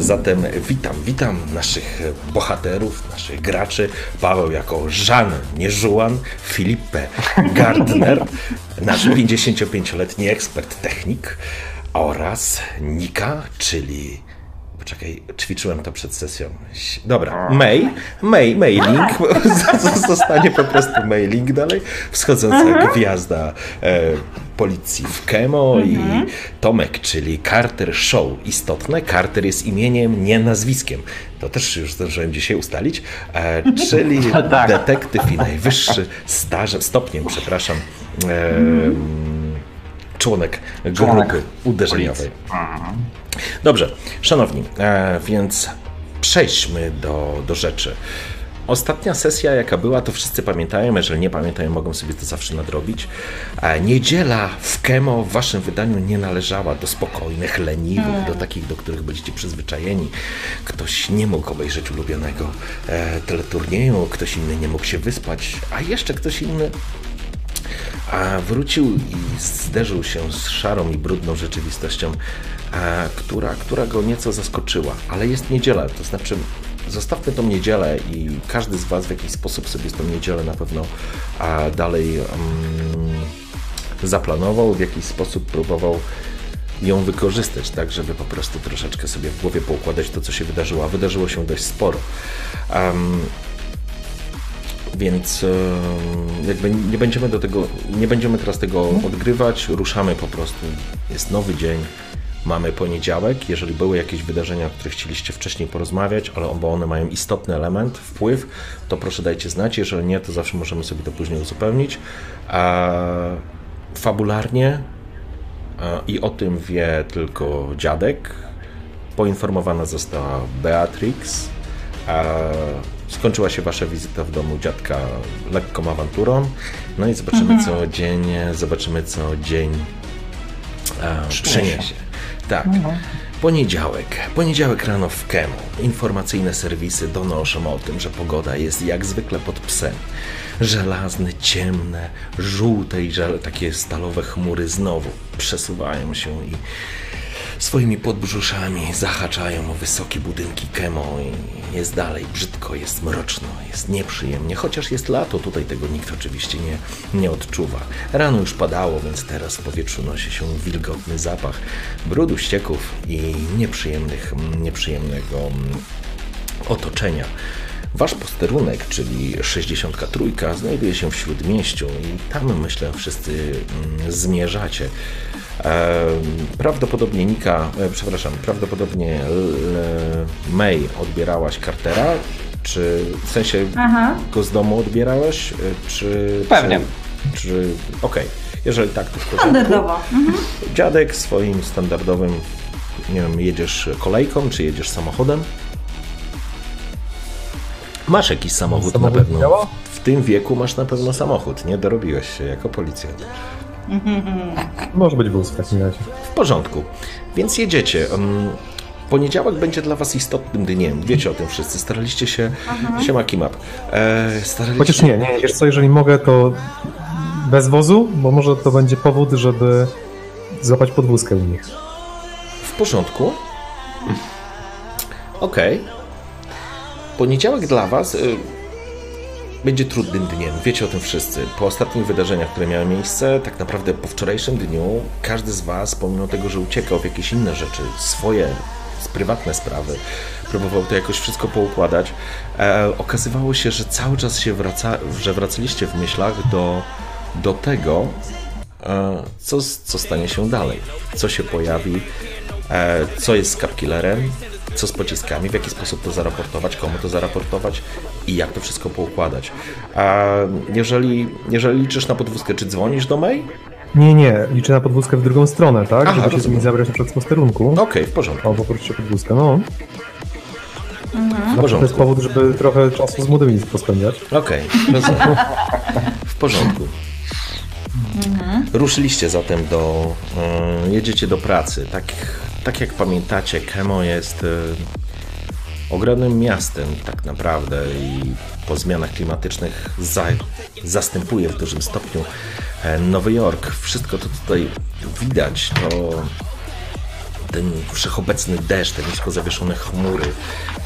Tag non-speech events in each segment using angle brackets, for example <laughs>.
Zatem witam, witam naszych bohaterów, naszych graczy. Paweł jako Żan, nie Żuan, Filipe <laughs> Gardner, nasz 55-letni ekspert technik oraz Nika, czyli Poczekaj, ćwiczyłem to przed sesją. Dobra, May, May, mailing, <laughs> zostanie po prostu mailing dalej. Wschodząca gwiazda e, policji w Kemo i Tomek, czyli Carter Show. Istotne, Carter jest imieniem, nie nazwiskiem. To też już zdążyłem dzisiaj ustalić. E, czyli <laughs> Tak. detektyw i najwyższy stażem, stopniem, przepraszam, e, członek Członek grupy uderzeniowej. Dobrze, szanowni, e, więc przejdźmy do, do rzeczy. Ostatnia sesja, jaka była, to wszyscy pamiętają. Jeżeli nie pamiętają, mogą sobie to zawsze nadrobić. E, Niedziela w Kemo w waszym wydaniu nie należała do spokojnych, leniwych, do takich, do których będziecie przyzwyczajeni. Ktoś nie mógł obejrzeć ulubionego e, teleturnieju, ktoś inny nie mógł się wyspać, a jeszcze ktoś inny a wrócił i zderzył się z szarą i brudną rzeczywistością, a, która, która go nieco zaskoczyła. Ale jest niedziela, to znaczy zostawmy tą niedzielę i każdy z Was w jakiś sposób sobie tą niedzielę na pewno a, dalej mm, zaplanował, w jakiś sposób próbował ją wykorzystać, tak, żeby po prostu troszeczkę sobie w głowie poukładać to, co się wydarzyło, a wydarzyło się dość sporo. Em, więc e, jakby nie będziemy do tego, nie będziemy teraz tego odgrywać, ruszamy po prostu. Jest nowy dzień, mamy poniedziałek. Jeżeli były jakieś wydarzenia, o których chcieliście wcześniej porozmawiać, ale bo one mają istotny element, wpływ, to proszę dajcie znać. Jeżeli nie, to zawsze możemy sobie to później uzupełnić. A fabularnie a, i o tym wie tylko dziadek. Poinformowana została Beatrix. Skończyła się wasza wizyta w domu dziadka lekką awanturą. No i zobaczymy co dzień, zobaczymy co dzień a, przyniesie. Tak. Poniedziałek. Poniedziałek rano w Kemu. Informacyjne serwisy donoszą o tym, że pogoda jest jak zwykle pod psem. Żelazne, ciemne, żółte i żel, takie stalowe chmury znowu przesuwają się i swoimi podbrzuszami zahaczają o wysokie budynki Kemo i jest dalej brzydko, jest mroczno, jest nieprzyjemnie, chociaż jest lato, tutaj tego nikt oczywiście nie, nie odczuwa. Rano już padało, więc teraz w powietrzu nosi się wilgotny zapach brudu, ścieków i nieprzyjemnych, nieprzyjemnego otoczenia. Wasz posterunek, czyli 63, znajduje się w śródmieściu i tam myślę wszyscy mm, zmierzacie. E, Prawdopodobnie Nika, e, przepraszam, prawdopodobnie L- May odbierałaś Cartera, czy w sensie Aha. go z domu odbierałaś, e, czy... Pewnie. Czy, czy okej, jeżeli tak, to w porządku. Standardowo. Mhm. Dziadek swoim standardowym, nie wiem, jedziesz kolejką, czy jedziesz samochodem? Masz jakiś samochód, Samochód na pewno. działa? W tym wieku masz na pewno samochód, nie? Dorobiłeś się jako policjant. <laughs> Może być wóz w takim razie. W porządku. Więc jedziecie. Um, Poniedziałek będzie dla was istotnym dniem. Wiecie o tym wszyscy. Staraliście się... Siema Kimap. E, staraliście... Chociaż nie, nie, wiesz co, jeżeli mogę, to bez wozu, bo może to będzie powód, żeby złapać podwózkę u nich. W porządku. Okej. Poniedziałek dla Was y, będzie trudnym dniem. Wiecie o tym wszyscy. Po ostatnich wydarzeniach, które miały miejsce, tak naprawdę po wczorajszym dniu, każdy z Was, pomimo tego, że uciekał w jakieś inne rzeczy, swoje prywatne sprawy. Próbował to jakoś wszystko poukładać. E, okazywało się, że cały czas się wraca, że wracaliście w myślach do, do tego, e, co, co stanie się dalej, co się pojawi, e, co jest z Capkillerem, co z pociskami, w jaki sposób to zaraportować, komu to zaraportować i jak to wszystko poukładać. A jeżeli, jeżeli liczysz na podwózkę, czy dzwonisz do May? Nie, nie, liczę na podwózkę w drugą stronę, tak? Aha, Żeby się nimi zabrać na przykład z posterunku. Okej, w porządku. O, poprosić o podwózkę, no. W To jest powód, żeby trochę czasu z młodymi pospędzać. Okej, rozumiem. W porządku. Ruszyliście zatem do. e, jedziecie do pracy. Tak, tak jak pamiętacie, Kemo jest e, ogromnym miastem, tak naprawdę, i po zmianach klimatycznych za, zastępuje w dużym stopniu e, Nowy Jork. Wszystko to tutaj widać, to ten wszechobecny deszcz, te nisko zawieszone chmury,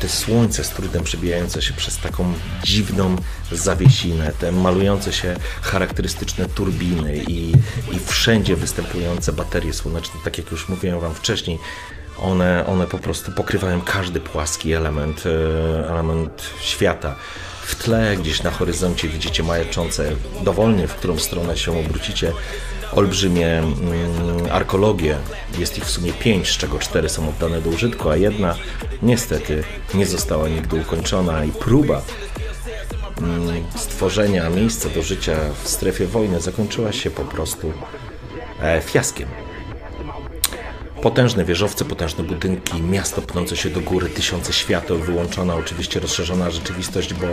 te słońce z trudem przebijające się przez taką dziwną zawiesinę, te malujące się charakterystyczne turbiny i, i wszędzie występujące baterie słoneczne, tak jak już mówiłem Wam wcześniej, one, one po prostu pokrywają każdy płaski element, e, element świata. W tle, gdzieś na horyzoncie widzicie majaczące dowolnie, w którą stronę się obrócicie, olbrzymie mm, arkologie. Jest ich w sumie pięć, z czego cztery są oddane do użytku, a jedna niestety nie została nigdy ukończona i próba mm, stworzenia miejsca do życia w strefie wojny zakończyła się po prostu e, fiaskiem. Potężne wieżowce, potężne budynki, miasto pnące się do góry, tysiące świateł, wyłączona oczywiście rozszerzona rzeczywistość, bo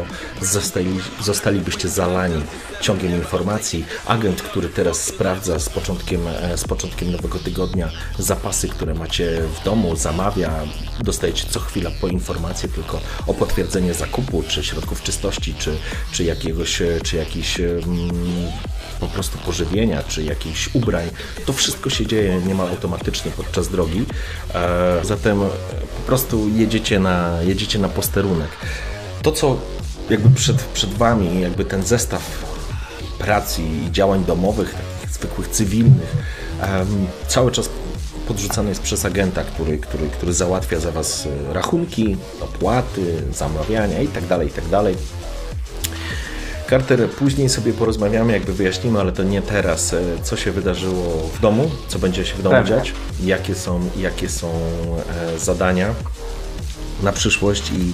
zostali, zostalibyście zalani ciągiem informacji. Agent, który teraz sprawdza z początkiem, e, z początkiem nowego tygodnia zapasy, które macie w domu, zamawia, dostajecie co chwila po informację tylko o potwierdzenie zakupu, czy środków czystości, czy, czy jakiegoś, e, czy jakiś mm, po prostu pożywienia, czy jakichś ubrań. To wszystko się dzieje niemal automatycznie podczas drogi. E, zatem po prostu jedziecie na, jedziecie na posterunek. To, co jakby przed, przed Wami, jakby ten zestaw pracy i działań domowych, takich zwykłych, cywilnych, cały czas podrzucany jest przez agenta, który, który, który załatwia za Was rachunki, opłaty, zamawiania itd., itd. Carter, później sobie porozmawiamy, jakby wyjaśnimy, ale to nie teraz, e, co się wydarzyło w domu, co będzie się w domu Pewnie. dziać, jakie są, jakie są e, zadania na przyszłość i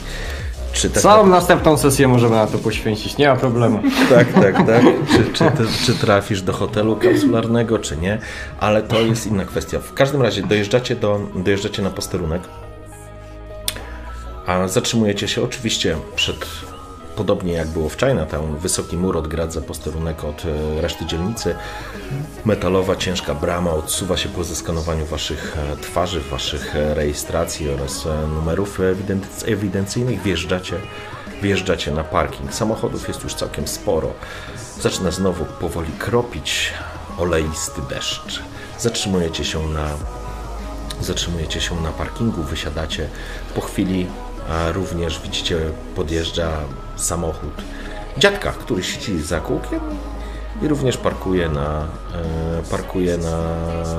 czy tak Całą następną sesję możemy na to poświęcić, nie ma problemu. <laughs> tak, tak, tak. Czy, czy, ty, czy trafisz do hotelu kapsularnego, czy nie, ale to jest inna kwestia. W każdym razie dojeżdżacie, do, dojeżdżacie na posterunek, a zatrzymujecie się oczywiście przed, podobnie jak było w Chinatown, wysoki mur odgradza posterunek od e, reszty dzielnicy. Metalowa, ciężka brama odsuwa się po zeskanowaniu waszych e, twarzy, waszych e, rejestracji oraz numerów ewidenc- ewidencyjnych. Wjeżdżacie, wjeżdżacie na parking. Samochodów jest już całkiem sporo. Zaczyna znowu powoli kropić oleisty deszcz. Zatrzymujecie się na Zatrzymujecie się na parkingu, wysiadacie. Po chwili a również widzicie, podjeżdża samochód dziadka, który siedzi za kółkiem i również parkuje na, e, parkuje na,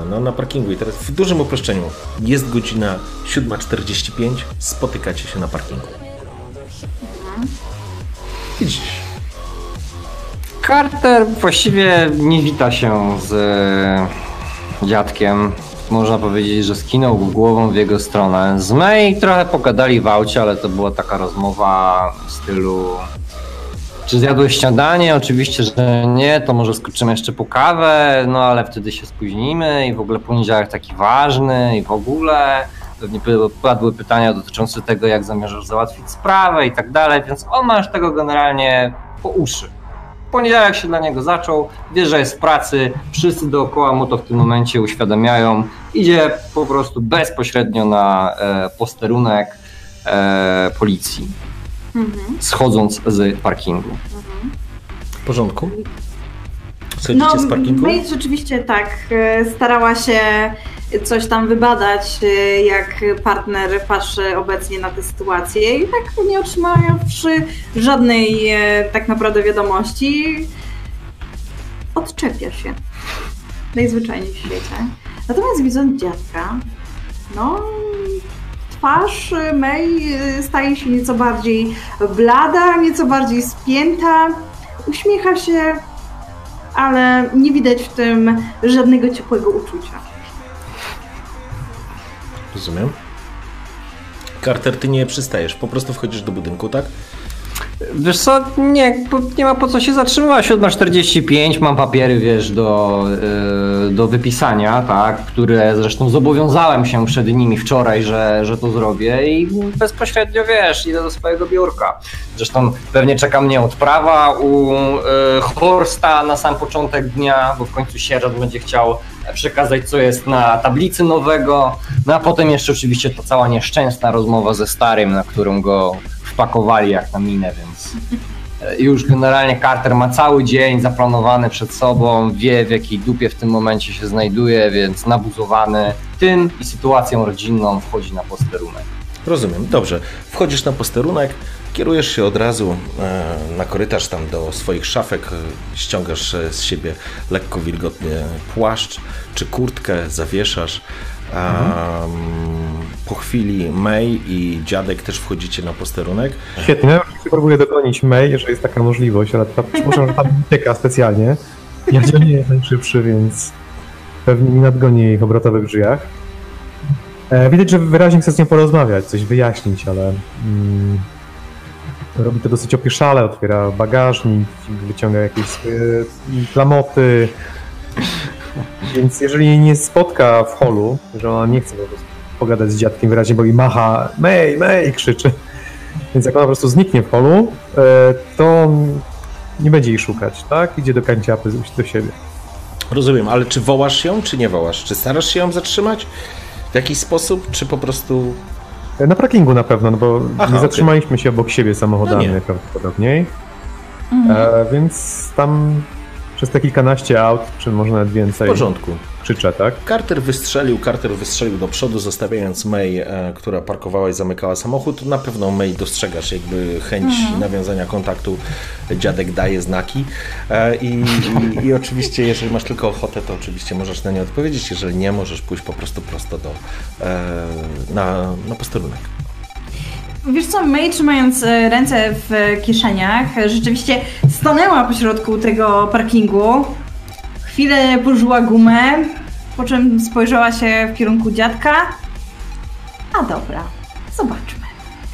na, na parkingu. I teraz w dużym uproszczeniu jest godzina 7.45, spotykacie się na parkingu. Widzisz, Carter właściwie nie wita się z e, dziadkiem. Można powiedzieć, że skinął głową w jego stronę. Z May trochę pogadali w aucie, ale to była taka rozmowa w stylu czy zjadłeś śniadanie? Oczywiście, że nie, to może skoczymy jeszcze po kawę, no ale wtedy się spóźnimy i w ogóle poniedziałek taki ważny i w ogóle. Pewnie padły pytania dotyczące tego, jak zamierzasz załatwić sprawę i tak dalej, więc on ma już tego generalnie po uszy. Poniedziałek się dla niego zaczął, wie, że jest w pracy, wszyscy dookoła mu to w tym momencie uświadamiają. Idzie po prostu bezpośrednio na e, posterunek e, policji, schodząc z parkingu. w porządku? Schodzicie z parkingu? Mace rzeczywiście tak, e, starała się coś tam wybadać, e, jak partner patrzy obecnie na tę sytuację i tak nie otrzymawszy żadnej e, tak naprawdę wiadomości, odczepia się. Najzwyczajniej w świecie. Natomiast widząc dziadka, no twarz May y, staje się nieco bardziej blada, nieco bardziej spięta. Uśmiecha się, ale nie widać w tym żadnego ciepłego uczucia. Rozumiem. Carter, ty nie przystajesz, po prostu wchodzisz do budynku, tak? Wiesz co, nie, nie ma po co się zatrzymywać. 7.45, mam papiery, wiesz, do, yy, do wypisania, tak, które zresztą zobowiązałem się przed nimi wczoraj, że, że to zrobię i bezpośrednio, wiesz, idę do swojego biurka. Zresztą pewnie czeka mnie odprawa u yy, Horsta na sam początek dnia, bo w końcu sierot będzie chciał przekazać, co jest na tablicy nowego, no a potem jeszcze oczywiście ta cała nieszczęsna rozmowa ze starym, na którą go wpakowali jak na minę, więc e, już generalnie Carter ma cały dzień zaplanowany przed sobą, wie w jakiej dupie w tym momencie się znajduje, więc nabuzowany tym i sytuacją rodzinną wchodzi na posterunek. Rozumiem, dobrze. Wchodzisz na posterunek, kierujesz się od razu e, na korytarz tam do swoich szafek, ściągasz e, z siebie lekko wilgotny płaszcz czy kurtkę, zawieszasz. Um, po chwili May i dziadek też wchodzicie na posterunek. Świetnie, próbuję dogonić May, jeżeli jest taka możliwość, ale ta, przypuszczam, że tam ucieka specjalnie. Ja nie jest najszybszy, więc pewnie nie nadgonię jej obrotowych drzwiach. E, widać, że wyraźnie chce z nią porozmawiać, coś wyjaśnić, ale mm, robi to dosyć opieszale, otwiera bagażnik, wyciąga jakieś swoje klamoty, więc jeżeli nie spotka w holu, że ona nie chce po prostu pogadać z dziadkiem wyraźnie, bo i macha May, May krzyczy, więc jak ona po prostu zniknie w holu, e, to nie będzie jej szukać, tak? Idzie do kanciapy, do siebie. Rozumiem, ale czy wołasz ją, czy nie wołasz? Czy starasz się ją zatrzymać w jakiś sposób, czy po prostu... Na parkingu na pewno, no bo Aha, nie zatrzymaliśmy się obok siebie samochodami No najprawdopodobniej, e, więc tam przez te kilkanaście aut, czy może nawet W więcej, porządku. krzyczę, tak? Carter wystrzelił, Carter wystrzelił do przodu, zostawiając May, e, która parkowała i zamykała samochód. Na pewno May dostrzegasz jakby chęć nawiązania kontaktu. Dziadek daje znaki. E, i, i, I oczywiście, jeżeli masz tylko ochotę, to oczywiście możesz na nie odpowiedzieć. Jeżeli nie, możesz pójść po prostu prosto do, e, na, na posterunek. Wiesz co, May trzymając e, ręce w kieszeniach, rzeczywiście stanęła pośrodku tego parkingu. Chwilę pożyła gumę, po czym spojrzała się w kierunku dziadka. A dobra, zobaczmy.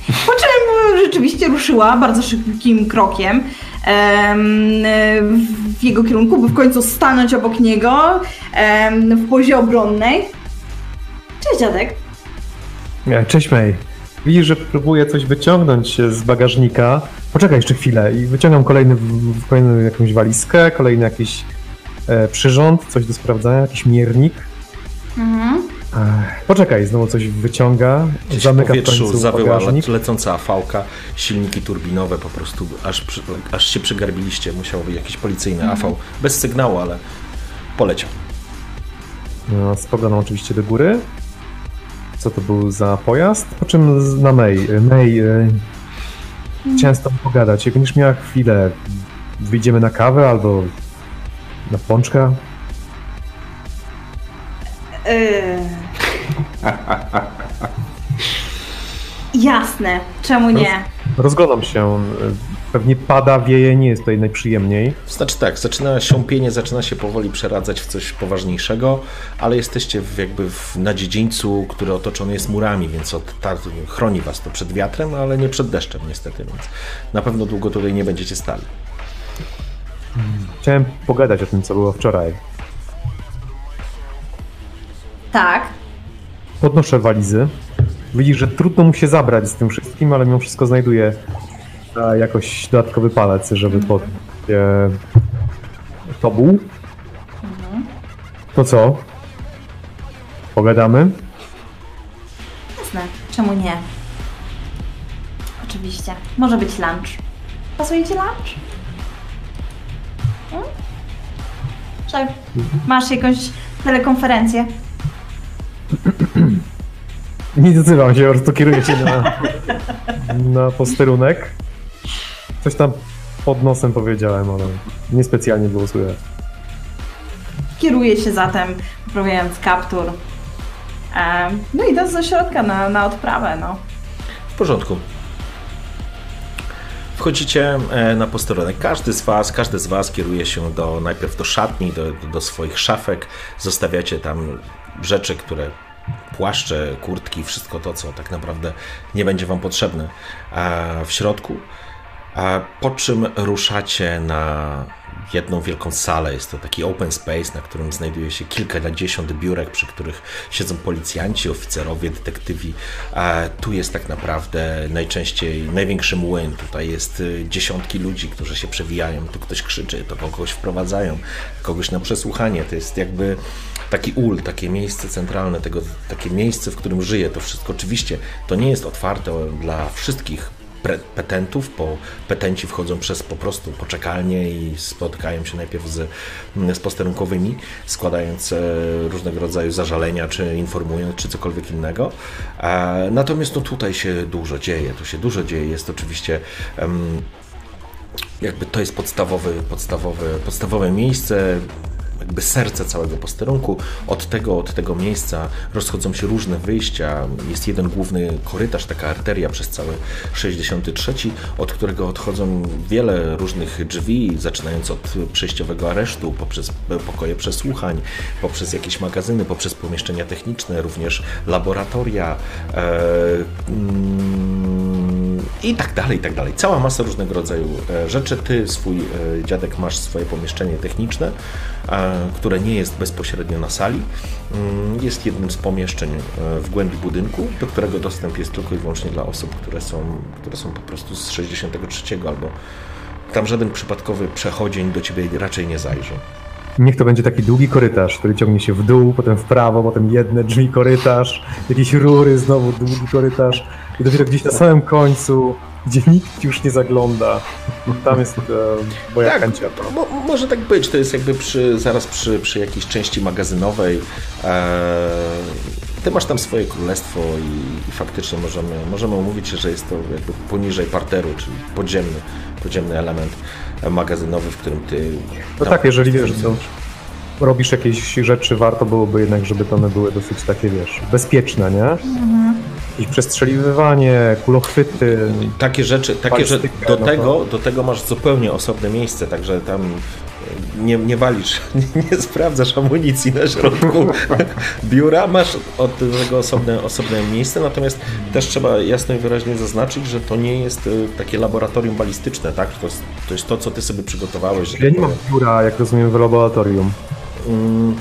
Po czym rzeczywiście ruszyła bardzo szybkim krokiem em, w jego kierunku, by w końcu stanąć obok niego w pozie obronnej. Cześć dziadek. Cześć May. Widzisz, że próbuję coś wyciągnąć z bagażnika. Poczekaj jeszcze chwilę i wyciągam kolejny, kolejną jakąś walizkę, kolejny jakiś e, przyrząd, coś do sprawdzania, jakiś miernik. Mhm. Ech, poczekaj, znowu coś wyciąga, Gdzieś w zamyka w powietrzu końcu zawyła bagażnik. le- lecąca afałka, silniki turbinowe po prostu, aż, przy, aż się przygarbiliście. Musiał być jakiś policyjny afał, bez sygnału, ale poleciał. No, spoglądam oczywiście do góry. Co to był za pojazd? Po czym na May. May, e, chciałem z tobą pogadać. Jak będziesz miała chwilę, wyjdziemy na kawę albo na pączka. Yy. <laughs> Jasne, czemu nie? Rozglądam się. Pewnie pada, wieje, nie jest tutaj najprzyjemniej. Znaczy tak, zaczyna siąpienie, zaczyna się powoli przeradzać w coś poważniejszego, ale jesteście w, jakby w, na dziedzińcu, który otoczony jest murami, więc od, ta, chroni was to przed wiatrem, ale nie przed deszczem niestety, więc na pewno długo tutaj nie będziecie stali. Chciałem pogadać o tym, co było wczoraj. Tak. Podnoszę walizy. Widzisz, że trudno mu się zabrać z tym wszystkim, ale mimo wszystko znajduje e, jakoś dodatkowy palec, żeby pod e, to był. To co? Pogadamy? Jasne, czemu nie? Oczywiście. Może być lunch. Pasuje ci lunch? Hmm? Szef, masz jakąś telekonferencję? <clears throat> Nie odzywam się, po prostu kieruję się na, na posterunek. Coś tam pod nosem powiedziałem, ale niespecjalnie było słychać. Kieruję się zatem, poprawiając kaptur. E, no idąc do środka na, na odprawę, no. W porządku. Wchodzicie e, na posterunek. Każdy z was, każdy z was kieruje się do, najpierw do szatni, do, do swoich szafek. Zostawiacie tam rzeczy, które płaszcze, kurtki, wszystko to, co tak naprawdę nie będzie wam potrzebne w środku. Po czym ruszacie na jedną wielką salę. Jest to taki open space, na którym znajduje się kilkadziesiąt biurek, przy których siedzą policjanci, oficerowie, detektywi. Tu jest tak naprawdę najczęściej największy młyn. Tutaj jest y, dziesiątki ludzi, którzy się przewijają. Tu ktoś krzyczy, to kogoś wprowadzają, kogoś na przesłuchanie. To jest jakby taki ul, takie miejsce centralne, tego, takie miejsce, w którym żyje to wszystko. Oczywiście to nie jest otwarte dla wszystkich petentów, bo petenci wchodzą przez po prostu poczekalnie i spotykają się najpierw z, z posterunkowymi, składając e, różnego rodzaju zażalenia, czy informując, czy cokolwiek innego. Natomiast no, tutaj się dużo dzieje, tu się dużo dzieje. Jest oczywiście jakby to jest podstawowy, podstawowe, podstawowe miejsce jakby serce całego posterunku. Od tego, od tego miejsca rozchodzą się różne wyjścia. Jest jeden główny korytarz, taka arteria przez cały 63, od którego odchodzą wiele różnych drzwi, zaczynając od przejściowego aresztu, poprzez pokoje przesłuchań, poprzez jakieś magazyny, poprzez pomieszczenia techniczne, również laboratoria. E, mm, i tak dalej, i tak dalej. Cała masa różnego rodzaju e, rzeczy. Ty, swój e, dziadek, masz swoje pomieszczenie techniczne, które nie jest bezpośrednio na sali. Mm, jest jednym z pomieszczeń e, w głębi budynku, do którego dostęp jest tylko i wyłącznie dla osób, które są, które są po prostu z 63 albo tam żaden przypadkowy przechodzień do ciebie raczej nie zajrzy. Niech to będzie taki długi korytarz, który ciągnie się w dół, potem w prawo, potem jedne drzwi korytarz, jakieś rury, znowu długi korytarz i dopiero gdzieś na samym końcu gdzie nikt już nie zagląda. Tam jest e, moja tak. Mo, może tak być, to jest jakby przy, zaraz przy, przy jakiejś części magazynowej. E, ty masz tam swoje królestwo i, i, faktycznie możemy, możemy umówić się, że jest to jakby poniżej parteru, czyli podziemny, podziemny element magazynowy, w którym ty... No tak, jeżeli wiesz, to robisz jakieś rzeczy, warto byłoby jednak, żeby to one były dosyć takie, wiesz, bezpieczne, nie? Mhm ich przestrzeliwywanie, kulochwyty. Takie rzeczy, takie, że do, no tego, do tego masz zupełnie osobne miejsce, także tam nie, nie walisz, <laughs> nie, nie sprawdzasz amunicji na środku <laughs> biura, masz od tego osobne, osobne miejsce, natomiast też trzeba jasno i wyraźnie zaznaczyć, że to nie jest y, takie laboratorium balistyczne, tak? To jest to, jest to co ty sobie przygotowałeś. Ja nie mam biura, jak rozumiem, w laboratorium. Mm,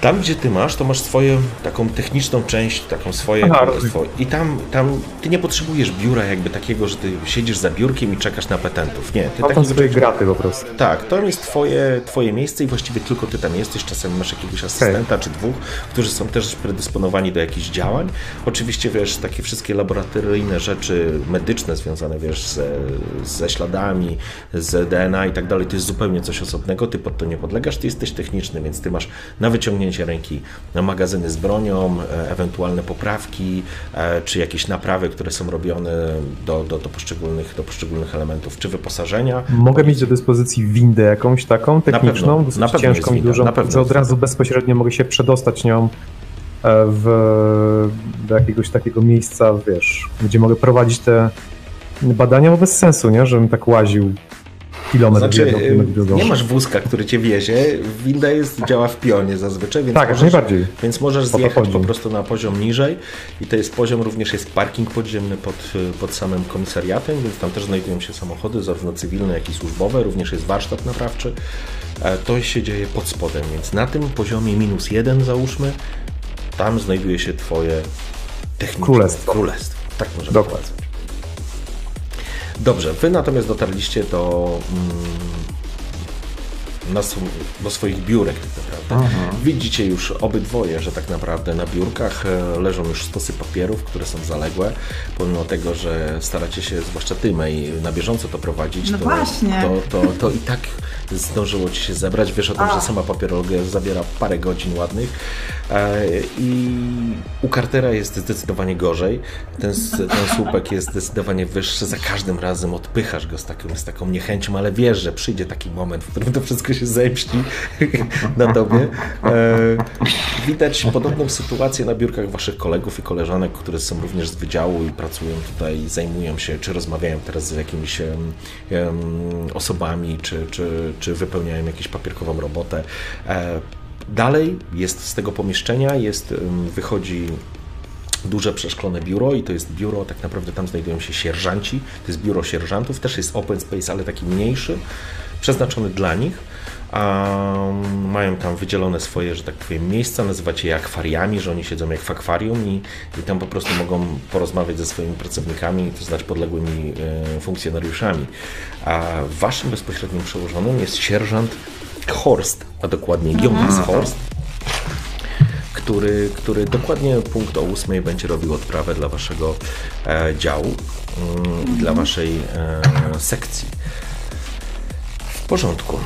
tam, gdzie ty masz, to masz swoją taką techniczną część, taką swoje. Aha, swoje. I tam, tam ty nie potrzebujesz biura jakby takiego, że ty siedzisz za biurkiem i czekasz na petentów. Nie, ty tam takie swoje graty po prostu. Tak, to jest twoje, twoje miejsce i właściwie tylko ty tam jesteś. Czasem masz jakiegoś asystenta okay. czy dwóch, którzy są też predysponowani do jakichś działań. Oczywiście wiesz, takie wszystkie laboratoryjne rzeczy medyczne związane wiesz ze, ze śladami, z DNA i tak dalej, to jest zupełnie coś osobnego. Ty pod to nie podlegasz, ty jesteś techniczny, więc ty masz na wyciągnięcie ręki na magazyny z bronią, e, ewentualne poprawki, e, czy jakieś naprawy, które są robione do, do, do, poszczególnych, do poszczególnych elementów, czy wyposażenia. Mogę mieć do dyspozycji windę jakąś taką techniczną, na pewno, na pewno ciężką i dużą, że od razu bezpośrednio mogę się przedostać nią e, w, do jakiegoś takiego miejsca, wiesz, gdzie mogę prowadzić te badania, bo bez sensu, nie? Żebym tak łaził kilometr znaczy, jedną, kilometr drugą. Nie masz wózka, który cię wiezie, winda jest, działa w pionie zazwyczaj, więc tak, możesz, najbardziej. Więc możesz zjechać po prostu na poziom niżej i to jest poziom, również jest parking podziemny pod, pod samym komisariatem, więc tam też znajdują się samochody, zarówno cywilne, jak i służbowe, również jest warsztat naprawczy. E, to się dzieje pod spodem, więc na tym poziomie minus jeden załóżmy, tam znajduje się twoje techniczne królestwo. królestwo. Tak może Dokładnie. Dobrze, wy natomiast dotarliście do, mm, do swoich biurek tak naprawdę. Mhm. Widzicie już obydwoje, że tak naprawdę na biurkach e, leżą już stosy papierów, które są zaległe, pomimo tego, że staracie się, zwłaszcza ty, May, na bieżąco to prowadzić, no to, właśnie. To, to, to i tak zdążyło ci się zebrać. Wiesz o tym, że sama papierologia zabiera parę godzin ładnych e, i u Cartera jest zdecydowanie gorzej. Ten, ten słupek jest zdecydowanie wyższy. Za każdym razem odpychasz go z, taką, z taką niechęcią, ale wiesz, że przyjdzie taki moment, w którym to wszystko się zemści <laughs> na tobie. E, widać podobną sytuację na biurkach waszych kolegów i koleżanek, które są również z wydziału i pracują tutaj, zajmują się, czy rozmawiają teraz z jakimiś um, osobami, czy, czy, czy wypełniają jakąś papierkową robotę. E, dalej jest z tego pomieszczenia, jest, wychodzi duże przeszklone biuro i to jest biuro, tak naprawdę tam znajdują się sierżanci, to jest biuro sierżantów, też jest open space, ale taki mniejszy, przeznaczony dla nich. Um, mają tam wydzielone swoje, że tak powiem, miejsca, nazywacie je akwariami, że oni siedzą jak w akwarium i, i tam po prostu mogą porozmawiać ze swoimi pracownikami, to znać podległymi e, funkcjonariuszami. A waszym bezpośrednim przełożonym jest sierżant Horst, a dokładnie Jonas mhm. Horst, który, który dokładnie punkt o 8 będzie robił odprawę dla waszego e, działu mm, i dla waszej e, sekcji. W porządku.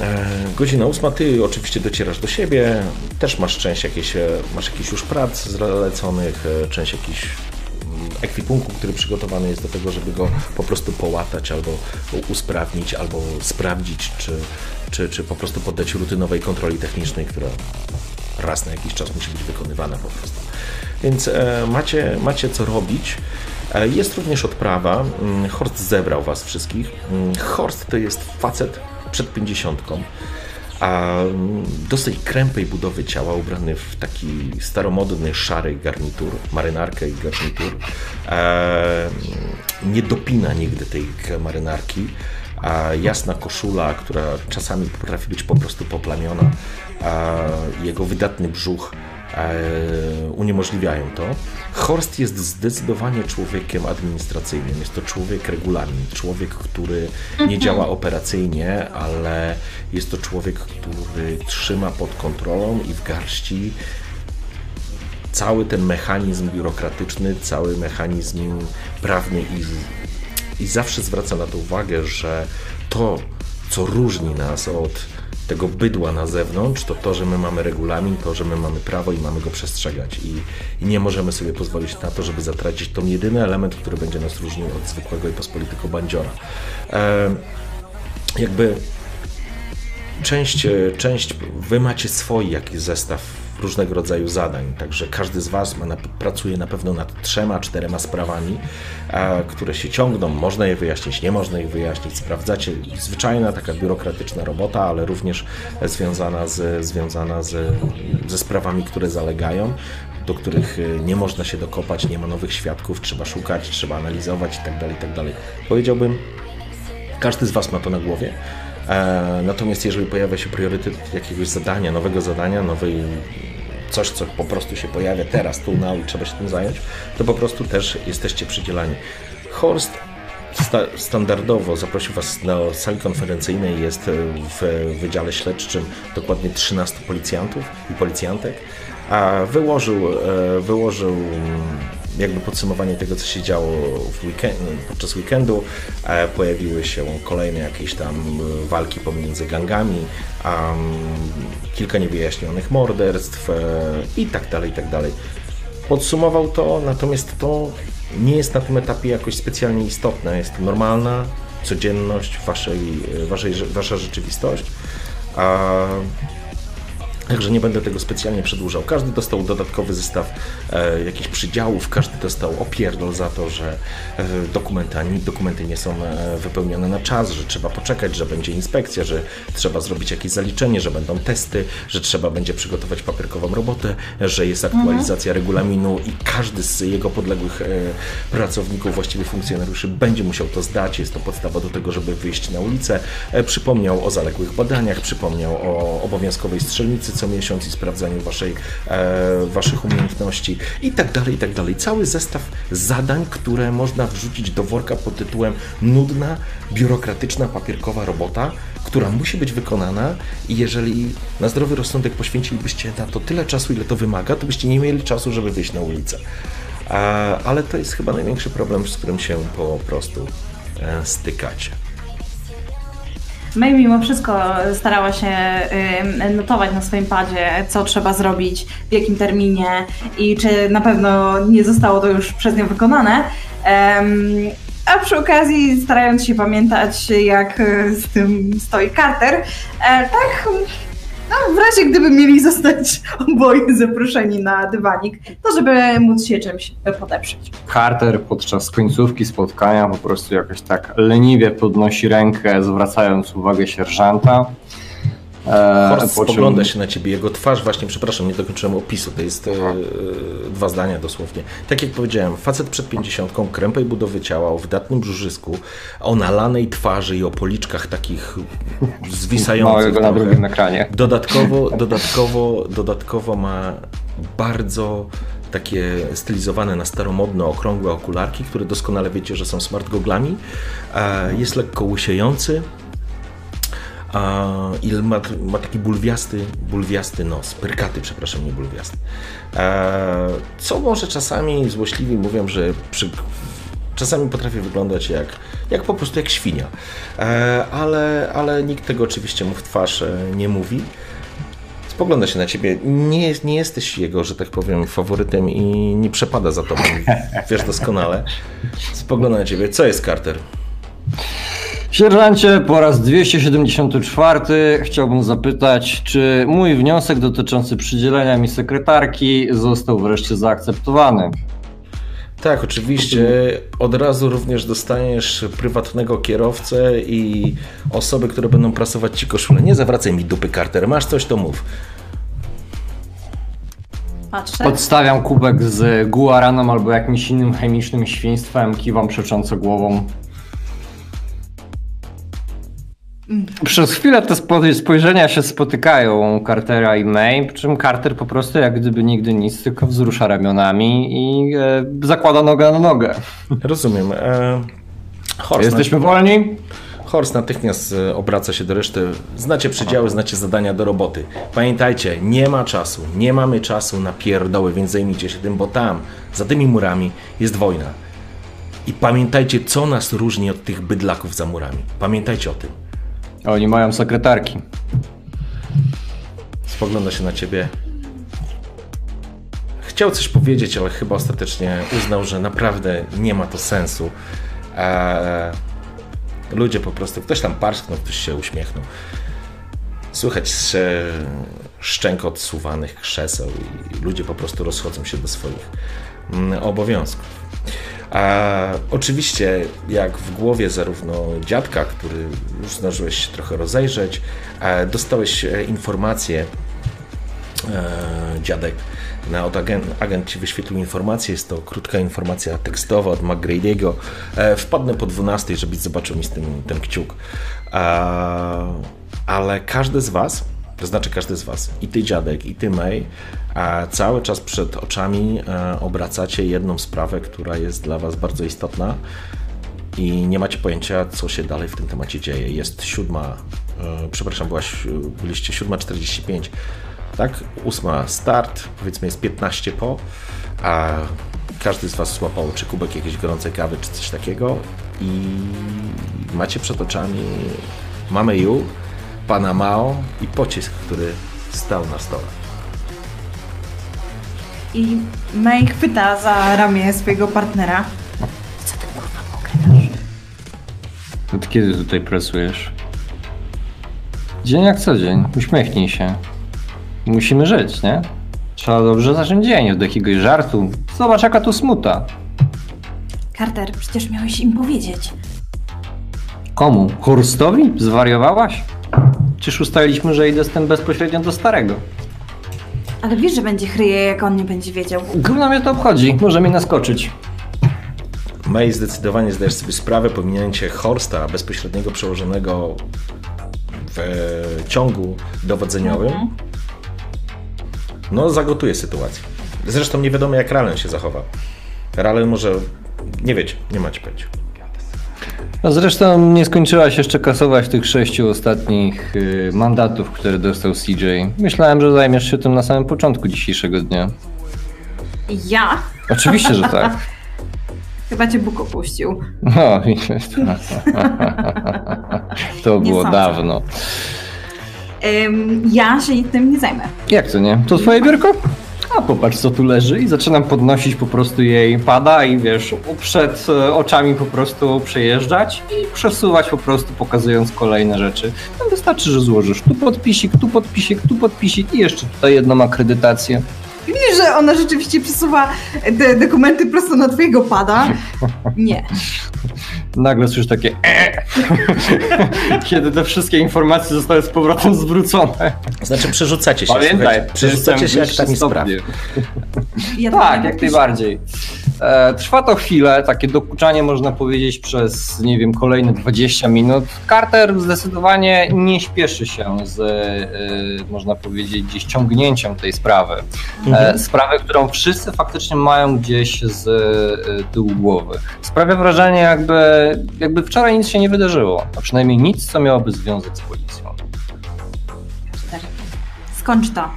E, godzina ósma, ty oczywiście docierasz do siebie, też masz część jakieś, e, masz jakiś już prac zleconych, e, część jakiś mm, ekwipunku, który przygotowany jest do tego, żeby go po prostu połatać albo usprawnić, albo sprawdzić, czy, czy, czy po prostu poddać rutynowej kontroli technicznej, która raz na jakiś czas musi być wykonywana po prostu. Więc macie, macie co robić. Jest również odprawa. Mm, Horst zebrał Was wszystkich. Mm, Horst to jest facet przed pięćdziesiątką, a mm, dosyć krępej budowy ciała, ubrany w taki staromodny, szary garnitur, marynarkę i garnitur. E, nie dopina nigdy tej marynarki, a jasna koszula, która czasami potrafi być po prostu poplamiona, a jego wydatny brzuch uniemożliwiają to. Horst jest zdecydowanie człowiekiem administracyjnym. Jest to człowiek regulamin, człowiek, który nie mhm. działa operacyjnie, ale jest to człowiek, który trzyma pod kontrolą i w garści cały ten mechanizm biurokratyczny, cały mechanizm prawny i, i zawsze zwraca na to uwagę, że to, co różni nas od tego bydła na zewnątrz, to to, że my mamy regulamin, to, że my mamy prawo i mamy go przestrzegać. I, i nie możemy sobie pozwolić na to, żeby zatracić ten jedyny element, który będzie nas różnił od zwykłego i pospolitego bandziora. E, jakby część, część, wy macie swój jakiś zestaw różnego rodzaju zadań. Także każdy z Was ma, pracuje na pewno nad trzema, czterema sprawami, a, które się ciągną. Można je wyjaśnić, nie można ich wyjaśnić. Sprawdzacie zwyczajna taka biurokratyczna robota, ale również związana, z, związana z, ze sprawami, które zalegają do których e, nie można się dokopać, nie ma nowych świadków, trzeba szukać, trzeba analizować itd. Tak itd. Tak Powiedziałbym, każdy z Was ma to na głowie. E, natomiast jeżeli pojawia się priorytet jakiegoś zadania, nowego zadania, nowej coś, co po prostu się pojawia teraz, tu, now i trzeba się tym zająć, to po prostu też jesteście przydzielani. Horst sta standardowo zaprosił Was na sali konferencyjnej, jest w Wydziale Śledczym dokładnie 13 policjantów i policjantek, a wyłożył, e, wyłożył jakby podsumowanie tego, co się działo weekend, podczas weekendu. E, pojawiły się kolejne jakieś tam e, walki pomiędzy gangami, kilka niewyjaśnionych morderstw e, i tak dalej, i tak dalej. Podsumował to, natomiast to nie jest na tym etapie jakoś specjalnie istotne. Jest to normalna codzienność, waszej, waszej, wasza rzeczywistość. Także nie będę tego specjalnie przedłużał. Każdy dostał dodatkowy zestaw e, jakichś przydziałów, każdy dostał opierdol za to, że e, dokumenty, nie są e, wypełnione na czas, że trzeba poczekać, że będzie inspekcja, że trzeba zrobić jakieś zaliczenie, że będą testy, że trzeba będzie przygotować papierkową robotę, że jest aktualizacja mhm. regulaminu i każdy z jego podległych e, pracowników, właściwie funkcjonariuszy będzie musiał to zdać. Jest to podstawa do tego, żeby wyjść na ulicę. E, przypomniał o zaległych badaniach, przypomniał o obowiązkowej strzelnicy co miesiąc i sprawdzaniu waszej, e, waszych umiejętności i tak dalej, i tak dalej. Cały zestaw zadań, które można wrzucić do worka pod tytułem nudna, biurokratyczna, papierkowa robota, która musi być wykonana i jeżeli na zdrowy rozsądek poświęcilibyście na to tyle czasu, ile to wymaga, to byście nie mieli czasu, żeby wyjść na ulicę. Ale to jest chyba największy problem, z którym się po prostu e, stykacie. May mimo wszystko starała się notować na swoim padzie, co trzeba zrobić, w jakim terminie i czy na pewno nie zostało to już przez nią wykonane. A przy okazji starając się pamiętać, jak z tym stoi Carter, e, tak no, w razie gdyby mieli zostać oboje zaproszeni na dywanik, to żeby móc się czymś podeprzeć. Carter podczas końcówki spotkania po prostu jakoś tak leniwie podnosi rękę, zwracając uwagę sierżanta. E, Horst czym- spogląda się na ciebie, jego twarz właśnie, przepraszam, nie dokończyłem opisu, to jest e, dwa zdania dosłownie. Tak jak powiedziałem, facet przed pięćdziesiątką, krępej budowy ciała, o wydatnym brzuszysku, o nalanej twarzy i o policzkach takich zwisających Małego na trochę. drugim ekranie. Dodatkowo, dodatkowo, dodatkowo ma bardzo takie stylizowane na staromodne, okrągłe okularki, które doskonale wiecie, że są smart goglami. E, Jest lekko łysiejący a, i ma, ma taki bulwiasty, bulwiasty nos, perkaty, przepraszam, nie bulwiasty. E, Co może czasami złośliwi mówią, że przy, czasami potrafi wyglądać jak, jak po prostu jak świnia. E, Ale, ale nikt tego oczywiście mu w twarz e, nie mówi. Spogląda się na ciebie. Nie, nie jesteś jego, że tak powiem, faworytem i nie przepada za tobą. Wiesz doskonale. Spogląda na ciebie. Co jest Carter? Sierżancie, po raz 274 chciałbym zapytać, czy mój wniosek dotyczący przydzielenia mi sekretarki został wreszcie zaakceptowany? Tak, oczywiście. Od razu również dostaniesz prywatnego kierowcę i osoby, które będą prasować ci koszulę. Nie zawracaj mi dupy, Carter. Masz coś, to mów. Patrzę. Podstawiam kubek z guaranem albo jakimś innym chemicznym świństwem, kiwam przecząco głową. Przez chwilę te spo- spojrzenia się spotykają Cartera i May, przy czym Carter po prostu jak gdyby nigdy nic, tylko wzrusza ramionami i e, zakłada nogę na nogę. Rozumiem. E, Horst, Jesteśmy wolni? Horst natychmiast e, obraca się do reszty. Znacie przedziały, znacie zadania do roboty. Pamiętajcie, nie ma czasu, nie mamy czasu na pierdoły, więc zajmijcie się tym, bo tam, za tymi murami jest wojna. I pamiętajcie, co nas różni od tych bydlaków za murami. Pamiętajcie o tym. Oni mają sekretarki. Spogląda się na ciebie. Chciał coś powiedzieć, ale chyba ostatecznie uznał, że naprawdę nie ma to sensu. Eee, ludzie po prostu, ktoś tam parsknął, ktoś się uśmiechnął. Słychać sz- szczękot suwanych krzeseł i ludzie po prostu rozchodzą się do swoich mm, obowiązków. A oczywiście, jak w głowie zarówno dziadka, który już zdążyłeś się trochę rozejrzeć, e, dostałeś e, informację, e, dziadek, na, od agent, agent ci wyświetlił informację, jest to krótka informacja tekstowa od McGrady'ego. Wpadnę po 12, żebyś zobaczył mi z tym ten kciuk. Ale każdy z was, to znaczy każdy z was, i ty dziadek, i ty May, e, cały czas przed oczami e, obracacie jedną sprawę, która jest dla was bardzo istotna i nie macie pojęcia, co się dalej w tym temacie dzieje. Jest siódma, e, przepraszam, byłaś, byliście siódma 45, tak? Ósma start, powiedzmy jest 15 po, a każdy z was złapał czy kubek jakiejś gorącej kawy, czy coś takiego i macie przed oczami mamy Yu, pana Mao i pocisk, który stał na stole. I May chwyta za ramię swojego partnera. Od kiedy tutaj pracujesz? Dzień jak co dzień. Uśmiechnij się. Musimy żyć, nie? Trzeba dobrze zacząć dzień od jakiegoś żartu. Zobacz jaka tu smuta. Carter, przecież miałeś im powiedzieć. Komu? Horstowi? Zwariowałaś? Czyż ustaliliśmy, że idę z tym bezpośrednio do starego? Ale wiesz, że będzie chryje, jak on nie będzie wiedział. Gówno mnie to obchodzi. Może mi naskoczyć. May zdecydowanie zdajesz sobie sprawę, pominięcie Horsta, bezpośredniego przełożonego w e, ciągu dowodzeniowym, no zagotuje sytuację. Zresztą nie wiadomo, jak Ralen się zachowa. Ralen może, nie wiecie, nie macie pojęcia. A zresztą nie skończyłaś jeszcze kasować tych sześciu ostatnich y, mandatów, które dostał CJ. Myślałem, że zajmiesz się tym na samym początku dzisiejszego dnia. Ja? Oczywiście, że tak. <laughs> Chyba cię Bóg opuścił. No, <laughs> to było sądzę. dawno. Ym, ja się tym nie zajmę. Jak to nie? To twoje biurko? A popatrz co tu leży i zaczynam podnosić po prostu jej pada i wiesz, przed e, oczami po prostu przejeżdżać i przesuwać po prostu pokazując kolejne rzeczy. No wystarczy, że złożysz tu podpisik, tu podpisik, tu podpisik i jeszcze tutaj jedną akredytację. Widzisz, że ona rzeczywiście przesuwa te dokumenty prosto na twojego pada? Nie. Nagle słyszysz takie e! <laughs> kiedy te wszystkie informacje zostały z powrotem zwrócone. Znaczy przerzucacie się, Pamiętaj, przerzucacie się jak wyższy spraw. Ja Tak, jak najbardziej. E, trwa to chwilę, takie dokuczanie można powiedzieć przez, nie wiem, kolejne 20 minut. Carter zdecydowanie nie śpieszy się z, e, można powiedzieć, gdzieś ciągnięciem tej sprawy. E, sprawy, którą wszyscy faktycznie mają gdzieś z tyłu głowy. Sprawia wrażenie, jakby, jakby wczoraj nic się nie wydarzyło, a przynajmniej nic, co miałoby związek z policją. Skończ to.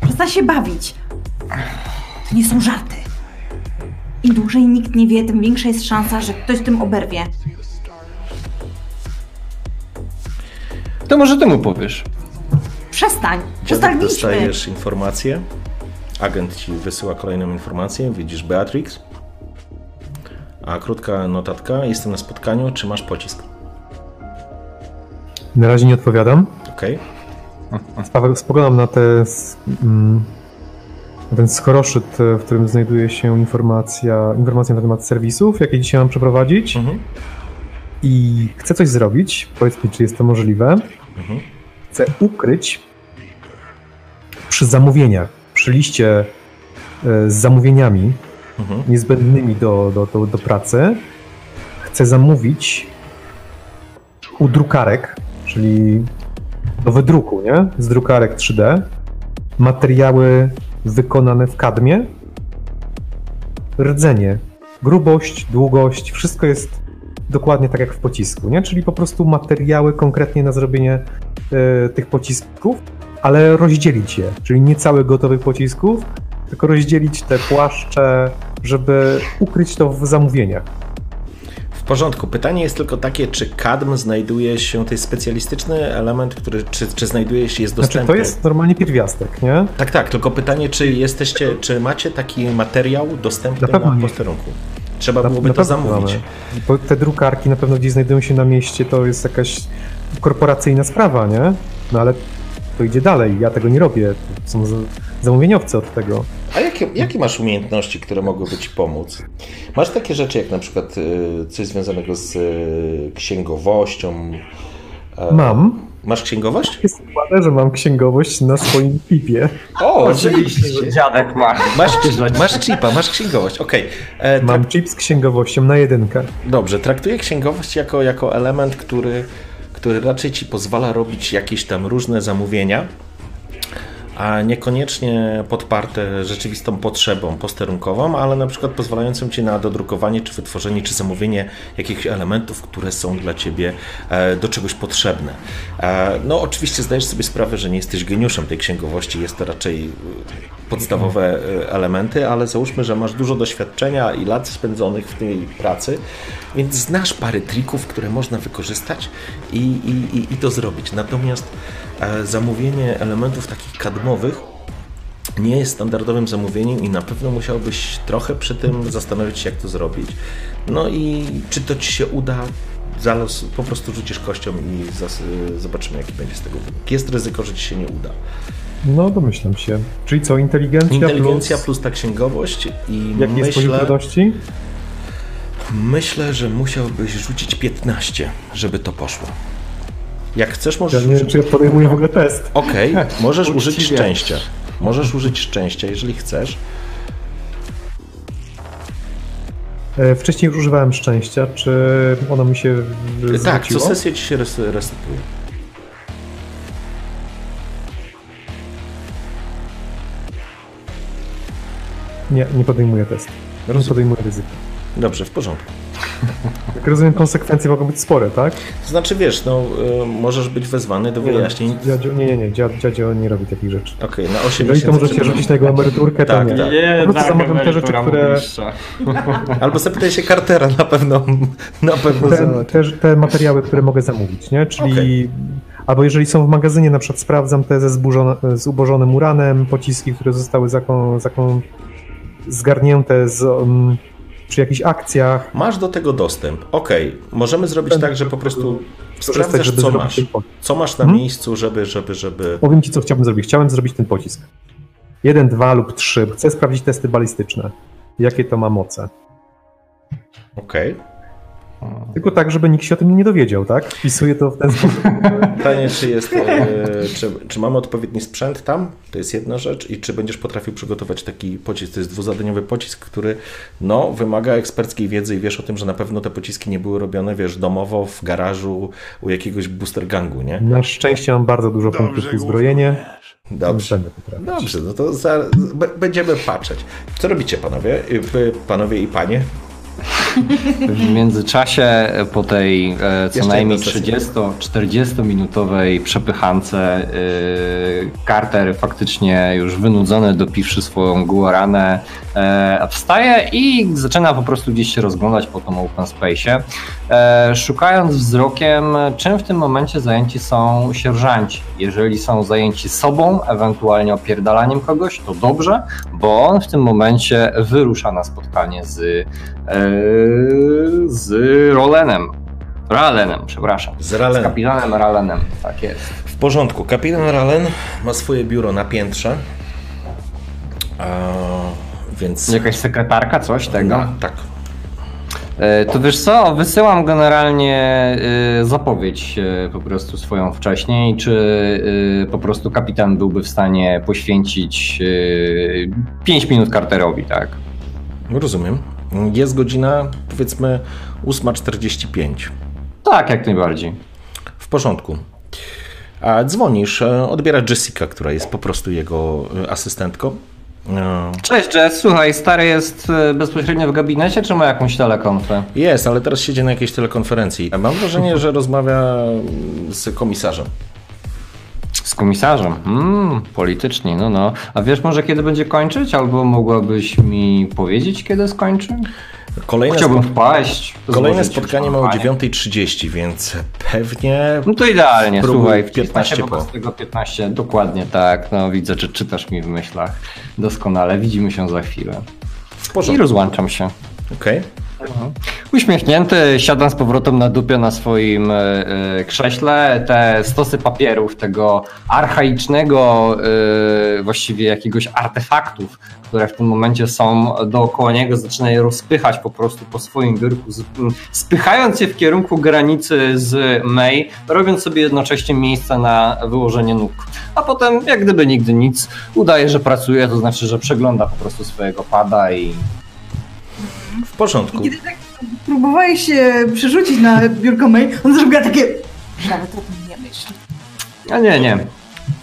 Przestań się bawić. To nie są żarty. Im dłużej nikt nie wie, tym większa jest szansa, że ktoś tym oberwie. To może ty mu powiesz. Przestań. Dziadek Ustaliliśmy. dostajesz informację, agent ci wysyła kolejną informację, widzisz Beatrix, a krótka notatka, jestem na spotkaniu, czy masz pocisk? Na razie nie odpowiadam. Okej, Spoglądam na, te, mm, ten skoroszyt, e, w którym znajduje się informacja, informacja na temat serwisów, jakie dzisiaj mam przeprowadzić Mhm. i chcę coś zrobić. Powiedz mi, czy jest to możliwe. Mhm. Chcę ukryć przy zamówieniach, przy liście e, z zamówieniami Mhm. niezbędnymi do, do, do, do pracy, chcę zamówić u drukarek, czyli do wydruku, nie? Z drukarek 3D, materiały wykonane w kadmie, rdzenie, grubość, długość, wszystko jest dokładnie tak jak w pocisku, nie? Czyli po prostu materiały konkretnie na zrobienie e, tych pocisków, ale rozdzielić je, czyli nie cały gotowych pocisków, tylko rozdzielić te płaszcze, żeby ukryć to w zamówieniach. Porządku. Pytanie jest tylko takie, czy kadm znajduje się, to jest specjalistyczny element, który, czy, czy znajduje się, jest Znaczy, dostępny? to jest normalnie pierwiastek, nie? Tak, tak, tylko pytanie, czy jesteście, czy macie taki materiał dostępny Na na posterunku? Trzeba Na- byłoby na to zamówić. mamy. Bo te drukarki na pewno gdzieś znajdują się na mieście, to jest jakaś korporacyjna sprawa, nie? No ale to idzie dalej, ja tego nie robię. Są zamówieniowcy od tego. A jakie, jakie masz umiejętności, które mogłyby ci pomóc? Masz takie rzeczy jak na przykład y, coś związanego z y, księgowością? E, Mam. Masz księgowość? Jest składę, że mam księgowość na swoim pipie. O, Oczywiście, że dziadek ma. Masz, masz chipa, masz księgowość, okej. E, Mam chip z księgowością na jedynkę. Dobrze, traktuję księgowość jako, jako element, który, który raczej ci pozwala robić jakieś tam różne zamówienia, a niekoniecznie podparte rzeczywistą potrzebą posterunkową, ale na przykład pozwalającym ci na dodrukowanie, czy wytworzenie, czy zamówienie jakichś elementów, które są dla ciebie e, do czegoś potrzebne. E, no, oczywiście zdajesz sobie sprawę, że nie jesteś geniuszem tej księgowości, jest to raczej e, podstawowe elementy, ale załóżmy, że masz dużo doświadczenia i lat spędzonych w tej pracy, więc znasz parę trików, które można wykorzystać i, i, i, i to zrobić. Natomiast zamówienie elementów takich nie jest standardowym zamówieniem i na pewno musiałbyś trochę przy tym zastanowić się, jak to zrobić. No i czy to ci się uda, po prostu rzucisz kością i zas- zobaczymy, jaki będzie z tego wynik. Jest ryzyko, że ci się nie uda. No, domyślam się. Czyli co, inteligencja, Inteligencja plus... plus ta księgowość i jest poziom myślę, myślę, że musiałbyś rzucić 15, żeby to poszło. Jak chcesz, możesz Ja nie wiem, czy ja podejmuję w ogóle test. Okej, <laughs> możesz użyć szczęścia. Możesz użyć szczęścia, jeżeli chcesz. E, Wcześniej już używałem szczęścia, czy ono mi się w- Tak, co zwróciło? sesję ci się res- resetuje. Nie, nie podejmuję testu. Nie podejmuję ryzyka. Dobrze, w porządku. Jak rozumiem, konsekwencje mogą być spore, tak? To znaczy, wiesz, no, y, możesz być wezwany do wyjaśnień. Dziadzio, nie, nie, nie, dziad- dziadzio nie robi takich rzeczy. Okej, na 8 Jeżeli to możecie rzucić na jego emeryturkę, to Tak, nie. tak. Nie, Po prostu zamawiam te rzeczy, które... <laughs> Albo zapytaj się Cartera, na pewno, na pewno Te, te, te materiały, które mogę zamówić, nie? Czyli... Okej. Albo jeżeli są w magazynie, na przykład sprawdzam te ze zburzone, z ubożonym uranem, pociski, które zostały zaką, zaką, zgarnięte z, um, przy jakichś akcjach. Masz do tego dostęp. Okej, możemy zrobić tak, że po prostu sprawdzasz, co masz. Co masz na Mhm. miejscu, żeby, żeby, żeby... Powiem ci, co chciałbym zrobić. Chciałem zrobić ten pocisk. Jeden, dwa lub trzy. Chcę sprawdzić testy balistyczne. Jakie to ma moce. Okej. Tylko tak, żeby nikt się o tym nie dowiedział, tak? Wpisuję to w ten sposób. <laughs> Pytanie, czy jest, e, czy, czy mamy odpowiedni sprzęt tam? To jest jedna rzecz. I czy będziesz potrafił przygotować taki pocisk? To jest dwuzadaniowy pocisk, który no, wymaga eksperckiej wiedzy i wiesz o tym, że na pewno te pociski nie były robione, wiesz, domowo, w garażu, u jakiegoś booster gangu, nie? Na szczęście mam bardzo dużo punktów uzbrojenie. Dobrze. Dobrze, no to za, będziemy patrzeć. Co robicie, panowie? Y, panowie i panie? W międzyczasie po tej e, co Jeszcze najmniej jedna sesja. 30-40 minutowej przepychance e, Carter faktycznie już wynudzony, dopiwszy swoją guaranę, e, wstaje i zaczyna po prostu gdzieś się rozglądać po tym open space'ie, e, szukając wzrokiem, czym w tym momencie zajęci są sierżanci. Jeżeli są zajęci sobą, ewentualnie opierdalaniem kogoś, to dobrze, bo on w tym momencie wyrusza na spotkanie z z Rolenem. Ralenem, przepraszam. Z Z Ralenem. kapitanem Ralenem, tak jest. W porządku. Kapitan Ralen ma swoje biuro na piętrze. Więc. Jakaś sekretarka, coś tego? No, tak. E, To wiesz co, wysyłam generalnie e, zapowiedź e, po prostu swoją wcześniej, czy e, po prostu kapitan byłby w stanie poświęcić 5 minut Carterowi, tak? Rozumiem. Jest godzina, powiedzmy, 8.45. Tak, jak najbardziej. W porządku. A dzwonisz, e, odbiera Jessica, która jest po prostu jego e, asystentką. E, Cześć Jess, słuchaj, stary jest bezpośrednio w gabinecie, czy ma jakąś telekonfę? Jest, ale teraz siedzi na jakiejś telekonferencji. Mam wrażenie, że rozmawia mm, z komisarzem. Z komisarzem. Mm, politycznie, no no. A wiesz może kiedy będzie kończyć? Albo mogłabyś mi powiedzieć, kiedy skończy? Kolejne, Chciałbym spo- wpaść. kolejne spotkanie ma o ślubowanie. 9.30, więc pewnie No to idealnie, słuchaj, 15 15 po. po. tego 15, dokładnie tak. No widzę, że czytasz mi w myślach. Doskonale, widzimy się za chwilę. I rozłączam się. Okej. Uśmiechnięty, siadam z powrotem na dupie na swoim e, e, krześle. Te stosy papierów, tego archaicznego, e, właściwie jakiegoś artefaktów, które w tym momencie są dookoła niego, zaczyna je rozpychać po prostu po swoim biurku, spychając je w kierunku granicy z May, robiąc sobie jednocześnie miejsce na wyłożenie nóg. A potem, jak gdyby nigdy nic, udaje, że pracuje, to znaczy, że przegląda po prostu swojego pada i W porządku. I kiedy tak próbowałeś się przerzucić na biurko mail, on zrobiła takie... Nawet o tym nie myśl. A nie, nie.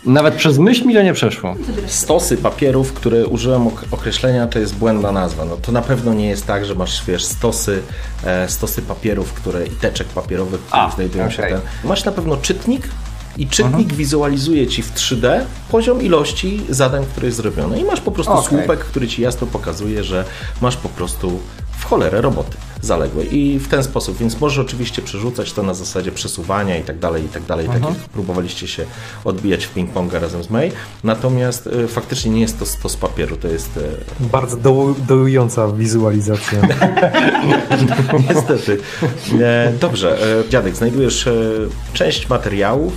Nawet przez myśl mi to nie przeszło. Stosy papierów, które użyłem ok- określenia, to jest błędna nazwa. No to na pewno nie jest tak, że masz, wiesz, stosy, e, stosy papierów, które i teczek papierowych, które A, znajdują się okej. ten. Masz na pewno czytnik i czytnik wizualizuje ci w 3D poziom ilości zadań, które jest zrobione. I masz po prostu Okej. słupek, który ci jasno pokazuje, że masz po prostu w cholerę roboty zaległe. I w ten sposób, więc możesz oczywiście przerzucać to na zasadzie przesuwania i tak dalej, i tak dalej, tak jak próbowaliście się odbijać w ping-ponga razem z May. Natomiast y, faktycznie nie jest to stos papieru, to jest y, Bardzo dołująca wizualizacja. <laughs> Niestety. E, dobrze, e, dziadek, znajdujesz e, część materiałów.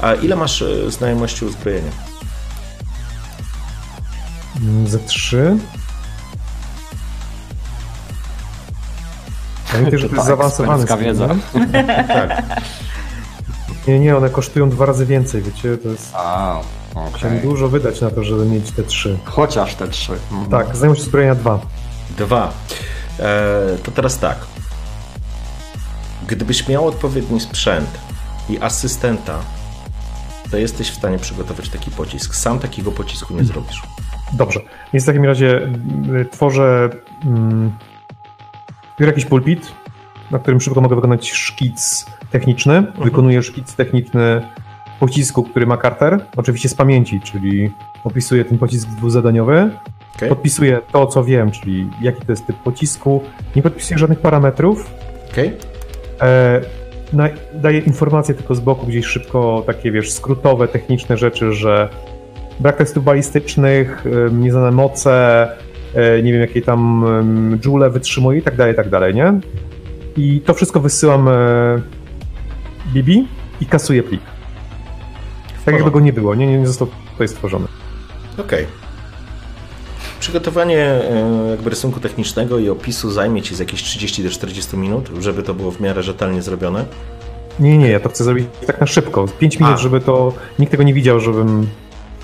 A ile masz e, znajomości uzbrojenia? Mm, Ze trzy. Pamiętaj, że to To jest tak, zaawansowany ekspercka wiedza. sprzęt. <laughs> Tak. Nie, nie, one kosztują dwa razy więcej, wiecie, to jest... A, okej. dużo wydać na to, żeby mieć te trzy. Chociaż te trzy. Mhm. Tak, znajomość uzbrojenia dwa. Dwa. E, to teraz tak. Gdybyś miał odpowiedni sprzęt i asystenta, to jesteś w stanie przygotować taki pocisk. Sam takiego pocisku nie zrobisz. Dobrze, więc w takim razie y, tworzę mm, biorę jakiś pulpit, na którym szybko mogę wykonać szkic techniczny. Wykonuję szkic techniczny pocisku, który ma Carter, oczywiście z pamięci, czyli opisuję ten pocisk dwuzadaniowy, Okej. podpisuję to, co wiem, czyli jaki to jest typ pocisku, nie podpisuję żadnych parametrów, Okej? E, na, daję informacje tylko z boku, gdzieś szybko, takie wiesz, skrótowe, techniczne rzeczy, że brak testów balistycznych, em, nieznane moce, nie wiem jakie tam joule wytrzymuje i tak dalej, i tak dalej, nie? I to wszystko wysyłam e, Bibi i kasuję plik. Tak jakby go nie było, nie, nie, został tutaj stworzony. Okej. Przygotowanie e, jakby rysunku technicznego i opisu zajmie Ci z jakieś 30 do 40 minut, żeby to było w miarę rzetelnie zrobione. Nie, nie, ja to chcę zrobić tak na szybko, 5 minut, A. żeby to, nikt tego nie widział, żebym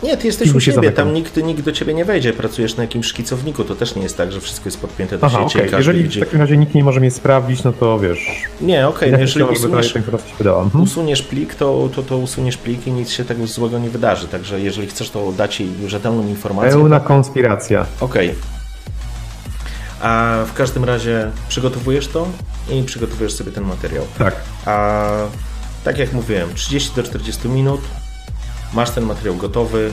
Nie, Ty jesteś u siebie, zamykał. tam nikt, nikt do Ciebie nie wejdzie, pracujesz na jakimś szkicowniku, to też nie jest tak, że wszystko jest podpięte do Aha, sieci każdy Jeżeli widzi... w takim razie nikt nie może mnie sprawdzić, no to wiesz. Nie, okej, ja no jeżeli usuniesz. Mhm. usuniesz plik, to, to, to usuniesz plik i nic się tego złego nie wydarzy, także jeżeli chcesz, to dać jej rzetelną informację. Pełna konspiracja. Okej. A w każdym razie przygotowujesz to i przygotowujesz sobie ten materiał. Tak. A tak jak mówiłem, 30 do 40 minut, masz ten materiał gotowy,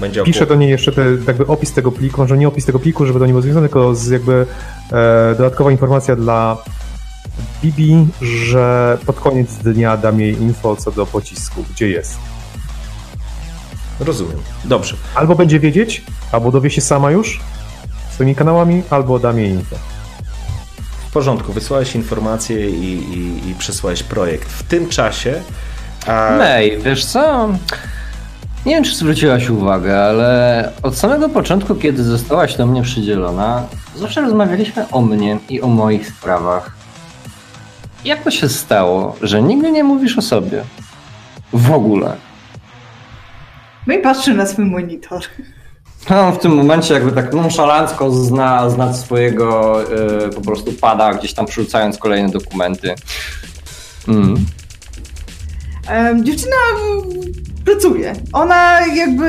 będzie Piszę do niej jeszcze te, jakby opis tego pliku, może nie opis tego pliku, żeby to nie było związane, tylko z jakby e, dodatkowa informacja dla Bibi, że pod koniec dnia dam jej info co do pocisku, gdzie jest. Rozumiem. Dobrze. Albo będzie wiedzieć, albo dowie się sama już swoimi kanałami, albo dam jej info. W porządku, wysłałeś informacje i, i, i przesłałeś projekt. W tym czasie. A, wiesz co? Nie wiem, czy zwróciłaś uwagę, ale od samego początku, kiedy zostałaś do mnie przydzielona, zawsze rozmawialiśmy o mnie i o moich sprawach. Jak to się stało, że nigdy nie mówisz o sobie? W ogóle. No i patrzy na swój monitor. No, w tym momencie jakby tak nonszalancko zna, zna swojego y, po prostu pada, gdzieś tam przerzucając kolejne dokumenty. Mm. Dziewczyna mm, pracuje. Ona jakby.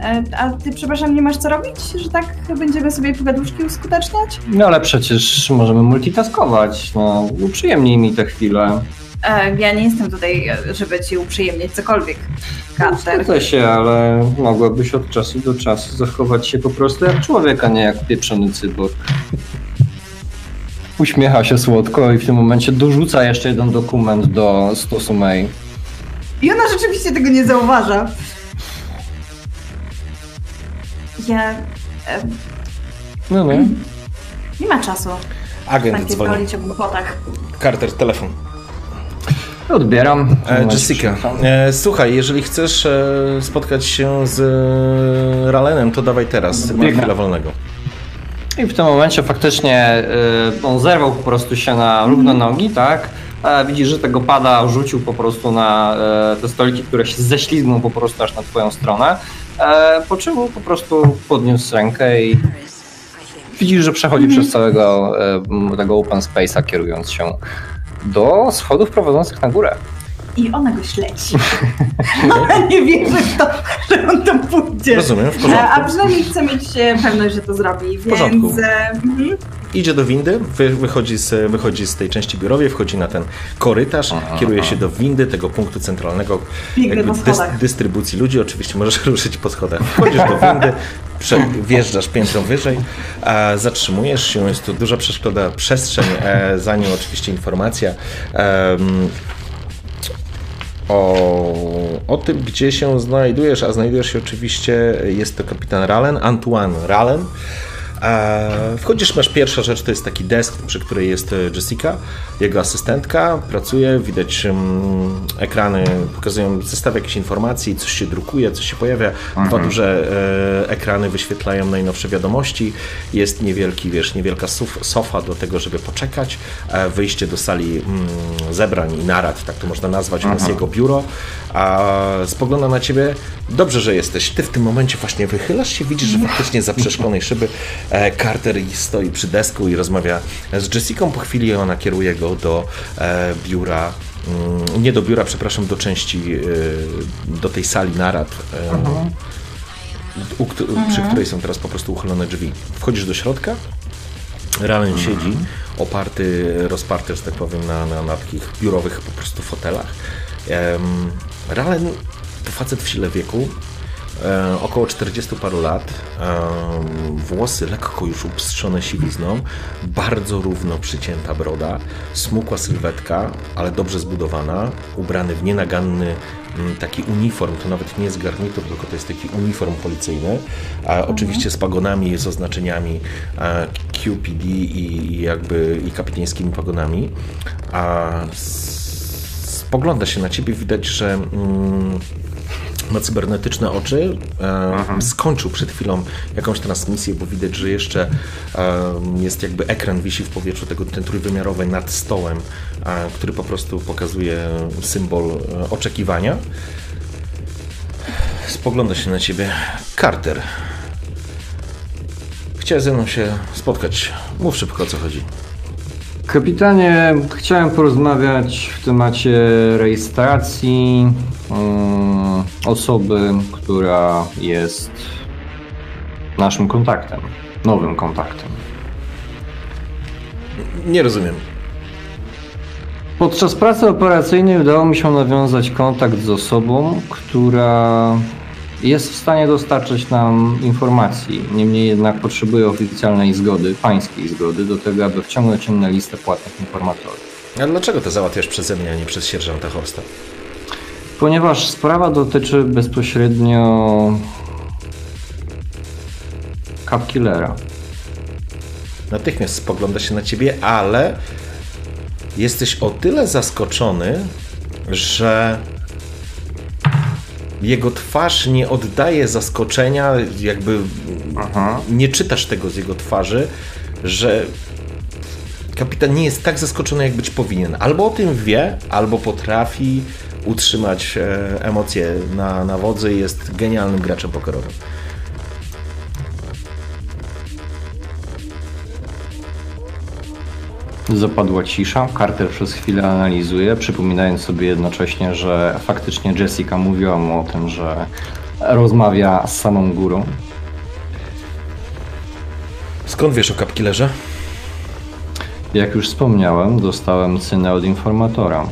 e, A ty, przepraszam, nie masz co robić? Że tak będziemy sobie pogaduszki uskuteczniać? No ale przecież możemy multitaskować. No, uprzyjemnij mi tę chwilę. E, Ja nie jestem tutaj, e, żeby ci uprzyjemnić cokolwiek, Carter. Zgadza się, ale mogłabyś od czasu do czasu zachować się po prostu jak człowiek, a nie jak pieprzony cybor. Uśmiecha się słodko i w tym momencie dorzuca jeszcze jeden dokument do stosu May. I ona rzeczywiście tego nie zauważa. Ja. E, No no. nie ma czasu. agent Tak dzwoni. o. Carter, telefon. Odbieram. E, Jessica, e, słuchaj, jeżeli chcesz e, spotkać się z Ralenem, to dawaj teraz. Mam chwilę wolnego. I w tym momencie faktycznie on zerwał po prostu się na równe nogi, tak? E, Widzisz, że tego pada rzucił po prostu na e, te stoliki, które się ześlizgną po prostu aż na twoją stronę. E, Po czym po prostu podniósł rękę i widzisz, że przechodzi przez całego e, tego open space'a, kierując się do schodów prowadzących na górę. I ona go śledzi. <laughs> Ona nie wierzy w to, że on tam pójdzie. Rozumiem, w E, porządku. A przynajmniej chce mieć e, pewność, że to zrobi. W porządku. Więc, e, mhm. Idzie do windy, wy, wychodzi, z, wychodzi z tej części biurowej, wchodzi na ten korytarz, kieruje się do windy, tego punktu centralnego jakby schodach. dystrybucji ludzi. Oczywiście możesz <laughs> ruszyć po schodach. Wchodzisz do windy, prze, wjeżdżasz piętro wyżej, a zatrzymujesz się, jest tu duża przeszkoda, przestrzeń, e, za nią oczywiście informacja. em, o, o tym, gdzie się znajdujesz, a znajdujesz się oczywiście, jest to kapitan Rallen, Antoine Rallen. Wchodzisz, masz pierwsza rzecz, to jest taki desk, przy której jest e, Jessica, jego asystentka, pracuje, widać mm, ekrany, pokazują, zestaw jakichś informacji, coś się drukuje, coś się pojawia, dwa duże e, ekrany wyświetlają najnowsze wiadomości, jest niewielki, wiesz, niewielka suf, sofa do tego, żeby poczekać, e, wyjście do sali mm, zebrań i narad, tak to można nazwać, u nas jego biuro, a spogląda na ciebie, dobrze, że jesteś, ty w tym momencie właśnie wychylasz się, widzisz, że <laughs> faktycznie za przeszklonej szyby Carter stoi przy desku i rozmawia z Jessicą, po chwili ona kieruje go do e, biura, mm, nie do biura, przepraszam, do części, e, do tej sali narad, e, u, któ- przy której są teraz po prostu uchylone drzwi. Wchodzisz do środka, Ralen siedzi, oparty, rozparty, że tak powiem, na, na, na takich biurowych po prostu fotelach. Um, Ralen to facet w sile wieku, e, około 40 paru lat, e, włosy lekko już upstrzone siwizną, bardzo równo przycięta broda, smukła sylwetka, ale dobrze zbudowana, ubrany w nienaganny m, taki uniform, to nawet nie jest garnitur, tylko to jest taki uniform policyjny, a oczywiście z pagonami, z oznaczeniami e, QPD i, jakby i kapitańskimi pagonami, a spogląda się na ciebie, widać, że mm, ma cybernetyczne oczy. E, skończył przed chwilą jakąś transmisję, bo widać, że jeszcze e, jest jakby ekran wisi w powietrzu, tego, ten trójwymiarowy nad stołem, e, który po prostu pokazuje symbol e, oczekiwania. Spogląda się na ciebie. Carter. Chciałeś ze mną się spotkać. Mów szybko, o co chodzi. Kapitanie, chciałem porozmawiać w temacie rejestracji mm, osoby, która jest naszym kontaktem, nowym kontaktem. Nie rozumiem. Podczas pracy operacyjnej udało mi się nawiązać kontakt z osobą, która jest w stanie dostarczyć nam informacji. Niemniej jednak potrzebuje oficjalnej zgody, pańskiej zgody, do tego, aby wciągnąć ją na listę płatnych informatorów. A dlaczego to załatwiasz przeze mnie, a nie przez sierżanta Horsta? Ponieważ sprawa dotyczy bezpośrednio Cap Killera. Natychmiast spogląda się na ciebie, ale jesteś o tyle zaskoczony, że jego twarz nie oddaje zaskoczenia, jakby nie czytasz tego z jego twarzy, że kapitan nie jest tak zaskoczony, jak być powinien. Albo o tym wie, albo potrafi utrzymać e, emocje na, na wodzy i jest genialnym graczem pokerowym. Zapadła cisza. Carter przez chwilę analizuje, przypominając sobie jednocześnie, że faktycznie Jessica mówiła mu o tym, że rozmawia z samą górą. Skąd wiesz o kapkilerze? Jak już wspomniałem, dostałem cynę od informatora.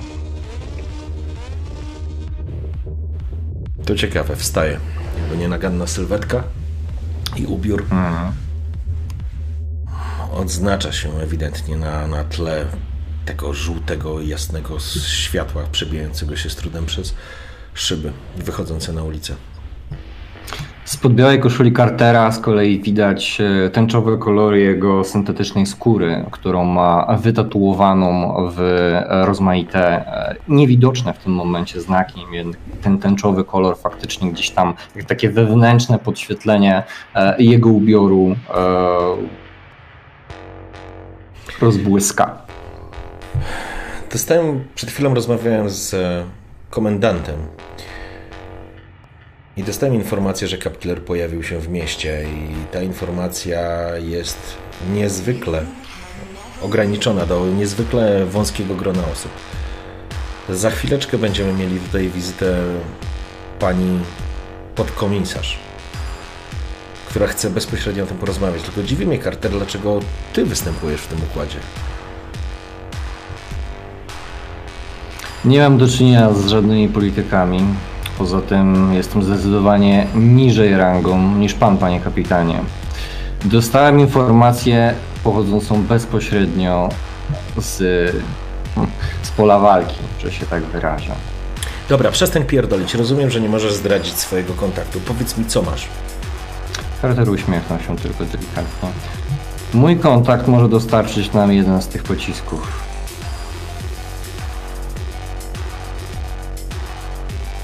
To ciekawe, wstaje. Jego nienaganna sylwetka i ubiór odznacza się ewidentnie na, na tle tego żółtego, jasnego światła przebijającego się z trudem przez szyby wychodzące na ulicę. Spod białej koszuli Cartera z kolei widać e, tęczowe kolory jego syntetycznej skóry, którą ma wytatuowaną w rozmaite, e, niewidoczne w tym momencie znaki. Ten tęczowy kolor faktycznie gdzieś tam, takie wewnętrzne podświetlenie e, jego ubioru rozbłyska. Dostałem, przed chwilą rozmawiałem z e, komendantem i dostałem informację, że Capkiller pojawił się w mieście i ta informacja jest niezwykle ograniczona do niezwykle wąskiego grona osób. Za chwileczkę będziemy mieli tutaj wizytę pani podkomisarz, która chce bezpośrednio o tym porozmawiać. Tylko dziwi mnie, Carter, dlaczego ty występujesz w tym układzie. Nie mam do czynienia z żadnymi politykami. Poza tym jestem zdecydowanie niżej rangą niż pan, panie kapitanie. Dostałem informację pochodzącą bezpośrednio z, <laughs> z pola walki, że się tak wyrażę. Dobra, przestań pierdolić. Rozumiem, że nie możesz zdradzić swojego kontaktu. Powiedz mi, co masz. Carter uśmiechnął się tylko delikatnie. Mój kontakt może dostarczyć nam jeden z tych pocisków.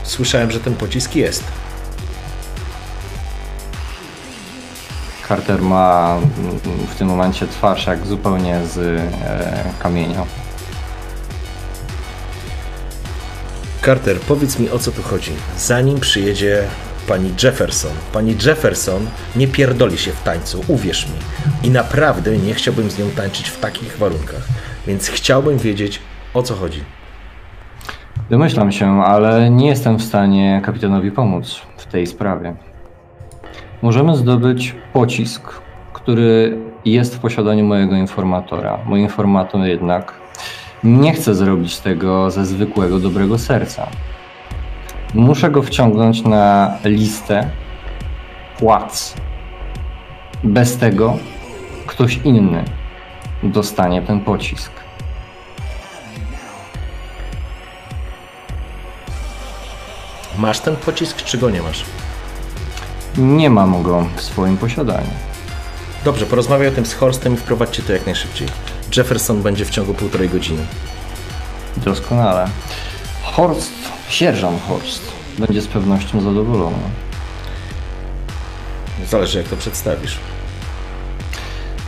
Słyszałem, że ten pocisk jest. Carter ma mm, w tym momencie twarz jak zupełnie z e, kamienia. Carter, powiedz mi, o co tu chodzi. Zanim przyjedzie pani Jefferson. Pani Jefferson nie pierdoli się w tańcu, uwierz mi. I naprawdę nie chciałbym z nią tańczyć w takich warunkach. Więc chciałbym wiedzieć, o co chodzi. Domyślam się, ale nie jestem w stanie kapitanowi pomóc w tej sprawie. Możemy zdobyć pocisk, który jest w posiadaniu mojego informatora. Mój informator jednak nie chce zrobić tego ze zwykłego dobrego serca. Muszę go wciągnąć na listę płac. Bez tego ktoś inny dostanie ten pocisk. Masz ten pocisk, czy go nie masz? Nie mam go w swoim posiadaniu. Dobrze, porozmawiaj o tym z Horstem i wprowadźcie to jak najszybciej. Jefferson będzie w ciągu półtorej godziny. Doskonale. Horst, sierżant Horst, będzie z pewnością zadowolony. Zależy jak to przedstawisz.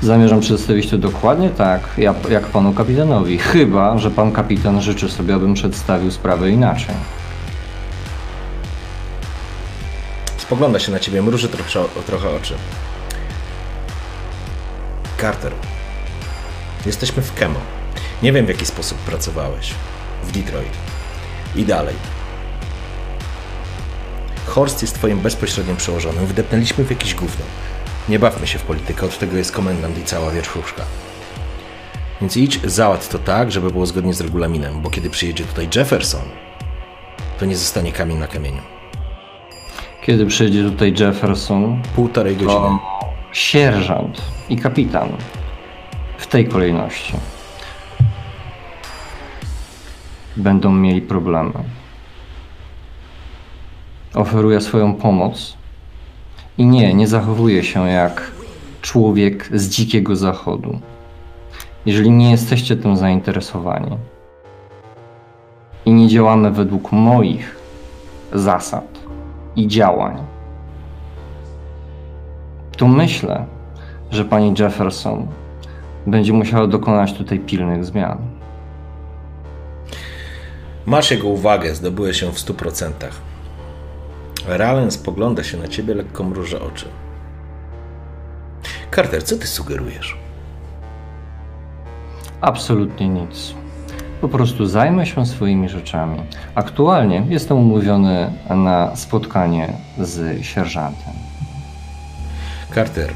Zamierzam przedstawić to dokładnie tak, jak, jak panu kapitanowi. Chyba, że pan kapitan życzy sobie, abym przedstawił sprawę inaczej. Spogląda się na ciebie, mruży trochę, trochę oczy. Carter, jesteśmy w Kemo. Nie wiem w jaki sposób pracowałeś w Detroit. I dalej. Horst jest twoim bezpośrednim przełożonym. Wdepnęliśmy w jakiś gówno. Nie bawmy się w politykę, od tego jest komendant i cała wierzchuszka. Więc idź, załatw to tak, żeby było zgodnie z regulaminem, bo kiedy przyjedzie tutaj Jefferson, to nie zostanie kamień na kamieniu. Kiedy przyjdzie tutaj Jefferson, Półtorej godziny. to sierżant i kapitan. W tej kolejności. Będą mieli problemy. Oferuję swoją pomoc i nie, nie zachowuję się jak człowiek z dzikiego zachodu. Jeżeli nie jesteście tym zainteresowani i nie działamy według moich zasad i działań, to myślę, że pani Jefferson będzie musiała dokonać tutaj pilnych zmian. Masz jego uwagę, zdobyłeś się w stu procentach. Ralen spogląda się na ciebie, lekko mruży oczy. Carter, co ty sugerujesz? Absolutnie nic. Po prostu zajmę się swoimi rzeczami. Aktualnie jestem umówiony na spotkanie z sierżantem. Carter,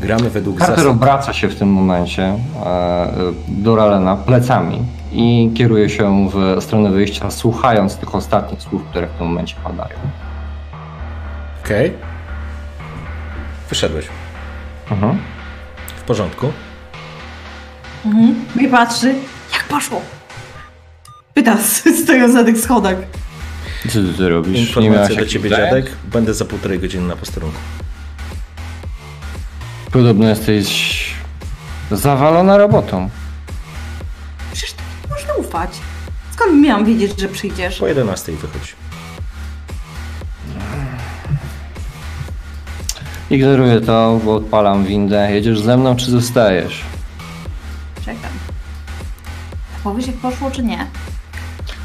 gramy według Carter zasad. obraca się w tym momencie e, do Ralena plecami i kieruje się w stronę wyjścia, słuchając tych ostatnich słów, które w tym momencie padają. Okej. Wyszedłeś. Mhm. W porządku. Mhm. I patrzy, jak poszło. Pyta, stojąc na tych schodach. Co ty, robisz? Nie Informacja do ciebie, dziadek. Będę za półtorej godziny na posterunku. Podobno jesteś zawalona robotą. Przecież to nie można ufać. Skąd miałam wiedzieć, że przyjdziesz? Po 11 wychodź. Ignoruję to, bo odpalam windę. Jedziesz ze mną, czy zostajesz? Czekam. Powiesz, jak poszło, czy nie?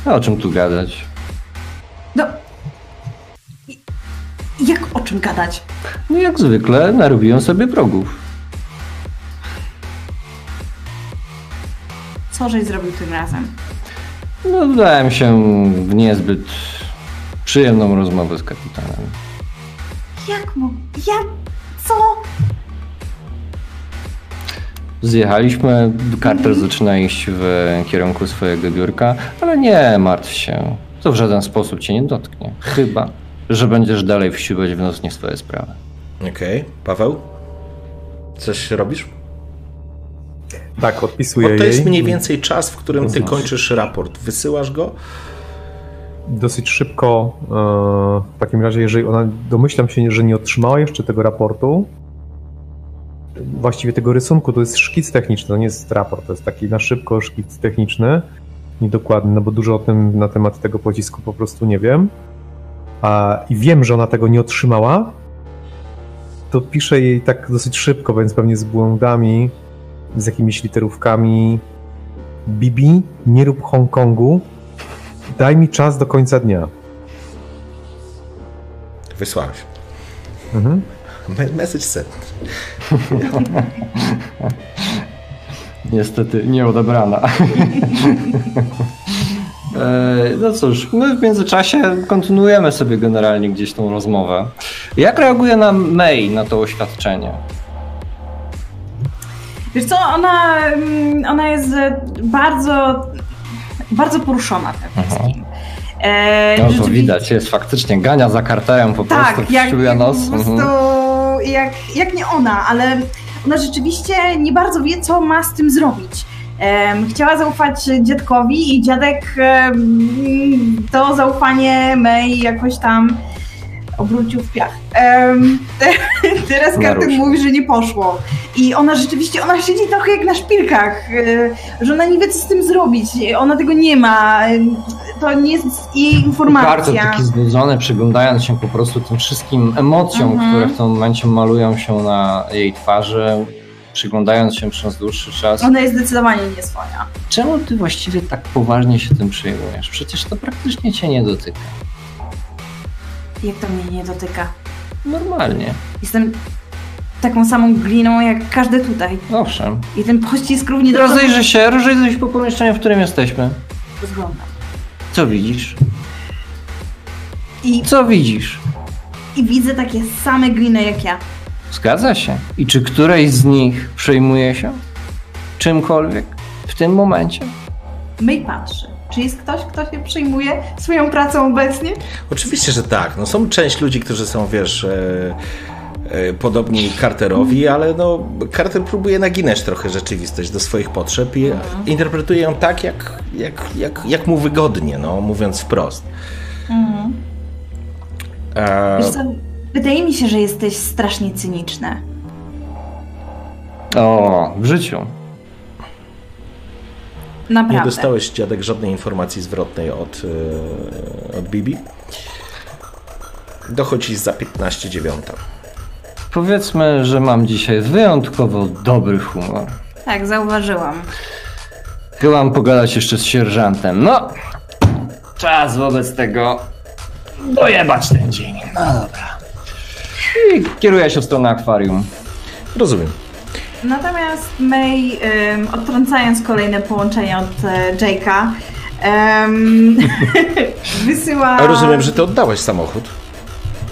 A o czym tu gadać? O czym gadać? No jak zwykle narobiłem sobie progów. Co żeś zrobił tym razem? No wdałem się w niezbyt przyjemną rozmowę z kapitanem. Jak mo... Ja... Co? Zjechaliśmy, Carter zaczyna iść w kierunku swojego biurka, ale nie martw się. To w żaden sposób cię nie dotknie. Chyba, że będziesz dalej wsiubać w nos nie swoje sprawy. Okej. Paweł? Coś robisz? Tak, odpisuję Bo to jej. jest mniej więcej czas, w którym ty kończysz raport. Wysyłasz go? Dosyć szybko, e, w takim razie, jeżeli ona, domyślam się, że nie otrzymała jeszcze tego raportu, właściwie tego rysunku, to jest szkic techniczny, to nie jest raport, to jest taki na szybko szkic techniczny, niedokładny, no bo dużo o tym na temat tego pocisku po prostu nie wiem. A, I wiem, że ona tego nie otrzymała, to piszę jej tak dosyć szybko, więc pewnie z błędami, z jakimiś literówkami. Bibi, nie rób Hongkongu, daj mi czas do końca dnia. Wysłałeś. Mhm. Me- Message sent. Niestety nie odebrana. <laughs> E, No cóż, my w międzyczasie kontynuujemy sobie generalnie gdzieś tą rozmowę. Jak reaguje na May na to oświadczenie? Wiesz co, ona, mm, ona jest e, bardzo, bardzo poruszona tym wszystkim. E, No to widać, jest faktycznie gania za karterem po Tak, prostu jak, wsiłuje nos. po prostu, Mhm. jak, jak nie ona, ale ona rzeczywiście nie bardzo wie, co ma z tym zrobić. Chciała zaufać dziadkowi i dziadek to zaufanie May jakoś tam obrócił w piach. Te, <laughs> teraz Kartek mówi, że nie poszło. I ona rzeczywiście, ona siedzi trochę jak na szpilkach, e, że ona nie wie, co z tym zrobić. Ona tego nie ma. To nie jest jej Bardzo informacja. taki znudzony, przyglądając się po prostu tym wszystkim emocjom, Mhm. które w tym momencie malują się na jej twarzy, przyglądając się przez dłuższy czas. Ona jest zdecydowanie nie swoja. Czemu ty właściwie tak poważnie się tym przejmujesz? Przecież to praktycznie cię nie dotyka. Jak to mnie nie dotyka? Normalnie. Jestem taką samą gliną jak każdy tutaj. Owszem. I ten pościsk równie dobrze Rozejrzyj się, rozejrzyj się po pomieszczeniu, w którym jesteśmy. rozglądam. Co widzisz? I, Co widzisz? I widzę takie same gliny jak ja. Zgadza się. I czy któreś z nich przejmuje się czymkolwiek w tym momencie? May patrzy. Czy jest ktoś, kto się przejmuje swoją pracą obecnie? Oczywiście, że tak. No, są część ludzi, którzy są, wiesz, e, e, podobni Carterowi, ale no, Carter próbuje naginać trochę rzeczywistość do swoich potrzeb i interpretuje ją tak, jak, jak, jak, jak mu wygodnie, no, mówiąc wprost. E, Wiesz co, wydaje mi się, że jesteś strasznie cyniczny. O, w życiu. Naprawdę. nie dostałeś, dziadek, żadnej informacji zwrotnej od, e, od Bibi. Dochodzi za 15 dziewiąta. Powiedzmy, że mam dzisiaj wyjątkowo dobry humor. Tak, zauważyłam. Chyba mam pogadać jeszcze z sierżantem. No, czas wobec tego dojebać ten dzień. No dobra. I kieruję się w stronę akwarium. Rozumiem. Natomiast May, ym, odtrącając kolejne połączenie od e, Jake'a, ym, <laughs> wysyła... A rozumiem, że ty oddałeś samochód.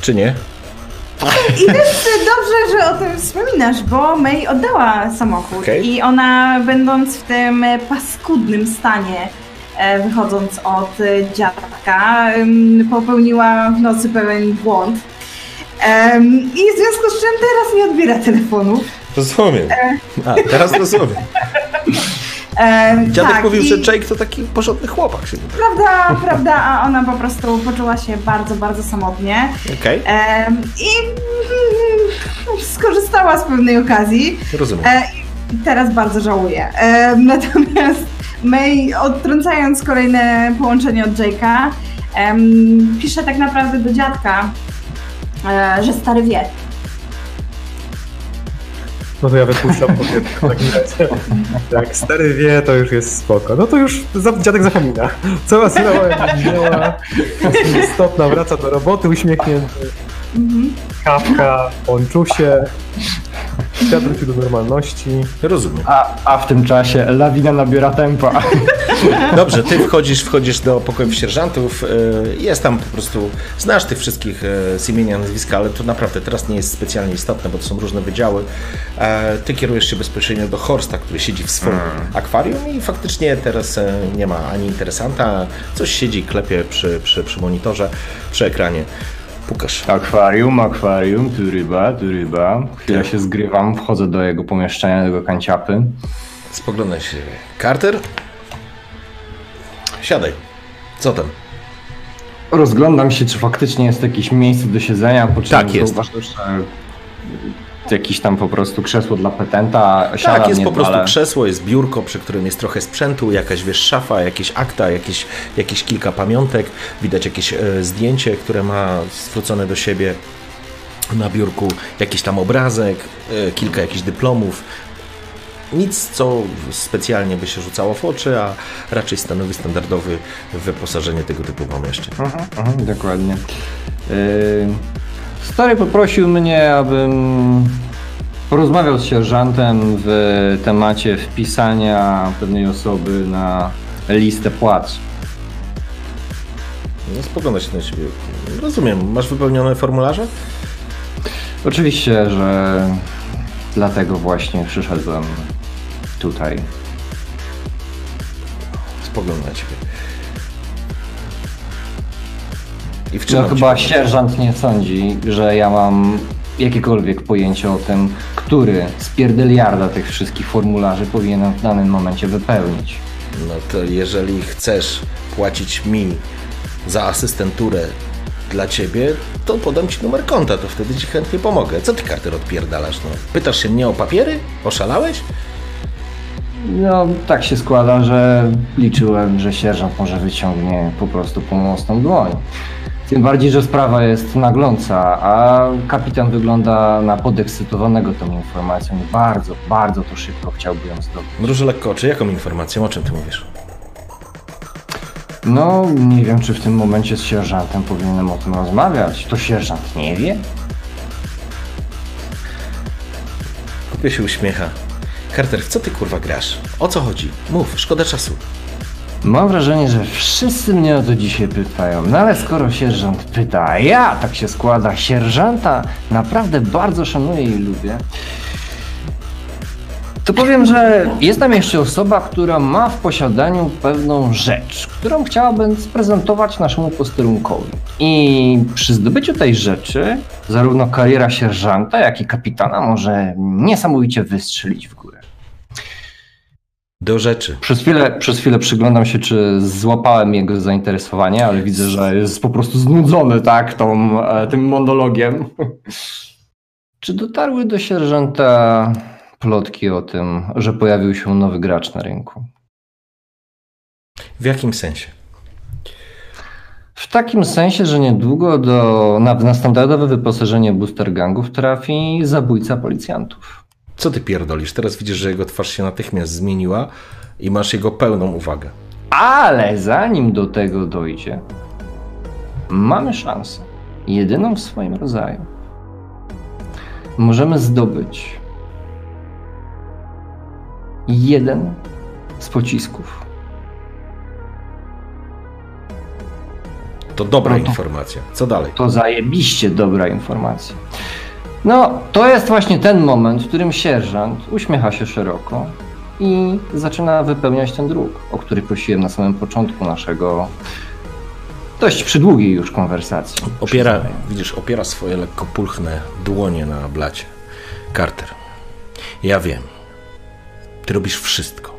Czy nie? I też dobrze, że o tym wspominasz, bo May oddała samochód Okej. i ona będąc w tym paskudnym stanie, e, wychodząc od e, dziadka, popełniła w nocy pewien błąd. Em, I w związku z czym teraz nie odbiera telefonów. Rozumiem. A, teraz rozumiem. <laughs> Em, Dziadek tak, mówił, i- że Jake to taki porządny chłopak. się. Prawda, prawda, a ona po prostu poczuła się bardzo, bardzo samotnie. Okej, Em, I mm, skorzystała z pewnej okazji. rozumiem. E, I teraz bardzo żałuję. E, <laughs> natomiast May, odtrącając kolejne połączenie od Jake'a, pisze tak naprawdę do dziadka, e, że stary wie. No to ja wypuszczam powietrze. <laughs> Jak stary wie, to już jest spoko. No to już za, dziadek zapomina. Cała <laughs> minęła, jest istotna, wraca do roboty uśmiechnięty. Kawka, ponczusie. Świat wrócił do normalności. Rozumiem. A, a w tym czasie lawina nabiera tempa. <laughs> Dobrze, ty wchodzisz, wchodzisz do pokoju sierżantów. y, Jest tam po prostu. Znasz tych wszystkich y, z imienia, nazwiska, ale to naprawdę teraz nie jest specjalnie istotne, bo to są różne wydziały. E, Ty kierujesz się bezpośrednio do Horsta, który siedzi w swoim akwarium i faktycznie teraz e, nie ma ani interesanta. Coś siedzi, klepie przy, przy, przy monitorze, przy ekranie. Akwarium, akwarium, tu ryba, tu ryba. Chwilę się zgrywam, wchodzę do jego pomieszczenia, do jego kanciapy. Spoglądaj się. Carter? Siadaj. Co tam? Rozglądam się, czy faktycznie jest jakieś miejsce do siedzenia, po czym Tak, jest. że jakieś tam po prostu krzesło dla petenta, Tak, jest po prostu krzesło, jest biurko, przy którym jest trochę sprzętu, jakaś wiesz, szafa, jakieś akta, jakieś, jakieś kilka pamiątek, widać jakieś e, zdjęcie, które ma zwrócone do siebie na biurku, jakiś tam obrazek, e, kilka jakichś dyplomów. Nic, co specjalnie by się rzucało w oczy, a raczej stanowi standardowe wyposażenie tego typu pomieszczeń. Mhm, mhm, dokładnie. Yy, stary poprosił mnie, abym porozmawiał z sierżantem w temacie wpisania pewnej osoby na listę płac. No, spogląda się na siebie. Rozumiem, masz wypełnione formularze? Oczywiście, że dlatego właśnie przyszedłem tutaj. Spoglądam na ciebie. I No wczoraj chyba sierżant nie sądzi, że ja mam jakiekolwiek pojęcie o tym, który z pierdyliarda tych wszystkich formularzy powinienem w danym momencie wypełnić. No to jeżeli chcesz płacić mi za asystenturę dla ciebie, to podam ci numer konta, to wtedy ci chętnie pomogę. Co ty Carter odpierdalasz? No? Pytasz się mnie o papiery? Oszalałeś? No, tak się składa, że liczyłem, że sierżant może wyciągnie po prostu pomocną dłoń. Tym bardziej, że sprawa jest nagląca, a kapitan wygląda na podekscytowanego tą informacją i bardzo, bardzo to szybko chciałby ją zdobyć. Mruży lekko oczy. Jaką informacją? O czym ty mówisz? No, nie wiem, czy w tym momencie z sierżantem powinienem o tym rozmawiać. To sierżant nie wie? Kupie się uśmiecha. Carter, w co ty kurwa grasz? O co chodzi? Mów, szkoda czasu. Mam wrażenie, że wszyscy mnie o to dzisiaj pytają. No ale skoro sierżant pyta, a ja tak się składa, sierżanta naprawdę bardzo szanuję i lubię, to powiem, że jest tam jeszcze osoba, która ma w posiadaniu pewną rzecz, którą chciałabym sprezentować naszemu posterunkowi. I przy zdobyciu tej rzeczy, zarówno kariera sierżanta, jak i kapitana może niesamowicie wystrzelić w górę. Do rzeczy. Przez chwilę, przez chwilę przyglądam się, czy złapałem jego zainteresowanie, ale widzę, że jest po prostu znudzony, tak, tą, e, tym monologiem. czy dotarły do sierżanta plotki o tym, że pojawił się nowy gracz na rynku? W jakim sensie? W takim sensie, że niedługo do, na, na standardowe wyposażenie booster gangów trafi zabójca policjantów. Co ty pierdolisz? Teraz widzisz, że jego twarz się natychmiast zmieniła i masz jego pełną uwagę. Ale zanim do tego dojdzie, mamy szansę, jedyną w swoim rodzaju. Możemy zdobyć jeden z pocisków. To dobra No to- informacja. Co dalej? To zajebiście dobra informacja. No, to jest właśnie ten moment, w którym sierżant uśmiecha się szeroko i zaczyna wypełniać ten druk, o który prosiłem na samym początku naszego dość przydługiej już konwersacji. Opiera, widzisz, opiera swoje lekko pulchne dłonie na blacie. Carter, ja wiem. Ty robisz wszystko.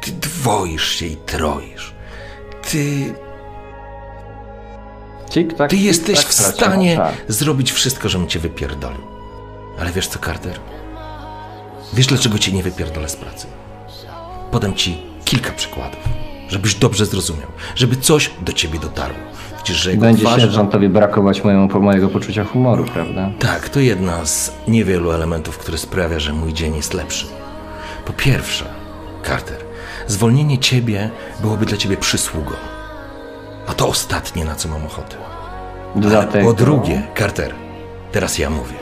Ty dwoisz się i troisz. Ty, Tik, tak, ty tik, jesteś tak, w tracił stanie obszar. zrobić wszystko, żebym cię wypierdolił. Ale wiesz co, Carter? Wiesz, dlaczego cię nie wypierdolę z pracy? Podam ci kilka przykładów, żebyś dobrze zrozumiał, żeby coś do ciebie dotarło. Widzisz, że jego Będzie twarz... sierżantowi brakować mojemu, mojego poczucia humoru, prawda? Tak, to jedna z niewielu elementów, które sprawia, że mój dzień jest lepszy. Po pierwsze, Carter, zwolnienie ciebie byłoby dla ciebie przysługą. A to ostatnie, na co mam ochotę. Dlatego... po drugie, Carter, teraz ja mówię.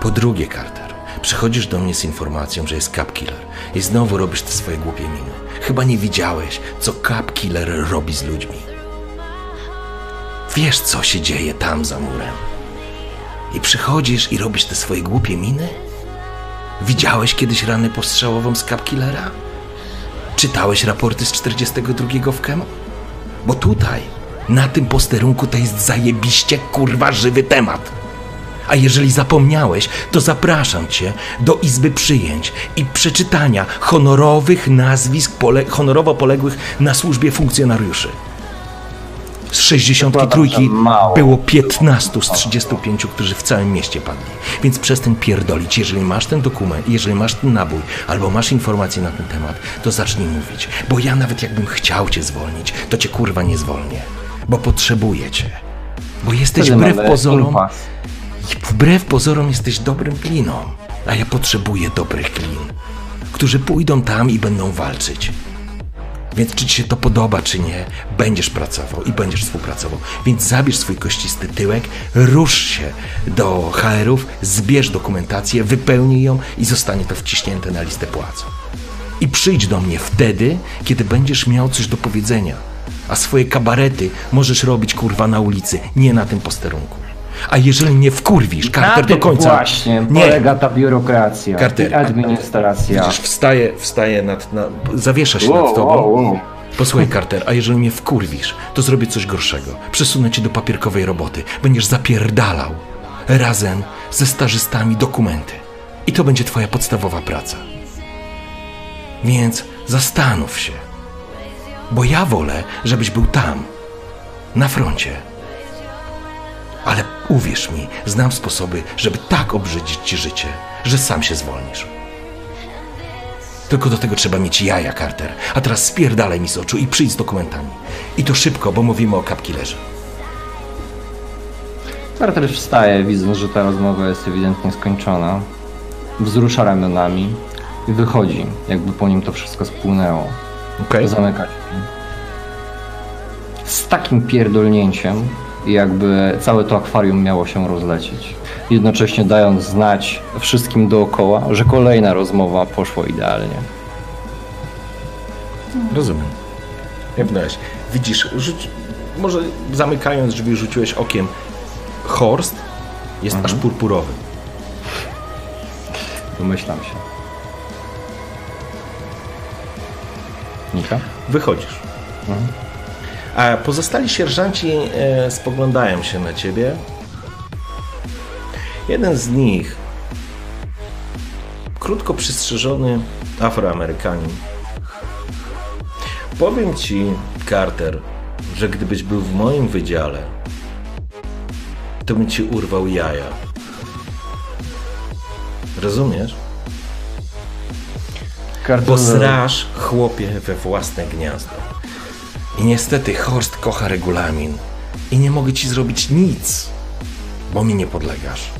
Po drugie, Carter, przychodzisz do mnie z informacją, że jest Cap Killer i znowu robisz te swoje głupie miny. Chyba nie widziałeś, co Cap Killer robi z ludźmi. Wiesz, co się dzieje tam za murem. I przychodzisz i robisz te swoje głupie miny? Widziałeś kiedyś ranę postrzałową z Cap Killera? Czytałeś raporty z 42 w Kemo? Bo tutaj, na tym posterunku, to jest zajebiście kurwa żywy temat. A jeżeli zapomniałeś, to zapraszam cię do izby przyjęć i przeczytania honorowych nazwisk pole honorowo poległych na służbie funkcjonariuszy. Z 63 Zakładam, że mało. było 15 z 35, którzy w całym mieście padli. Więc przestań pierdolić. Jeżeli masz ten dokument, jeżeli masz ten nabój, albo masz informacje na ten temat, to zacznij mówić. Bo ja nawet jakbym chciał cię zwolnić, to cię kurwa nie zwolnię. Bo potrzebuję cię. Bo jesteś wbrew pozorom, wbrew pozorom jesteś dobrym kliną. A ja potrzebuję dobrych klin, którzy pójdą tam i będą walczyć. Więc czy ci się to podoba, czy nie, będziesz pracował i będziesz współpracował. Więc zabierz swój kościsty tyłek, rusz się do HR-ów, zbierz dokumentację, wypełnij ją i zostanie to wciśnięte na listę płac. I przyjdź do mnie wtedy, kiedy będziesz miał coś do powiedzenia. A swoje kabarety możesz robić kurwa na ulicy, nie na tym posterunku. A jeżeli nie wkurwisz, Carter do końca... właśnie Nie. polega ta biurokracja Carter, i administracja. Widzisz, wstaje, wstaje nad, na, zawiesza się Wow, nad tobą. wow, wow. Posłuchaj, Carter, a jeżeli mnie wkurwisz, to zrobię coś gorszego. Przesunę cię do papierkowej roboty. Będziesz zapierdalał razem ze stażystami dokumenty. I to będzie twoja podstawowa praca. Więc zastanów się. Bo ja wolę, żebyś był tam, na froncie. Ale uwierz mi, znam sposoby, żeby tak obrzydzić ci życie, że sam się zwolnisz. Tylko do tego trzeba mieć jaja, Carter. A teraz spierdalaj mi z oczu i przyjdź z dokumentami. I to szybko, bo mówimy o kapkillerze. Carter wstaje, widząc, że ta rozmowa jest ewidentnie skończona. Wzrusza ramionami i wychodzi, jakby po nim to wszystko spłynęło. Okej? Zamyka drzwi. Z takim pierdolnięciem, jakby całe to akwarium miało się rozlecieć. Jednocześnie dając znać wszystkim dookoła, że kolejna rozmowa poszła idealnie. Rozumiem. Jebnąłeś. Widzisz, rzuć, może zamykając drzwi rzuciłeś okiem. Horst jest aż purpurowy. Domyślam się. Nika? Wychodzisz. A pozostali sierżanci e, spoglądają się na ciebie. Jeden z nich, krótko przystrzyżony Afroamerykanin. Powiem ci, Carter, że gdybyś był w moim wydziale, to bym ci urwał jaja. Rozumiesz? Bo srasz chłopie we własne gniazdo. I niestety Horst kocha regulamin. I nie mogę ci zrobić nic, bo mi nie podlegasz.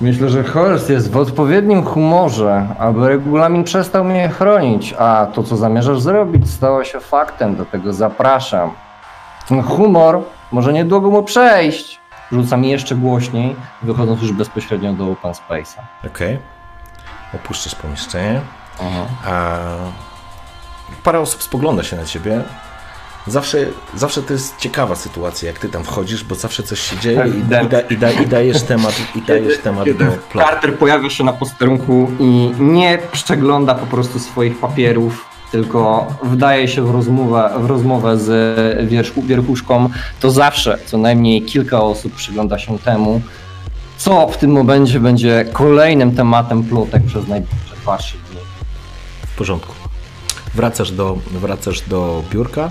Myślę, że Horst jest w odpowiednim humorze, aby regulamin przestał mnie chronić, a to, co zamierzasz zrobić, stało się faktem, do tego zapraszam. Ten humor może niedługo mu przejść. Rzucam jeszcze głośniej, wychodząc już bezpośrednio do Open Space'a. Okej. Opuszczasz pomieszczenie. A parę osób spogląda się na ciebie. Zawsze, zawsze to jest ciekawa sytuacja, jak ty tam wchodzisz, bo zawsze coś się dzieje i, i, da, i, da, i dajesz temat, i dajesz temat do plotu. Carter pojawia się na posterunku i nie przegląda po prostu swoich papierów, tylko wdaje się w rozmowę, w rozmowę z wierzchu, wierchuszką, to zawsze co najmniej kilka osób przygląda się temu, co w tym momencie będzie kolejnym tematem plotek przez najbliższe 2-3 dni. W porządku. Wracasz do, wracasz do biurka.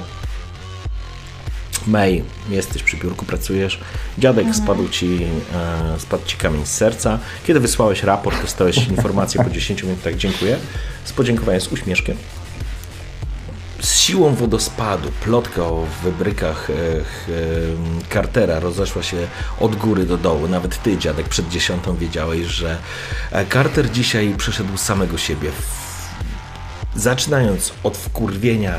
May, jesteś przy biurku, pracujesz. Dziadek spadł, ci, e, spadł ci kamień z serca. Kiedy wysłałeś raport, dostałeś <laughs> informację po 10 minutach. Dziękuję. Z podziękowaniem z uśmieszkiem. Z siłą wodospadu, plotka o wybrykach e, e, Cartera rozeszła się od góry do dołu. Nawet ty, dziadek, przed dziesiątą wiedziałeś, że e, Carter dzisiaj przeszedł samego siebie. Zaczynając od wkurwienia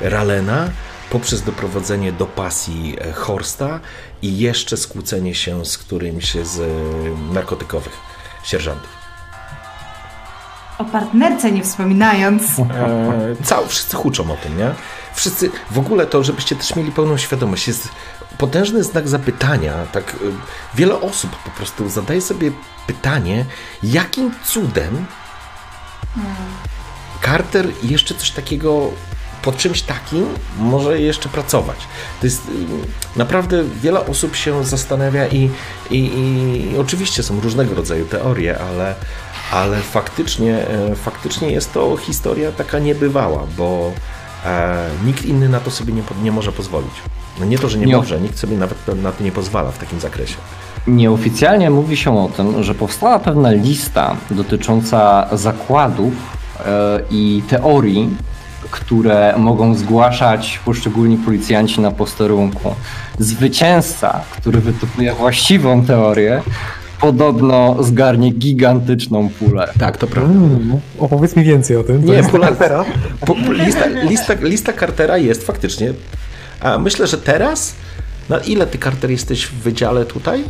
Ralena, poprzez doprowadzenie do pasji e, Horsta i jeszcze skłócenie się z którymś z e, narkotykowych sierżantów. O partnerce nie wspominając. <laughs> E, cał, wszyscy huczą o tym, nie? Wszyscy, w ogóle to, żebyście też mieli pełną świadomość, jest potężny znak zapytania, tak e, wiele osób po prostu zadaje sobie pytanie, jakim cudem Carter jeszcze coś takiego pod czymś takim może jeszcze pracować. To jest y, naprawdę wiele osób się zastanawia i, i, i oczywiście są różnego rodzaju teorie, ale, ale faktycznie, e, faktycznie jest to historia taka niebywała, bo e, nikt inny na to sobie nie, nie może pozwolić. No nie to, że nie, Nie. może, nikt sobie nawet na to nie pozwala w takim zakresie. Nieoficjalnie mówi się o tym, że powstała pewna lista dotycząca zakładów i teorii, które mogą zgłaszać poszczególni policjanci na posterunku. Zwycięzca, który wytypuje właściwą teorię, podobno zgarnie gigantyczną pulę. Tak, to prawda. Mm, opowiedz mi więcej o tym. To Nie, jest pula- Cartera. Lista, lista, lista Cartera jest faktycznie. A myślę, że teraz. Na ile ty Carter jesteś w wydziale tutaj?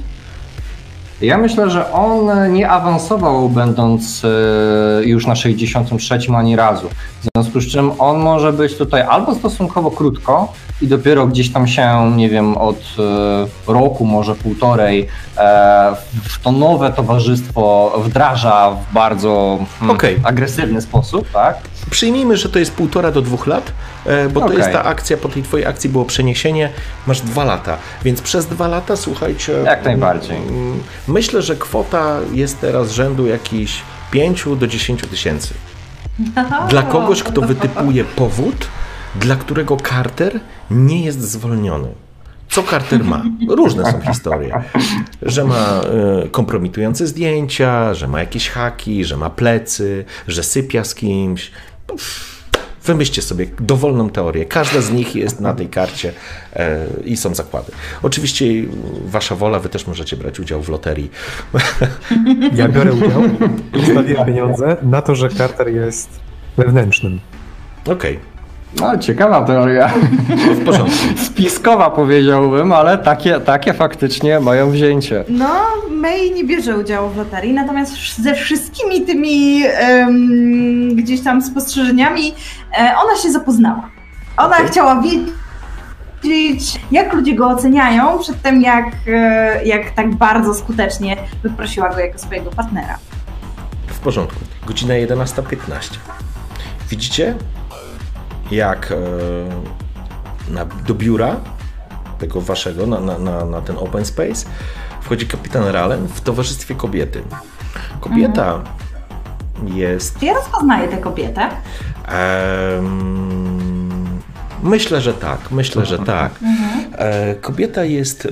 Ja myślę, że on nie awansował będąc e, już na 63 ani razu. W związku z czym on może być tutaj albo stosunkowo krótko i dopiero gdzieś tam się, nie wiem, od e, roku, może półtorej e, w to nowe towarzystwo wdraża w bardzo hmm, Okej. agresywny sposób, tak? Przyjmijmy, że to jest półtora do dwóch lat, e, bo to Okej. jest ta akcja, po tej twojej akcji było przeniesienie, masz dwa lata, więc przez dwa lata, słuchajcie... Jak najbardziej. mm, Myślę, że kwota jest teraz rzędu jakichś 5 do 10 tysięcy. <laughs> Dla kogoś, kto wytypuje powód, dla którego Carter nie jest zwolniony. Co Carter ma? Różne są historie. Że ma e, kompromitujące zdjęcia, że ma jakieś haki, że ma plecy, że sypia z kimś. Wymyślcie sobie dowolną teorię. Każda z nich jest na tej karcie e, i są zakłady. Oczywiście e, wasza wola, wy też możecie brać udział w loterii. <laughs> Ja biorę udział i stawiam pieniądze na to, że Carter jest wewnętrznym. Okej, No, ciekawa teoria. w porządku. <laughs> Spiskowa powiedziałbym, ale takie, takie faktycznie mają wzięcie. No, May nie bierze udziału w loterii, natomiast ze wszystkimi tymi em, gdzieś tam spostrzeżeniami e, ona się zapoznała. Ona Okej. chciała wiedzieć, jak ludzie go oceniają, przed tym jak, e, jak tak bardzo skutecznie wyprosiła go jako swojego partnera. W porządku. Godzina 11.15. Widzicie, jak e, na, do biura tego waszego, na, na, na, na ten open space, wchodzi kapitan Ralen w towarzystwie kobiety. Kobieta jest. Czy ja rozpoznaję tę kobietę? em, myślę, że tak. Myślę, że tak. E, kobieta jest e,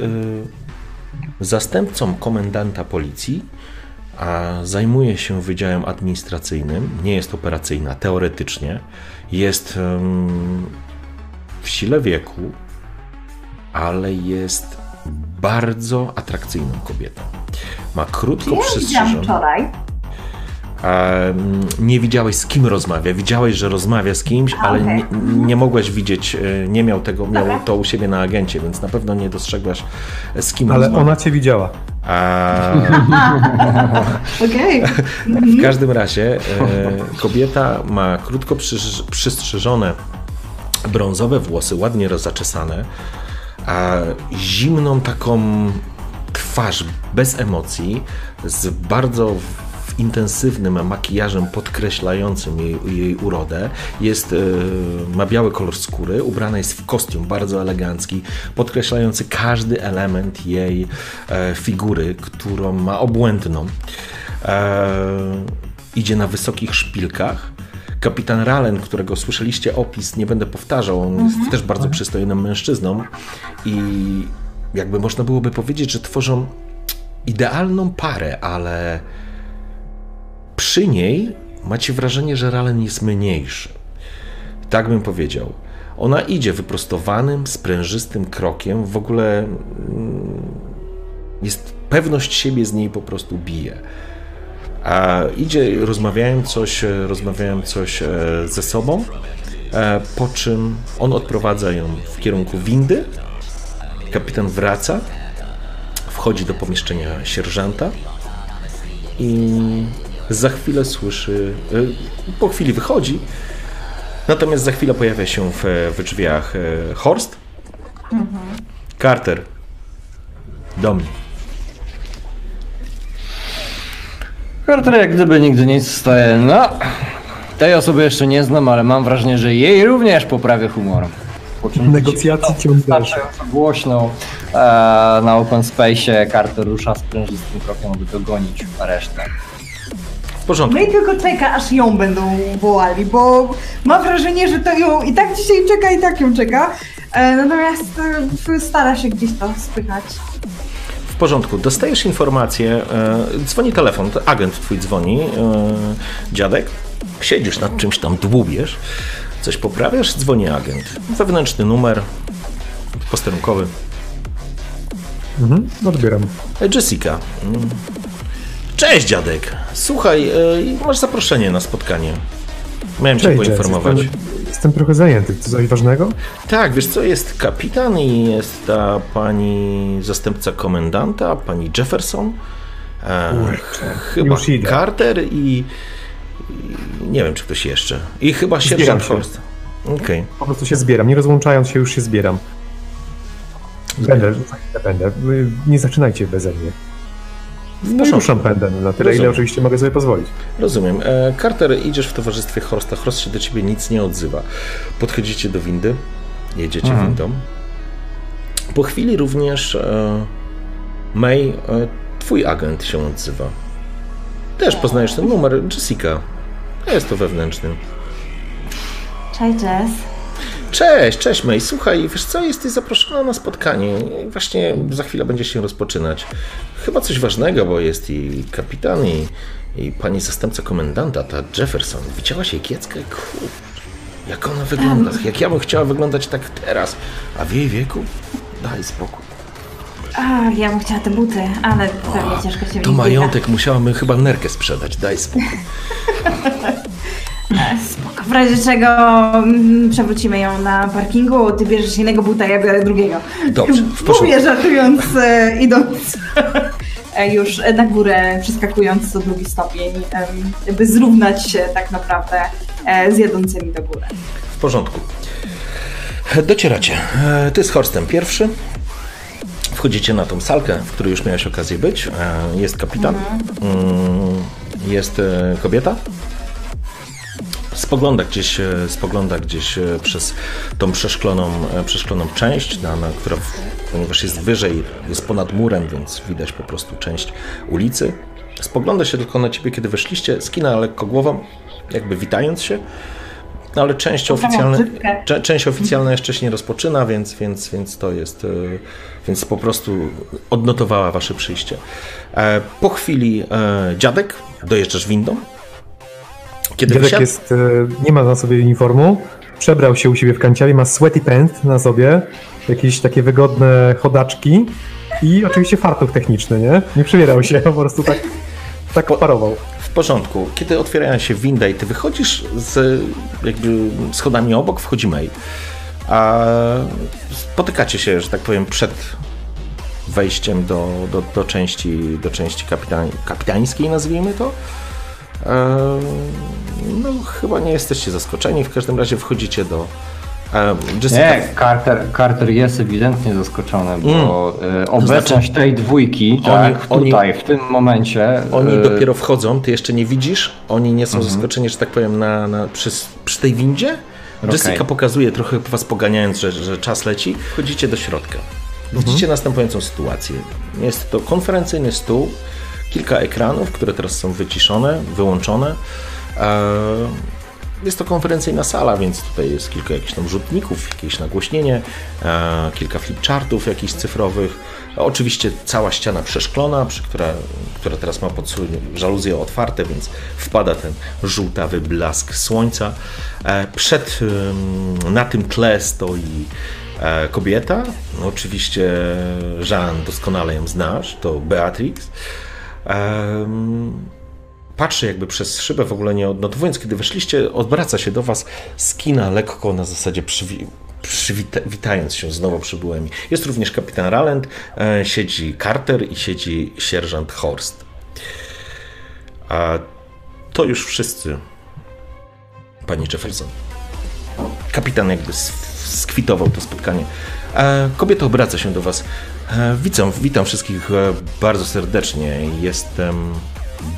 zastępcą komendanta policji, a zajmuje się wydziałem administracyjnym. Nie jest operacyjna, teoretycznie. Jest w sile wieku, ale jest bardzo atrakcyjną kobietą. Ma krótko Ja wczoraj. Nie widziałeś z kim rozmawia. Widziałeś, że rozmawia z kimś, ale okej. nie, nie mogłaś widzieć, e, nie miał tego, miał Dobra. to u siebie na agencie, więc na pewno nie dostrzegłaś z kim Ale rozmawia. ona cię widziała. A, <laughs> Okej. w każdym razie e, kobieta ma krótko przystrzyżone brązowe włosy, ładnie rozaczesane, a zimną taką twarz bez emocji, z bardzo w- intensywnym makijażem podkreślającym jej, jej urodę. Jest, e, ma biały kolor skóry, ubrana jest w kostium bardzo elegancki, podkreślający każdy element jej e, figury, którą ma obłędną. E, idzie na wysokich szpilkach. Kapitan Ralen, którego słyszeliście opis, nie będę powtarzał, on jest też bardzo przystojnym mężczyzną i jakby można byłoby powiedzieć, że tworzą idealną parę, ale przy niej macie wrażenie, że Ralen jest mniejszy. Tak bym powiedział. Ona idzie wyprostowanym, sprężystym krokiem, w ogóle mm, jest pewność siebie z niej po prostu bije. A idzie, rozmawiają coś, e, rozmawiają coś e, ze sobą, e, po czym on odprowadza ją w kierunku windy. Kapitan wraca, wchodzi do pomieszczenia sierżanta i za chwilę słyszy, e, po chwili wychodzi, natomiast za chwilę pojawia się w, w drzwiach e, Horst. Carter, do mnie. Carter jak gdyby nigdy nic staje. No, tej osoby jeszcze nie znam, ale mam wrażenie, że jej również poprawia humor. Negocjacji ciąg dalszy. głośno e, na open space Carter rusza sprężystym krokiem, aby dogonić resztę. Porządku. May tylko czeka, aż ją będą wołali, bo ma wrażenie, że to ją i tak dzisiaj czeka, i tak ją czeka. E, natomiast e, stara się gdzieś to spychać. W porządku, dostajesz informację, e, dzwoni telefon, agent twój dzwoni, dziadek, siedzisz nad czymś tam, dłubiesz, coś poprawiasz, dzwoni agent. Wewnętrzny numer, posterunkowy. Mhm, odbieram. Jessica. Cześć dziadek, słuchaj, e, masz zaproszenie na spotkanie. Miałem cię Cześć, Jess, poinformować. Jestem, jestem trochę zajęty. To coś ważnego? Tak, wiesz co, jest kapitan i jest ta pani zastępca komendanta, pani Jefferson E, Kurczę, chyba. Carter i, i nie wiem, czy ktoś jeszcze. I chyba sierżant. Horst. Okej. Po prostu się zbieram. Nie rozłączając się, już się zbieram. Będę, będę. Nie zaczynajcie beze mnie. No i ruszam pędem na tyle, ile Rozumiem. oczywiście mogę sobie pozwolić. Rozumiem. E, Carter, idziesz w towarzystwie Horsta. Horst się do ciebie nic nie odzywa. Podchodzicie do windy, jedziecie Mhm. windą. Po chwili również e, May, e, twój agent się odzywa. Też poznajesz ten numer, Jessica. Jest to wewnętrzny. Cześć, Jess. Cześć, cześć May. Słuchaj, wiesz co, jesteś zaproszona na spotkanie. Właśnie za chwilę będzie się rozpoczynać. Chyba coś ważnego, bo jest i kapitan, i, i pani zastępca komendanta, ta Jefferson. Widziałaś jej kieckę? Kurczę, jak ona wygląda. Jak ja bym chciała wyglądać tak teraz. A w jej wieku? Daj spokój. A, ja bym chciała te buty, ale pewnie ciężko się To majątek musiałabym chyba nerkę sprzedać. Daj spokój. <laughs> biega. W razie czego mm, przewrócimy ją na parkingu, ty bierzesz jednego buta, ja biorę drugiego. Dobrze, w porządku. Mówię żartując, e, idąc <laughs> e, już na górę, przeskakując co drugi stopień, em, by zrównać się tak naprawdę e, z jadącymi do góry. W porządku. Docieracie. E, Ty z Horstem pierwszy. Wchodzicie na tą salkę, w której już miałeś okazję być. E, Jest kapitan. Mm, Jest e, kobieta. Spogląda gdzieś, e, spogląda gdzieś e, przez tą przeszkloną, e, przeszkloną część, na, na, która, ponieważ jest wyżej, jest ponad murem, więc widać po prostu część ulicy. Spogląda się tylko na ciebie, kiedy weszliście, skina lekko głową, jakby witając się. No ale część oficjalna, cze- część oficjalna jeszcze się nie rozpoczyna, więc, więc, więc to jest, więc po prostu odnotowała wasze przyjście. Po chwili dziadek, dojeżdżasz windą. Kiedy Dziadek wysiadł, jest, e, nie ma na sobie uniformu, przebrał się u siebie w kanciarie, ma sweaty pant na sobie, jakieś takie wygodne chodaczki i oczywiście fartuch techniczny, nie? Nie przebierał się, po prostu tak, tak parował. w porządku, kiedy otwierają się winda i ty wychodzisz z jakby schodami obok, wchodzi May. A spotykacie się, że tak powiem, przed wejściem do, do, do części, do części kapitan, kapitańskiej, nazwijmy to. No, chyba nie jesteście zaskoczeni. W każdym razie wchodzicie do. Jessica, Nie, Carter, Carter jest ewidentnie zaskoczony, bo e, obecność znaczy- tej dwójki, tak, oni- tutaj, w tym momencie. Oni e, dopiero wchodzą, ty jeszcze nie widzisz, oni nie są zaskoczeni, że tak powiem, na, na, przy, przy tej windzie. Jessica Okej. pokazuje, trochę was poganiając, że, że czas leci. Wchodzicie do środka. Widzicie następującą sytuację. Jest to konferencyjny stół, kilka ekranów, które teraz są wyciszone, wyłączone. E, Jest to konferencyjna sala, więc tutaj jest kilka jakichś tam rzutników, jakieś nagłośnienie, e, kilka flipchartów jakichś cyfrowych. Oczywiście cała ściana przeszklona, która, która teraz ma pod żaluzje otwarte, więc wpada ten żółtawy blask słońca. E, Przed, na tym tle stoi kobieta. Oczywiście Jean, doskonale ją znasz, to Beatrix. Patrzy jakby przez szybę, w ogóle nie odnotowując, kiedy weszliście, odwraca się do was z kina lekko na zasadzie przywi- przywita- witając się z nowo przybyłymi. Jest również kapitan Ralland, e, siedzi Carter i siedzi sierżant Horst. A to już wszyscy, pani Jefferson. Kapitan jakby skwitował to spotkanie. E, Kobieta obraca się do Was. E, Witam, witam wszystkich e, bardzo serdecznie. Jestem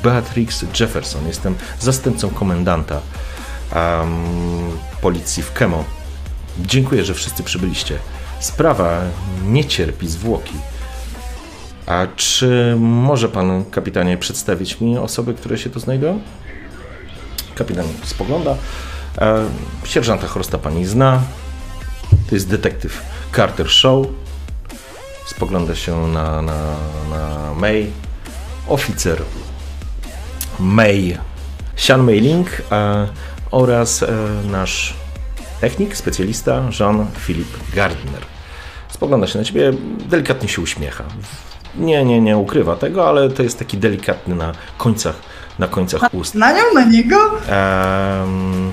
Beatrix Jefferson. Jestem zastępcą komendanta em, policji w Kemo. Dziękuję, że wszyscy przybyliście. Sprawa nie cierpi zwłoki. A czy może pan, kapitanie, przedstawić mi osoby, które się tu znajdują? Kapitan spogląda. E, sierżanta Horsta pani zna. To jest detektyw Carter Shaw. Spogląda się na, na, na May. Oficer May. Sean Meiling e, oraz e, nasz technik, specjalista Jean-Philippe Gardner. Spogląda się na ciebie, delikatnie się uśmiecha. Nie, nie, nie ukrywa tego, ale to jest taki delikatny na końcach, na końcach ust. Na nią, na niego? Em,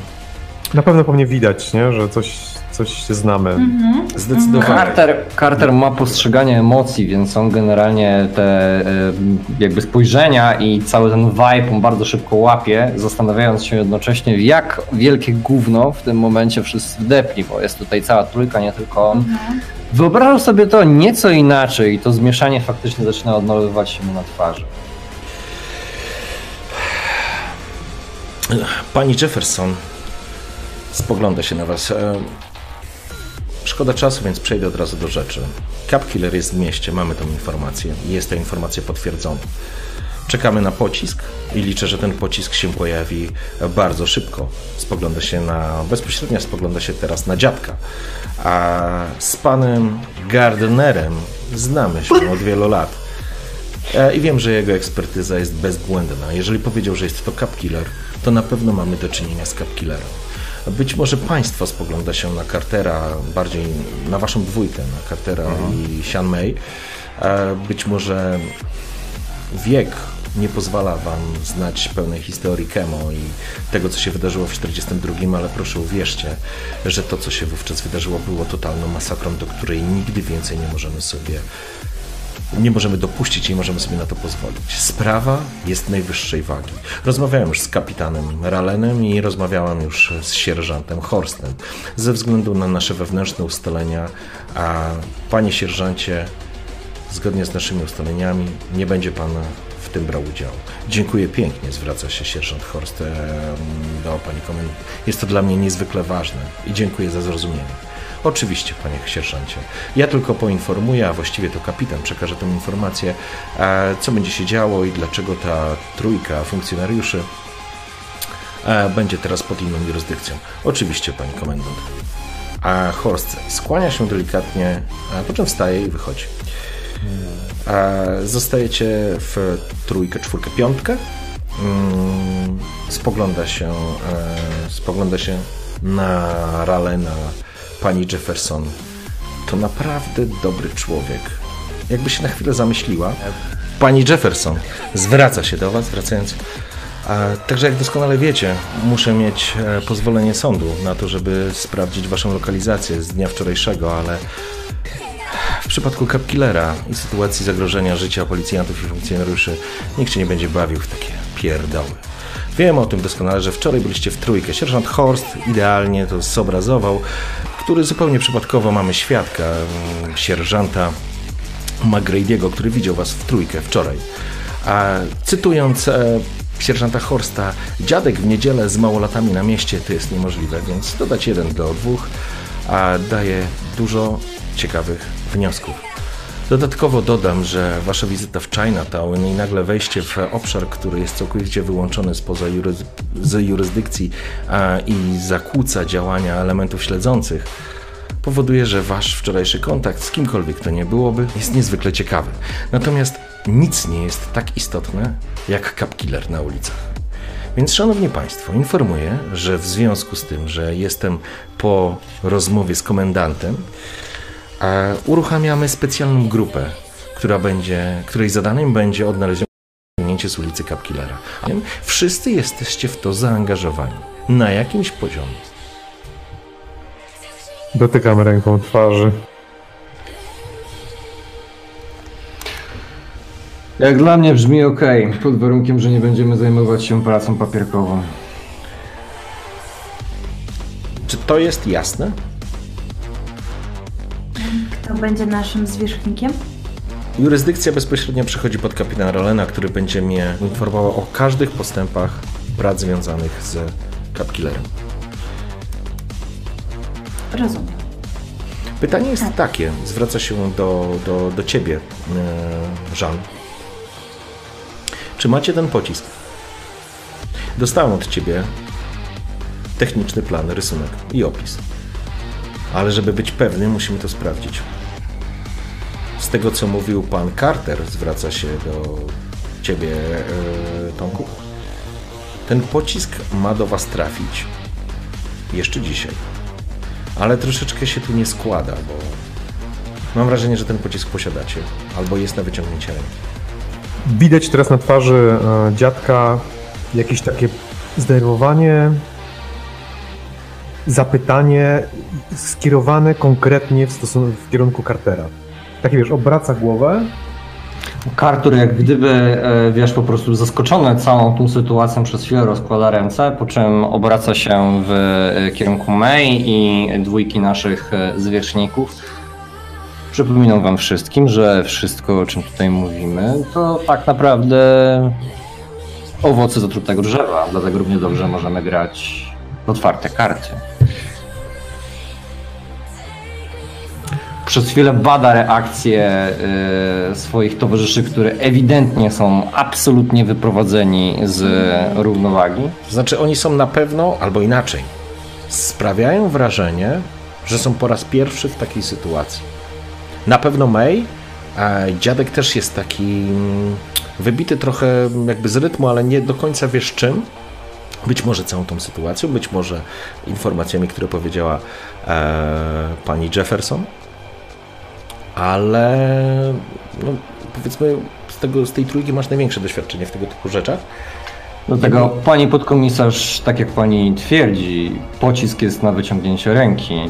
Na pewno po mnie widać, nie? że coś coś znamy. Mhm. Zdecydowanie. Carter, Carter ma postrzeganie emocji, więc on generalnie te e, jakby spojrzenia i cały ten vibe on bardzo szybko łapie, zastanawiając się jednocześnie, jak wielkie gówno w tym momencie wszyscy wdepli, bo jest tutaj cała trójka, nie tylko on. Wyobrażał sobie to nieco inaczej i to zmieszanie faktycznie zaczyna odmalowywać się mu na twarzy. Pani Jefferson spogląda się na was. Szkoda czasu, więc przejdę od razu do rzeczy. Cap Killer jest w mieście, mamy tą informację. Jest ta informacja potwierdzona. Czekamy na pocisk i liczę, że ten pocisk się pojawi bardzo szybko. Spogląda się na, bezpośrednio spogląda się teraz na dziadka. A z panem Gardnerem znamy się od wielu lat. E, I wiem, że jego ekspertyza jest bezbłędna. Jeżeli powiedział, że jest to Cap Killer, to na pewno mamy do czynienia z Cap Killerem. Być może państwo spogląda się na Cartera, bardziej na waszą dwójkę, na Cartera i Sean May. E, Być może wiek nie pozwala wam znać pełnej historii Kemo i tego, co się wydarzyło w 42, ale proszę uwierzcie, że to, co się wówczas wydarzyło, było totalną masakrą, do której nigdy więcej nie możemy sobie nie możemy dopuścić nie możemy sobie na to pozwolić. Sprawa jest najwyższej wagi. Rozmawiałem już z kapitanem Ralenem i rozmawiałam już z sierżantem Horstem. Ze względu na nasze wewnętrzne ustalenia, a panie sierżancie, zgodnie z naszymi ustaleniami, nie będzie pan w tym brał udziału. Dziękuję pięknie, zwraca się sierżant Horst do pani komendant. Jest to dla mnie niezwykle ważne i dziękuję za zrozumienie. Oczywiście, panie sierżancie. Ja tylko poinformuję, a właściwie to kapitan przekaże tę informację, e, co będzie się działo i dlaczego ta trójka funkcjonariuszy e, będzie teraz pod inną jurysdykcją. Oczywiście, pani komendant. A Horst skłania się delikatnie, po czym wstaje i wychodzi. Zostajecie w trójkę, czwórkę, piątkę. Mm, Spogląda się, e, spogląda się na Ralena, pani Jefferson. To naprawdę dobry człowiek. Jakby się na chwilę zamyśliła. Pani Jefferson zwraca się do was, zwracając. A, także jak doskonale wiecie, muszę mieć e, pozwolenie sądu na to, żeby sprawdzić waszą lokalizację z dnia wczorajszego, ale w przypadku Cap Killera i sytuacji zagrożenia życia policjantów i funkcjonariuszy nikt się nie będzie bawił w takie pierdoły. Wiem o tym doskonale, że wczoraj byliście w trójkę. Sierżant Horst idealnie to zobrazował, który zupełnie przypadkowo mamy świadka, mm, sierżanta McGrady'ego, który widział was w trójkę wczoraj. A cytując e, sierżanta Horsta, dziadek w niedzielę z małolatami na mieście to jest niemożliwe, więc dodać jeden do dwóch, a daje dużo ciekawych wniosków. Dodatkowo dodam, że wasza wizyta w Chinatown i nagle wejście w obszar, który jest całkowicie wyłączony spoza jurys- z jurysdykcji a, i zakłóca działania elementów śledzących, powoduje, że wasz wczorajszy kontakt z kimkolwiek to nie byłoby jest niezwykle ciekawy. Natomiast nic nie jest tak istotne jak Cap Killer na ulicach. Więc, szanowni państwo, informuję, że w związku z tym, że jestem po rozmowie z komendantem, uruchamiamy specjalną grupę, która będzie, której zadaniem będzie odnalezienie z ulicy Cap Killera. Wszyscy jesteście w to zaangażowani na jakimś poziomie. Dotykam ręką twarzy. Jak dla mnie brzmi ok, pod warunkiem, że nie będziemy zajmować się pracą papierkową. Czy to jest jasne? Kto będzie naszym zwierzchnikiem? Jurysdykcja bezpośrednio przechodzi pod kapitana Rolena, który będzie mnie informował o każdych postępach prac związanych z Cap Killerem. Rozumiem. Pytanie jest takie, zwraca się do, do, do ciebie, e, Jean. Czy macie ten pocisk? Dostałem od ciebie techniczny plan, rysunek i opis. Ale żeby być pewny, musimy to sprawdzić. Z tego, co mówił pan Carter, zwraca się do ciebie, e, Tomku. Ten pocisk ma do was trafić jeszcze dzisiaj. Ale troszeczkę się tu nie składa, bo mam wrażenie, że ten pocisk posiadacie, albo jest na wyciągnięcie ręki. Widać teraz na twarzy e, dziadka jakieś takie zdenerwowanie. Zapytanie skierowane konkretnie w, w kierunku Cartera. Taki wiesz, obraca głowę. Kartur jak gdyby, e, wiesz, po prostu zaskoczony całą tą sytuacją przez chwilę rozkłada ręce, po czym obraca się w e, kierunku May i dwójki naszych e, zwierzchników. Przypominam wam wszystkim, że wszystko o czym tutaj mówimy to tak naprawdę owoce zatrutego drzewa, dlatego równie dobrze możemy grać otwarte karty. Przez chwilę bada reakcje y, swoich towarzyszy, które ewidentnie są absolutnie wyprowadzeni z równowagi. Znaczy oni są na pewno, albo inaczej, sprawiają wrażenie, że są po raz pierwszy w takiej sytuacji. Na pewno May, a dziadek też jest taki mm, wybity trochę jakby z rytmu, ale nie do końca wiesz czym. Być może całą tą sytuacją, być może informacjami, które powiedziała e, pani Jefferson, ale no, powiedzmy z, tego, z tej trójki masz największe doświadczenie w tego typu rzeczach. Dlatego pani podkomisarz, tak jak pani twierdzi, pocisk jest na wyciągnięcie ręki.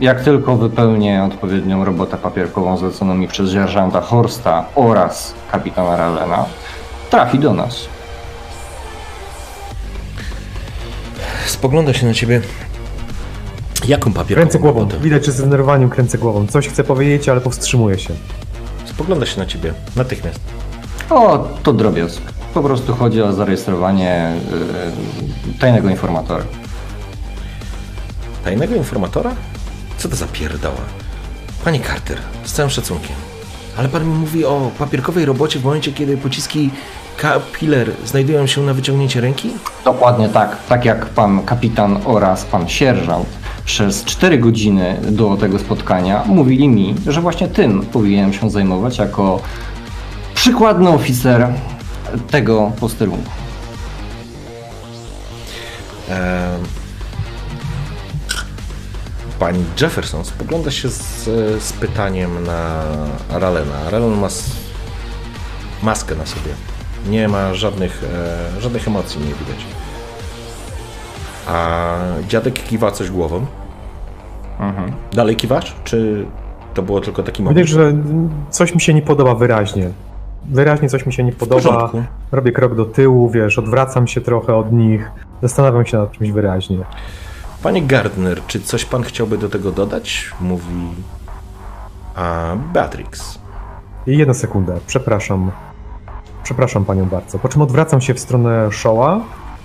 Jak tylko wypełnię odpowiednią robotę papierkową zleconą mi przez sierżanta Horsta oraz kapitana Ralena, trafi do nas. Spogląda się na ciebie. Jaką papierkową Kręcę głową. robotę? Widać, że z zdenerwowaniem kręcę głową. Coś chcę powiedzieć, ale powstrzymuje się. Spogląda się na ciebie natychmiast. O, to drobiazg. Po prostu chodzi o zarejestrowanie yy, tajnego informatora. Tajnego informatora? Co to za pierdoła? Panie Carter, z całym szacunkiem. Ale pan mi mówi o papierkowej robocie w momencie, kiedy pociski K-Piller znajdują się na wyciągnięcie ręki? Dokładnie tak. Tak jak pan kapitan oraz pan sierżant przez 4 godziny do tego spotkania mówili mi, że właśnie tym powinienem się zajmować jako przykładny oficer tego posterunku. Pani Jefferson spogląda się z, z pytaniem na Ralena. Ralen ma maskę na sobie. Nie ma żadnych, e, żadnych emocji, nie widać. A dziadek kiwa coś głową. Dalej kiwasz? Czy to było tylko taki moment? Widać, że coś mi się nie podoba wyraźnie. Wyraźnie coś mi się nie podoba. Robię krok do tyłu, wiesz, odwracam się trochę od nich. Zastanawiam się nad czymś wyraźnie. Panie Gardner, czy coś pan chciałby do tego dodać? Mówi a Beatrix. Jedna sekunda, przepraszam. Przepraszam panią bardzo. Po czym odwracam się w stronę Shoa,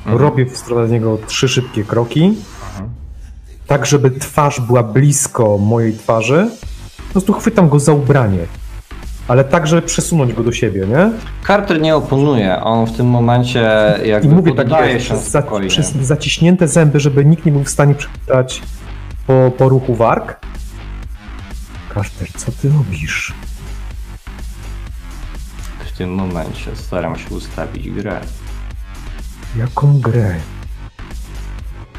robię w stronę niego trzy szybkie kroki, tak żeby twarz była blisko mojej twarzy. Po prostu chwytam go za ubranie, ale tak, żeby przesunąć go do siebie, nie? Carter nie oponuje, on w tym momencie I jakby mówię tak, poddaje się za, spokojnie. przez zaciśnięte zęby, żeby nikt nie był w stanie przeczytać po, po ruchu warg. Carter, co ty robisz? W tym momencie staram się ustawić grę. Jaką grę?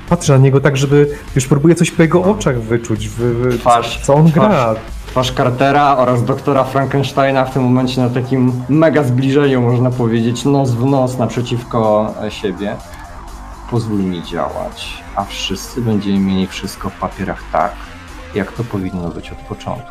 Patrzę na niego tak, żeby już próbuję coś po jego oczach wyczuć, w, w, Twarz- co on twarz. gra. Twarz Cartera oraz doktora Frankensteina w tym momencie na takim mega zbliżeniu, można powiedzieć, nos w nos naprzeciwko siebie. Pozwól mi działać, a wszyscy będziemy mieli wszystko w papierach tak, jak to powinno być od początku.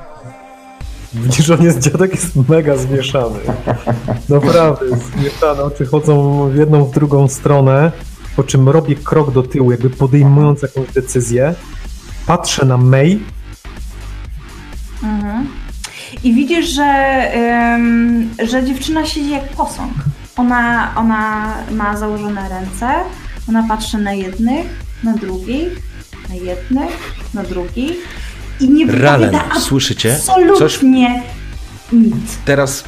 Widzisz, on jest dziadek, jest mega zmieszany. <laughs> Naprawdę, jest zmieszany. Oczy chodzą w jedną, w drugą stronę, po czym robię krok do tyłu, jakby podejmując jakąś decyzję. Patrzę na May, Mhm. I widzisz, że, ym, że dziewczyna siedzi jak posąg. Ona, ona ma założone ręce, ona patrzy na jednych, na drugich, na jednych, na drugich i nie Ralen, wypowiada słyszycie? Coś absolutnie nic. teraz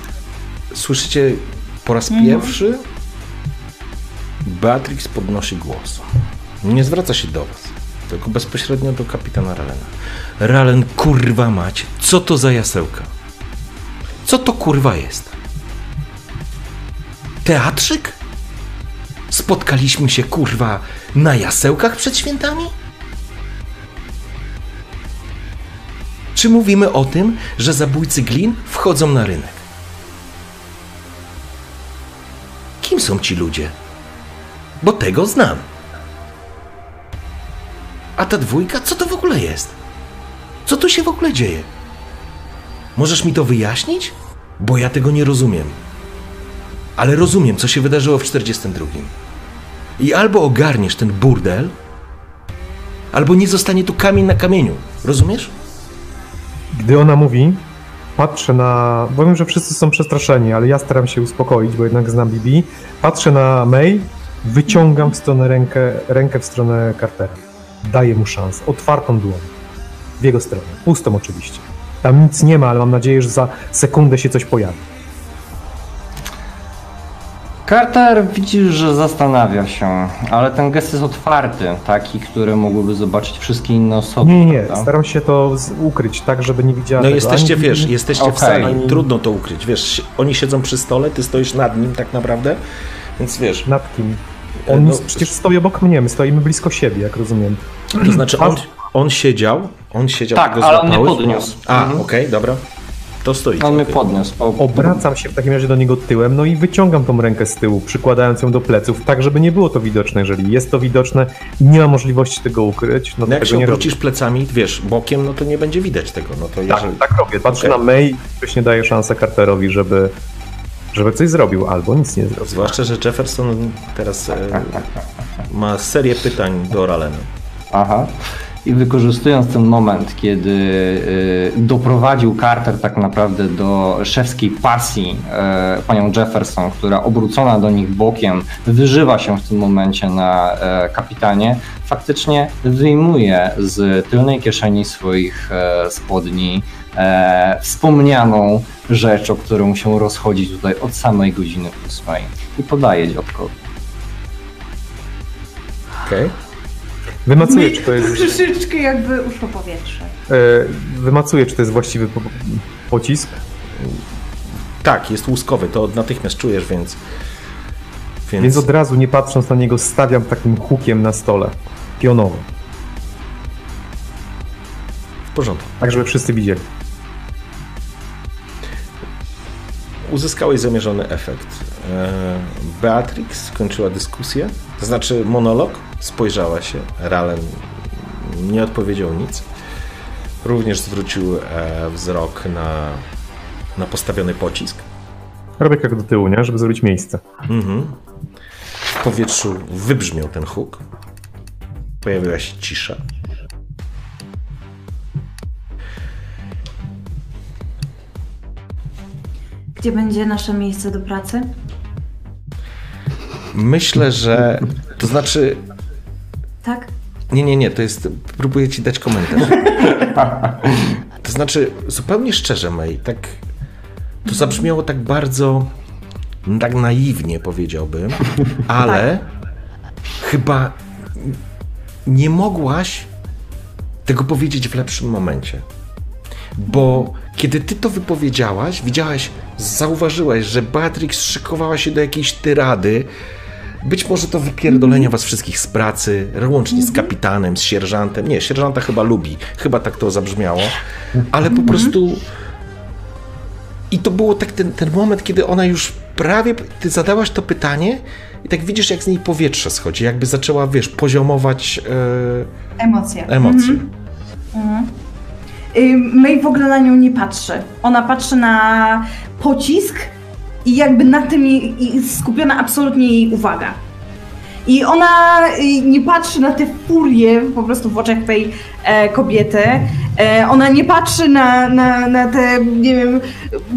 słyszycie po raz Mhm. pierwszy Beatrix podnosi głos. Nie zwraca się do was, tylko bezpośrednio do kapitana Ralena. Ralen, kurwa mać, co to za jasełka? Co to kurwa jest? Teatrzyk? Spotkaliśmy się kurwa na jasełkach przed świętami? Czy mówimy o tym, że zabójcy glin wchodzą na rynek? Kim są ci ludzie? Bo tego znam. A ta dwójka, co to w ogóle jest? Co tu się w ogóle dzieje? Możesz mi to wyjaśnić? Bo ja tego nie rozumiem. Ale rozumiem, co się wydarzyło w 42. I albo ogarniesz ten burdel, albo nie zostanie tu kamień na kamieniu. Rozumiesz? Gdy ona mówi, patrzę na. Bo wiem, że wszyscy są przestraszeni, ale ja staram się uspokoić, bo jednak znam Bibi. Patrzę na May, wyciągam w stronę rękę, rękę w stronę Cartera. Daję mu szansę. Otwartą dłoń. W jego stronę. Pustą oczywiście. Tam nic nie ma, ale mam nadzieję, że za sekundę się coś pojawi. Carter widzisz, że zastanawia się, ale ten gest jest otwarty, taki, który mógłby zobaczyć wszystkie inne osoby. Nie, nie, prawda? Staram się to ukryć tak, żeby nie widziała No tego jesteście, ani wiesz, jesteście w Okej. sali, trudno to ukryć. Wiesz, oni siedzą przy stole, ty stoisz nad nim tak naprawdę, więc wiesz, Nad kim? On No, przecież stoi obok mnie, my stoimy blisko siebie, jak rozumiem. to znaczy on, on siedział, on siedział, Tak, ale on mnie podniósł. A, Mhm. okej, dobra. To stoi. On mnie podniósł. Po, Obracam się w takim razie do niego tyłem, no i wyciągam tą rękę z tyłu, przykładając ją do pleców, tak żeby nie było to widoczne. Jeżeli jest to widoczne i nie ma możliwości tego ukryć, no to No jak tego się nie robię. obrócisz plecami, wiesz, bokiem, no to nie będzie widać tego. No to jeżeli... Tak, tak robię. Patrzę Okej. na May, ktoś nie daje szansę Carterowi, żeby, żeby coś zrobił, albo nic nie zrobił. Zwłaszcza, że Jefferson teraz e, ma serię pytań do Ralena. Aha. I wykorzystując ten moment, kiedy y, doprowadził Carter tak naprawdę do szewskiej pasji e, panią Jefferson, która obrócona do nich bokiem wyżywa się w tym momencie na e, kapitanie, faktycznie wyjmuje z tylnej kieszeni swoich e, spodni e, wspomnianą rzecz, o którą się rozchodzi tutaj od samej godziny ósmej i podaje dziadkowi. Okej? Wymacuję, czy to jest, Troszeczkę jakby uszło powietrze. e, wymacuję, czy to jest właściwy po, pocisk. Tak, jest łuskowy, to natychmiast czujesz, więc... Więc, Więc od razu, nie patrząc na niego, stawiam takim hukiem na stole. Pionowo. w porządku. Tak, żeby wszyscy widzieli. Uzyskałeś zamierzony efekt. E, Beatrix skończyła dyskusję, to znaczy monolog, spojrzała się, Ralen nie odpowiedział nic. Również zwrócił e, wzrok na, na postawiony pocisk. Robię krok do tyłu, nie? Żeby zrobić miejsce. Mhm. W powietrzu wybrzmiał ten huk. Pojawiła się cisza. Gdzie będzie nasze miejsce do pracy? Myślę, że to znaczy. Tak? Nie, nie, nie, to jest. Próbuję ci dać komentarz. <laughs> To znaczy, zupełnie szczerze, May, tak. To zabrzmiało tak bardzo. Tak naiwnie powiedziałbym, ale chyba nie mogłaś tego powiedzieć w lepszym momencie. Bo kiedy ty to wypowiedziałaś, widziałaś, zauważyłaś, że Beatrix szykowała się do jakiejś tyrady. Być może to wypierdolenie was wszystkich z pracy, łącznie z kapitanem, z sierżantem. Nie, sierżanta chyba lubi, chyba tak to zabrzmiało, ale po prostu. I to było tak ten, ten moment, kiedy ona już prawie. Ty zadałaś to pytanie, i tak widzisz, jak z niej powietrze schodzi, jakby zaczęła, wiesz, poziomować e, Emocje. emocje. Y, May w ogóle na nią nie patrzy. Ona patrzy na pocisk i jakby na tym jej, skupiona absolutnie jej uwaga. I ona y, nie patrzy na tę furię po prostu w oczach tej e, kobiety. E, ona nie patrzy na, na, na te, nie wiem,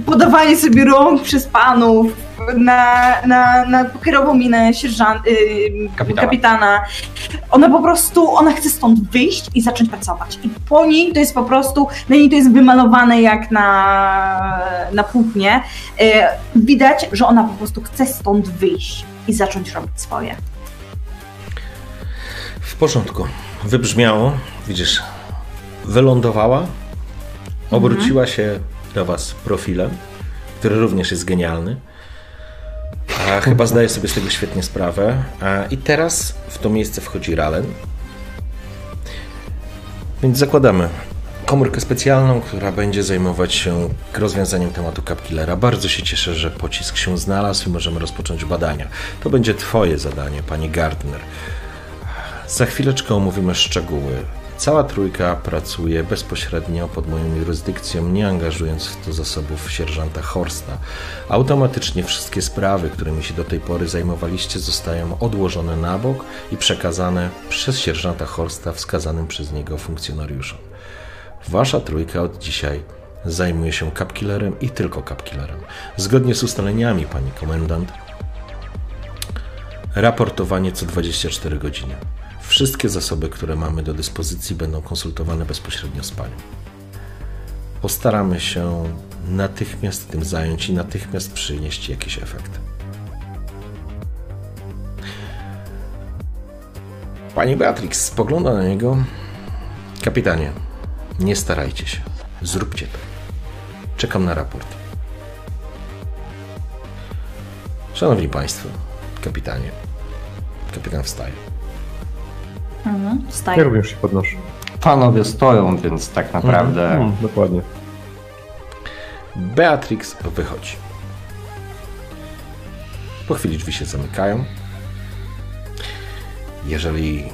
podawanie sobie rąk przez panów, na, na, na pokierową minę sierżant, y, Kapitana. kapitana. Ona po prostu, ona chce stąd wyjść i zacząć pracować. I po niej to jest po prostu, na niej to jest wymalowane jak na, na płótnie. E, widać, że ona po prostu chce stąd wyjść i zacząć robić swoje. Porządku. Wybrzmiało, widzisz, wylądowała, obróciła się do was profilem, który również jest genialny. A chyba zdaje sobie z tego świetnie sprawę. A, I teraz w to miejsce wchodzi Ralen. Więc zakładamy komórkę specjalną, która będzie zajmować się rozwiązaniem tematu Capkillera. Bardzo się cieszę, że pocisk się znalazł i możemy rozpocząć badania. To będzie Twoje zadanie, Pani Gardner Za chwileczkę omówimy szczegóły. Cała trójka pracuje bezpośrednio pod moją jurysdykcją, nie angażując w to zasobów sierżanta Horsta. Automatycznie wszystkie sprawy, którymi się do tej pory zajmowaliście, zostają odłożone na bok i przekazane przez sierżanta Horsta wskazanym przez niego funkcjonariuszom. Wasza trójka od dzisiaj zajmuje się Capkillerem i tylko Capkillerem. Zgodnie z ustaleniami, pani komendant, raportowanie co 24 godziny. Wszystkie zasoby, które mamy do dyspozycji, będą konsultowane bezpośrednio z panią. Postaramy się natychmiast tym zająć i natychmiast przynieść jakiś efekt. Pani Beatrix spogląda na niego. Kapitanie, nie starajcie się. Zróbcie to. Czekam na raport. Szanowni Państwo, kapitanie. Kapitan wstaje. Mhm, Ja również się podnoszę. Panowie stoją, więc tak naprawdę. Mm, dokładnie. Beatrix wychodzi. Po chwili drzwi się zamykają. Jeżeli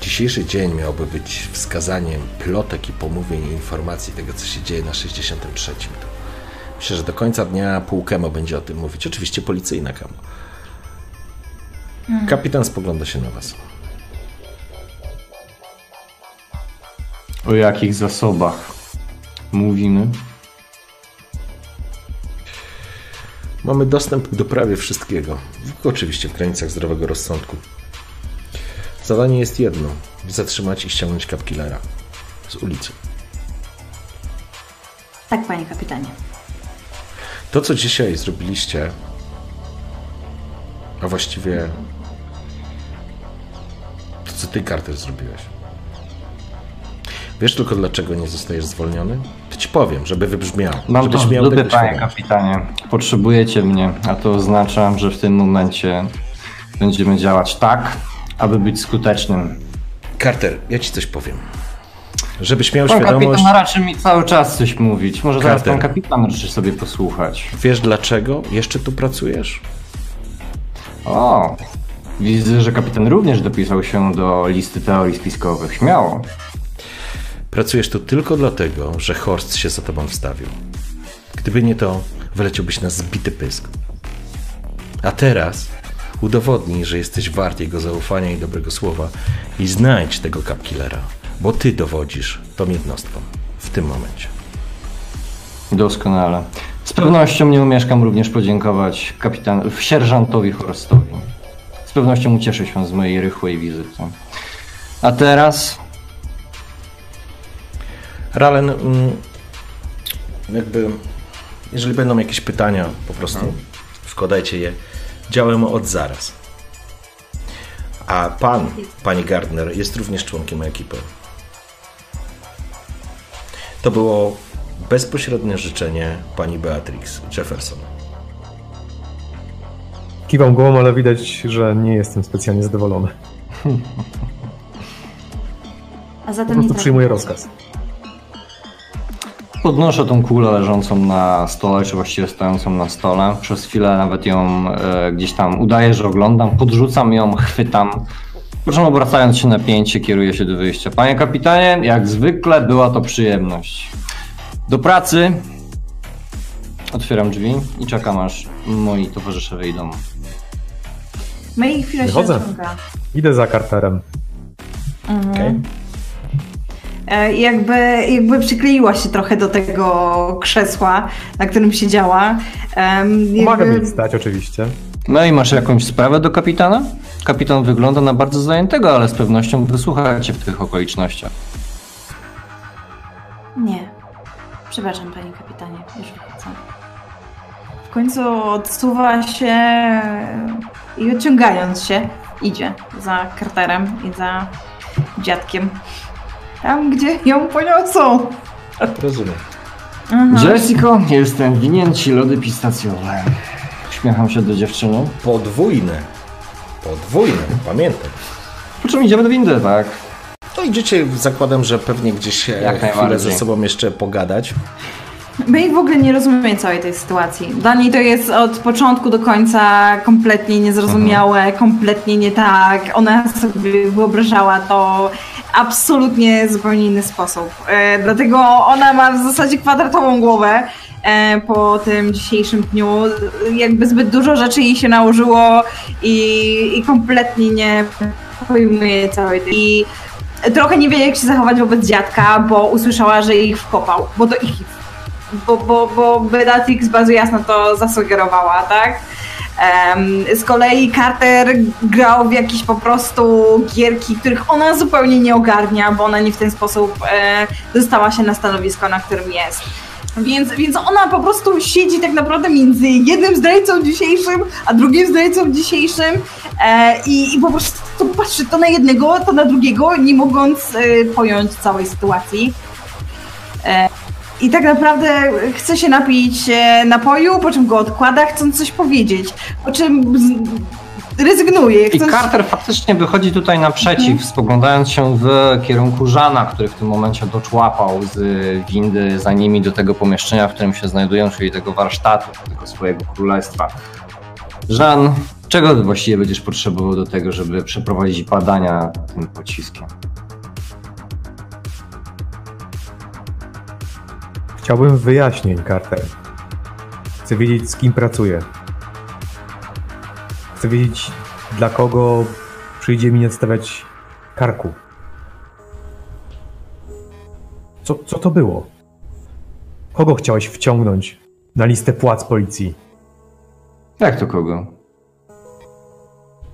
dzisiejszy dzień miałby być wskazaniem plotek i pomówień i informacji tego, co się dzieje na 63, to myślę, że do końca dnia pół kemo będzie o tym mówić. Oczywiście policyjna kemo. Kapitan spogląda się na was. O jakich zasobach mówimy? Mamy dostęp do prawie wszystkiego. Oczywiście w granicach zdrowego rozsądku. Zadanie jest jedno: zatrzymać i ściągnąć Capkillera z ulicy. Tak, panie kapitanie. To, co dzisiaj zrobiliście, a właściwie to, co ty, Carter, zrobiłeś. Wiesz tylko, dlaczego nie zostajesz zwolniony? To ci powiem, żeby wybrzmiało. Mam to żebyś miał tego panie kapitanie. Potrzebujecie mnie, a to oznacza, że w tym momencie będziemy działać tak, aby być skutecznym. Carter, ja ci coś powiem. Żebyś miał Pan świadomość, kapitan raczy mi cały czas coś mówić. Może zaraz Carter. pan kapitan raczy sobie posłuchać. wiesz dlaczego jeszcze tu pracujesz? O, widzę, że kapitan również dopisał się do listy teorii spiskowych. Śmiało. Pracujesz tu tylko dlatego, że Horst się za tobą wstawił. Gdyby nie to, wyleciałbyś na zbity pysk. A teraz udowodnij, że jesteś wart jego zaufania i dobrego słowa i znajdź tego Capkillera, bo ty dowodzisz tą jednostką w tym momencie. Doskonale. Z pewnością nie umieszkam również podziękować kapitan, sierżantowi Horstowi. Z pewnością ucieszy się z mojej rychłej wizyty. A teraz Ralen, mm, jakby, jeżeli będą jakieś pytania, po prostu wkładajcie je. Działamy od zaraz. A pan, pani Gardner, jest również członkiem ekipy. To było bezpośrednie życzenie pani Beatrix Jefferson. Kiwam głową, ale widać, że nie jestem specjalnie zadowolony. A Po zatem prostu nie przyjmuję rozkaz. podnoszę tą kulę leżącą na stole, czy właściwie stojącą na stole. Przez chwilę nawet ją e, gdzieś tam udaję, że oglądam, podrzucam ją, chwytam. Po czym obracając się na pięcie, kieruję się do wyjścia. Panie kapitanie, jak zwykle była to przyjemność. Do pracy. Otwieram drzwi i czekam aż moi towarzysze wyjdą. May chwilę się Wychodzę. odciąga. Idę za Carterem. Okay? E, Jakby, jakby przykleiła się trochę do tego krzesła, na którym siedziała. Em, Pomagam jakby- wstać oczywiście. No i masz jakąś sprawę do kapitana? Kapitan wygląda na bardzo zajętego, ale z pewnością wysłucha cię w tych okolicznościach. Nie. Przepraszam, panie kapitanie, już wychodzę. W końcu odsuwa się i odciągając się, idzie za Carterem i za dziadkiem. Tam, gdzie ją poniosą. Rozumiem. Jessico, jestem winien ci lody pistacjowe. Uśmiecham się do dziewczyny. Podwójne. Podwójne, pamiętaj. Po czym idziemy do windy, tak? To idziecie, zakładam, że pewnie gdzieś Jak chwilę ze sobą jeszcze pogadać. My w ogóle nie rozumiemy całej tej sytuacji. Dla niej to jest od początku do końca kompletnie niezrozumiałe, kompletnie nie tak. Ona sobie wyobrażała to absolutnie zupełnie inny sposób. E, dlatego ona ma w zasadzie kwadratową głowę e, po tym dzisiejszym dniu. Jakby zbyt dużo rzeczy jej się nałożyło i, i kompletnie nie pojmuje całej tej... I trochę nie wie, jak się zachować wobec dziadka, bo usłyszała, że ich wkopał, bo to ich bo, bo, bo Bellatrix bardzo jasno to zasugerowała, tak? Em, z kolei Carter grał w jakieś po prostu gierki, których ona zupełnie nie ogarnia, bo ona nie w ten sposób e, dostała się na stanowisko, na którym jest. Więc, więc ona po prostu siedzi tak naprawdę między jednym zdrajcą dzisiejszym, a drugim zdrajcą dzisiejszym e, i, i po prostu patrzy to na jednego, to na drugiego, nie mogąc e, pojąć całej sytuacji. E, i tak naprawdę chce się napić e, napoju, po czym go odkłada, chcąc coś powiedzieć, po czym rezygnuje. I Chcąc... Carter faktycznie wychodzi tutaj naprzeciw, spoglądając się w kierunku Żana, który w tym momencie doczłapał z windy za nimi do tego pomieszczenia, w którym się znajdują, czyli tego warsztatu, tego swojego królestwa. Żan, czego właściwie będziesz potrzebował do tego, żeby przeprowadzić badania tym pociskiem? Chciałbym wyjaśnień, Carter. Chcę wiedzieć, z kim pracuję. Chcę wiedzieć, dla kogo przyjdzie mi nie stawiać karku. Co, co to było? Kogo chciałeś wciągnąć na listę płac policji? Jak to kogo?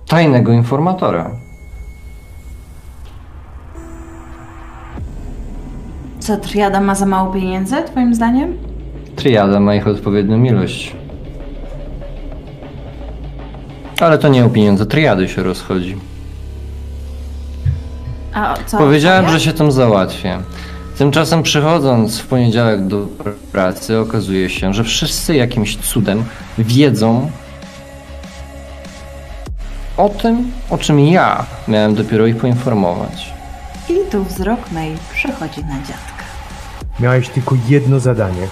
Tajnego informatora. Co, triada ma za mało pieniędzy, twoim zdaniem? Triada ma ich odpowiednią ilość. Ale to nie o pieniądze triady się rozchodzi. A co? Powiedziałem, że się tym załatwię. Tymczasem przychodząc w poniedziałek do pracy okazuje się, że wszyscy jakimś cudem wiedzą o tym, o czym ja miałem dopiero ich poinformować. I tu wzrok May przechodzi na dziadka. Miałeś tylko jedno zadanie.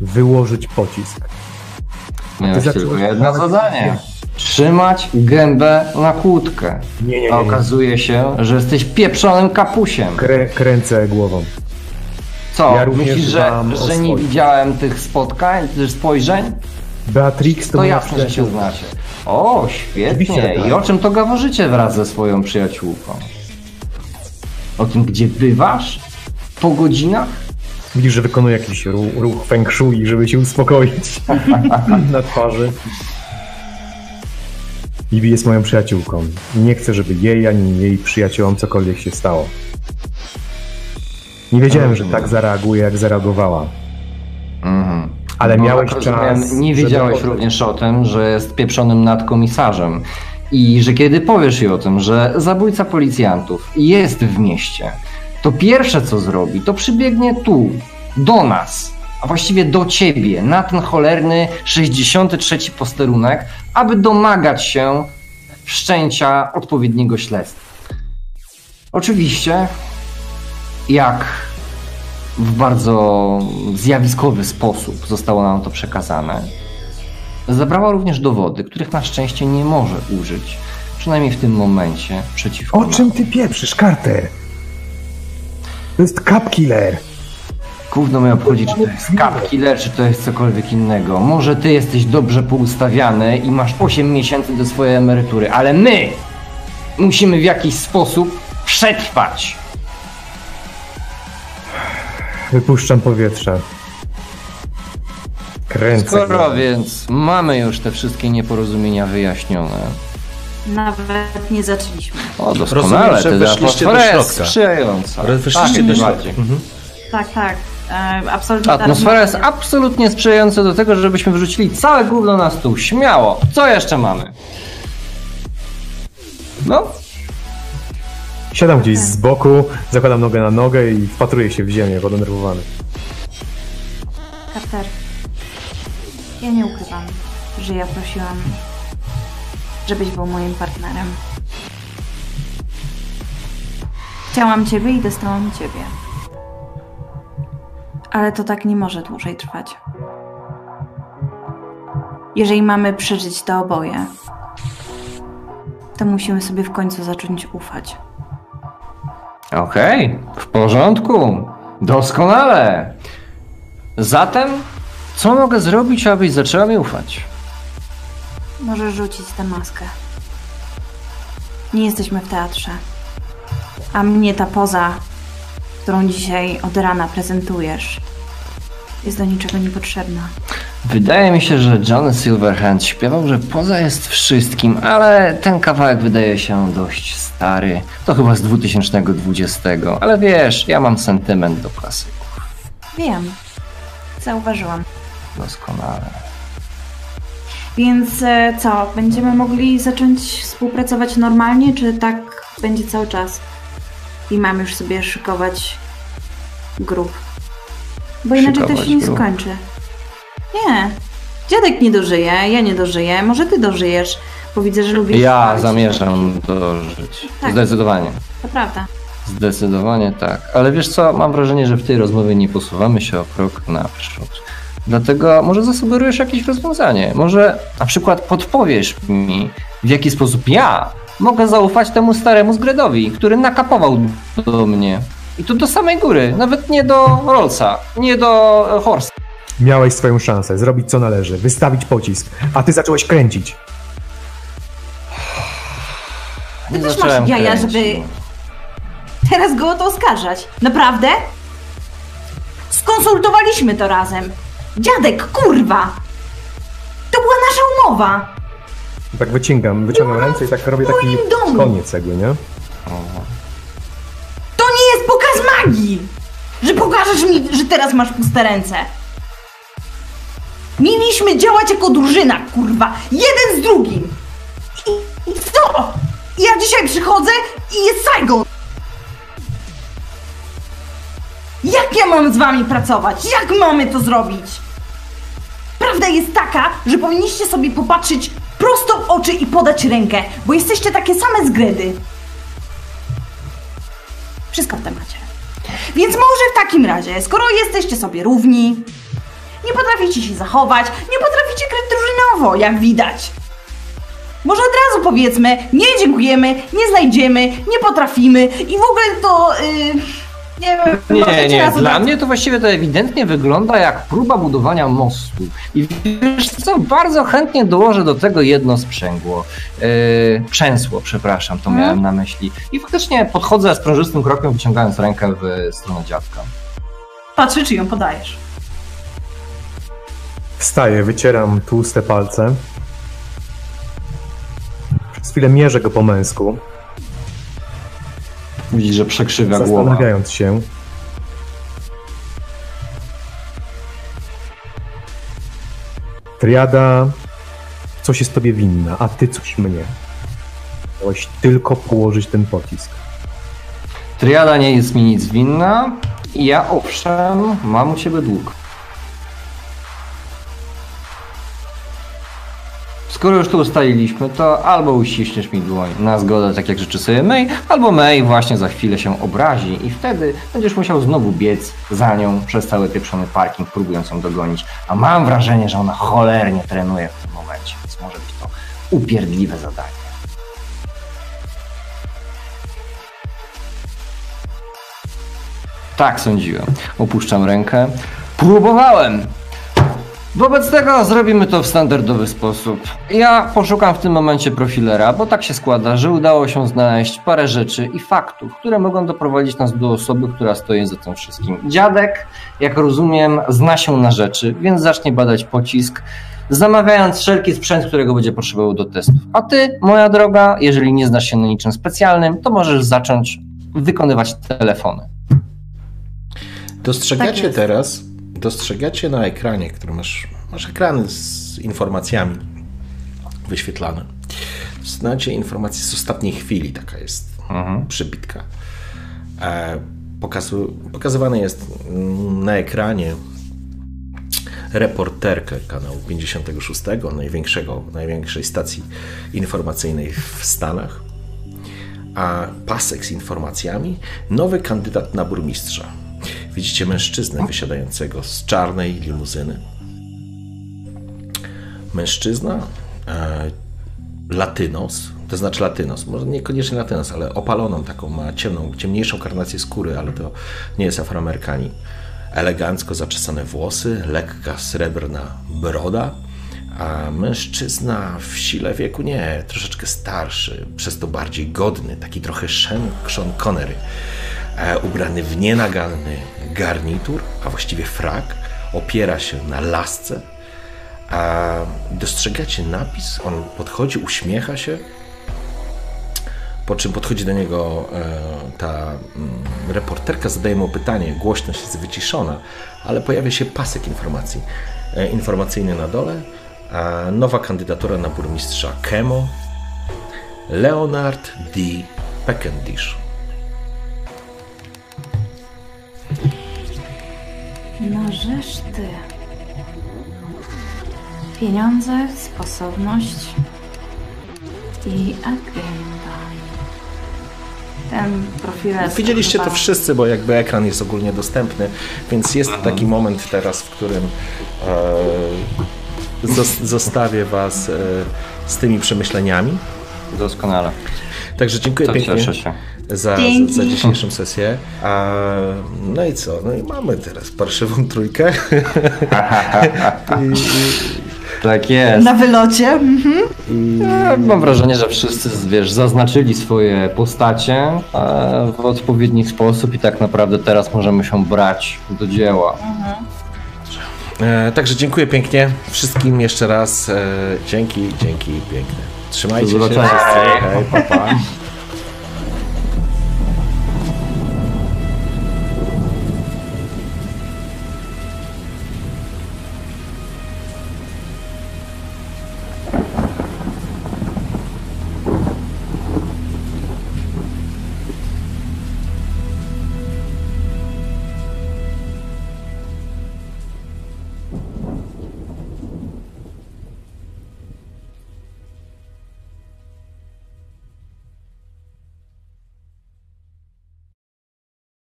Wyłożyć pocisk. Miałeś tylko jedno zadanie. Trzymać gębę na kłódkę. Nie, nie, nie. A okazuje się, że jesteś pieprzonym kapusiem. Krę, kręcę głową. Co, Ja również myślisz, że, dbam o że nie swoich. widziałem tych spotkań, tych spojrzeń? Beatrix to To moja jasne, że się przyjaciółka. znacie. O, Oczywiście, świetnie. tak. I o czym to gaworzycie wraz ze swoją przyjaciółką? O tym, gdzie bywasz? Po godzinach? Widzisz, że wykonuje jakiś ruch, ruch feng shui, żeby się uspokoić <laughs> na twarzy. Ibi jest moją przyjaciółką. Nie chcę, żeby jej ani jej przyjaciołom cokolwiek się stało. Nie wiedziałem, że tak zareaguje, jak zareagowała. Mhm. Ale Bo, miałeś jak czas. Nie żeby wiedziałeś poznać- również o tym, że jest pieprzonym nadkomisarzem. I że kiedy powiesz jej o tym, że zabójca policjantów jest w mieście, to pierwsze co zrobi, to przybiegnie tu, do nas, a właściwie do ciebie, na ten cholerny 63 posterunek, aby domagać się wszczęcia odpowiedniego śledztwa. Oczywiście, jak w bardzo zjawiskowy sposób zostało nam to przekazane. Zabrała również dowody, których na szczęście nie może użyć, przynajmniej w tym momencie, przeciwko O nam. czym ty pieprzysz, Carter? To jest Cap Killer. Gówno mnie obchodzi, czy to jest cap killer, czy to jest cokolwiek innego. Może ty jesteś dobrze poustawiany i masz 8 miesięcy do swojej emerytury, ale my musimy w jakiś sposób przetrwać. Wypuszczam powietrze. Kręcę. Skoro więc mamy już te wszystkie nieporozumienia wyjaśnione, Nawet nie zaczęliśmy. O, Rozumiem, doskonale, że wtedy weszliście do atmosfera jest środka. sprzyjająca. Weszliście Tak, do środka. Mhm. Tak, tak. E, absolutnie. Atmosfera jest absolutnie sprzyjająca do tego, żebyśmy wrzucili całe gówno na stół. Śmiało. Co jeszcze mamy? No, Siadam gdzieś z boku, zakładam nogę na nogę i wpatruję się w ziemię, podenerwowany. Carter, ja nie ukrywam, że ja prosiłam, żebyś był moim partnerem. Chciałam ciebie i dostałam ciebie. Ale to tak nie może dłużej trwać. Jeżeli mamy przeżyć to oboje, to musimy sobie w końcu zacząć ufać. Okej, w porządku. Doskonale. Zatem, co mogę zrobić, abyś zaczęła mi ufać? Możesz rzucić tę maskę. Nie jesteśmy w teatrze. A mnie ta poza, którą dzisiaj od rana prezentujesz, jest do niczego niepotrzebna. Wydaje mi się, że John Silverhand śpiewał, że poza jest wszystkim, ale ten kawałek wydaje się dość stary. To chyba z 2020, ale wiesz, ja mam sentyment do klasyków. Wiem. Zauważyłam. Doskonale. Więc e, co, będziemy mogli zacząć współpracować normalnie, czy tak będzie cały czas? I mam już sobie szykować grup. Bo inaczej to Szykować się nie skończy. Nie. Dziadek nie dożyje, ja nie dożyję, może ty dożyjesz, bo widzę, że lubisz Ja zamierzam dożyć. Tak. Zdecydowanie. To prawda. Zdecydowanie tak. Ale wiesz co, mam wrażenie, że w tej rozmowie nie posuwamy się o krok naprzód. Dlatego może zasugerujesz jakieś rozwiązanie. Może na przykład podpowiesz mi, w jaki sposób ja mogę zaufać temu staremu zgredowi, który nakapował do mnie. I to do samej góry, nawet nie do Rollsa, nie do e, Horsta. Miałeś swoją szansę, zrobić co należy, wystawić pocisk, a ty zacząłeś kręcić. Nie też masz jaja, kręcić. żeby- Teraz go o to oskarżać. Naprawdę? Skonsultowaliśmy to razem. Dziadek, kurwa! To była nasza umowa. Tak wyciągam, wyciągam ręce i tak robię taki moim domu. koniec jakby, nie? To nie jest pokaz magii! Że pokażesz mi, że teraz masz puste ręce. Mieliśmy działać jako drużyna, kurwa. Jeden z drugim. I, i co? Ja dzisiaj przychodzę i jest Saigon. Jak ja mam z wami pracować? Jak mamy to zrobić? Prawda jest taka, że powinniście sobie popatrzeć prosto w oczy i podać rękę, bo jesteście takie same zgredy. Wszystko w temacie. Więc może w takim razie, skoro jesteście sobie równi, nie potraficie się zachować, nie potraficie grać drużynowo, jak widać. Może od razu powiedzmy, nie dziękujemy, nie znajdziemy, nie potrafimy i w ogóle to... Yy, nie wiem, Nie, nie, dla mnie to właściwie to ewidentnie wygląda jak próba budowania mostu. I wiesz co, bardzo chętnie dołożę do tego jedno sprzęgło. Yy, przęsło, przepraszam, to Mhm. miałem na myśli. I faktycznie podchodzę z prężystym krokiem, wyciągając rękę w stronę dziadka. Patrzę, czy ją podajesz. Wstaję, wycieram tłuste palce. Przez chwilę mierzę go po męsku, Widzisz, że przekrzywia głowa. zastanawiając się. Triada coś jest tobie winna, a ty coś mnie. Miałeś tylko położyć ten pocisk. Triada nie jest mi nic winna. Ja owszem, mam u ciebie dług. Skoro już tu ustaliliśmy, to albo uściśniesz mi dłoń na zgodę, tak jak życzy sobie May, albo May właśnie za chwilę się obrazi i wtedy będziesz musiał znowu biec za nią przez cały pieprzony parking, próbując ją dogonić. A mam wrażenie, że ona cholernie trenuje w tym momencie, więc może być to upierdliwe zadanie. Tak sądziłem. Opuszczam rękę. Próbowałem! Wobec tego zrobimy to w standardowy sposób. Ja poszukam w tym momencie profilera, bo tak się składa, że udało się znaleźć parę rzeczy i faktów, które mogą doprowadzić nas do osoby, która stoi za tym wszystkim. Dziadek, jak rozumiem, zna się na rzeczy, więc zacznie badać pocisk, zamawiając wszelki sprzęt, którego będzie potrzebował do testów. A ty, moja droga, jeżeli nie znasz się na niczym specjalnym, to możesz zacząć wykonywać telefony. Dostrzegacie Tak teraz, dostrzegacie na ekranie, który masz, masz ekrany z informacjami wyświetlane. Znacie informacje z ostatniej chwili, taka jest Mhm. przybitka. E, pokazu, pokazywane jest mm, na ekranie reporterkę kanału 56, największego, największej stacji informacyjnej w Stanach, a pasek z informacjami, nowy kandydat na burmistrza. Widzicie mężczyznę wysiadającego z czarnej limuzyny. Mężczyzna, e, latynos, to znaczy latynos, może niekoniecznie latynos, ale opaloną taką, ma ciemną, ciemniejszą karnację skóry, ale to nie jest afroamerykanin. Elegancko zaczesane włosy, lekka srebrna broda, a mężczyzna w sile wieku nie, troszeczkę starszy, przez to bardziej godny, taki trochę Sean, Connery, ubrany w nienaganny garnitur, a właściwie frak, opiera się na lasce, dostrzegacie napis, on podchodzi, uśmiecha się, po czym podchodzi do niego e, ta mm, reporterka, zadaje mu pytanie, głośność jest wyciszona, ale pojawia się pasek informacji, e, informacyjny na dole, nowa kandydatura na burmistrza Kemo, Leonard D. Peckendish. No żeż ty. Pieniądze, sposobność i agenda. Ten profil. Widzieliście to wszyscy, bo jakby ekran jest ogólnie dostępny, więc jest taki moment teraz, w którym e, zos- zostawię Was e, z tymi przemyśleniami. Doskonale. Także dziękuję To pięknie cieszę się. Za, Dzięki. za dzisiejszą sesję. A, no i co? No i mamy teraz parszywą trójkę. <laughs> I, i, Tak jest. Na wylocie. Mhm. Mam wrażenie, że wszyscy wiesz, zaznaczyli swoje postacie w odpowiedni sposób i tak naprawdę teraz możemy się brać do dzieła. e, także dziękuję pięknie wszystkim jeszcze raz. E, dzięki, dzięki piękne. Trzymajcie Do się. Hej, pa, pa.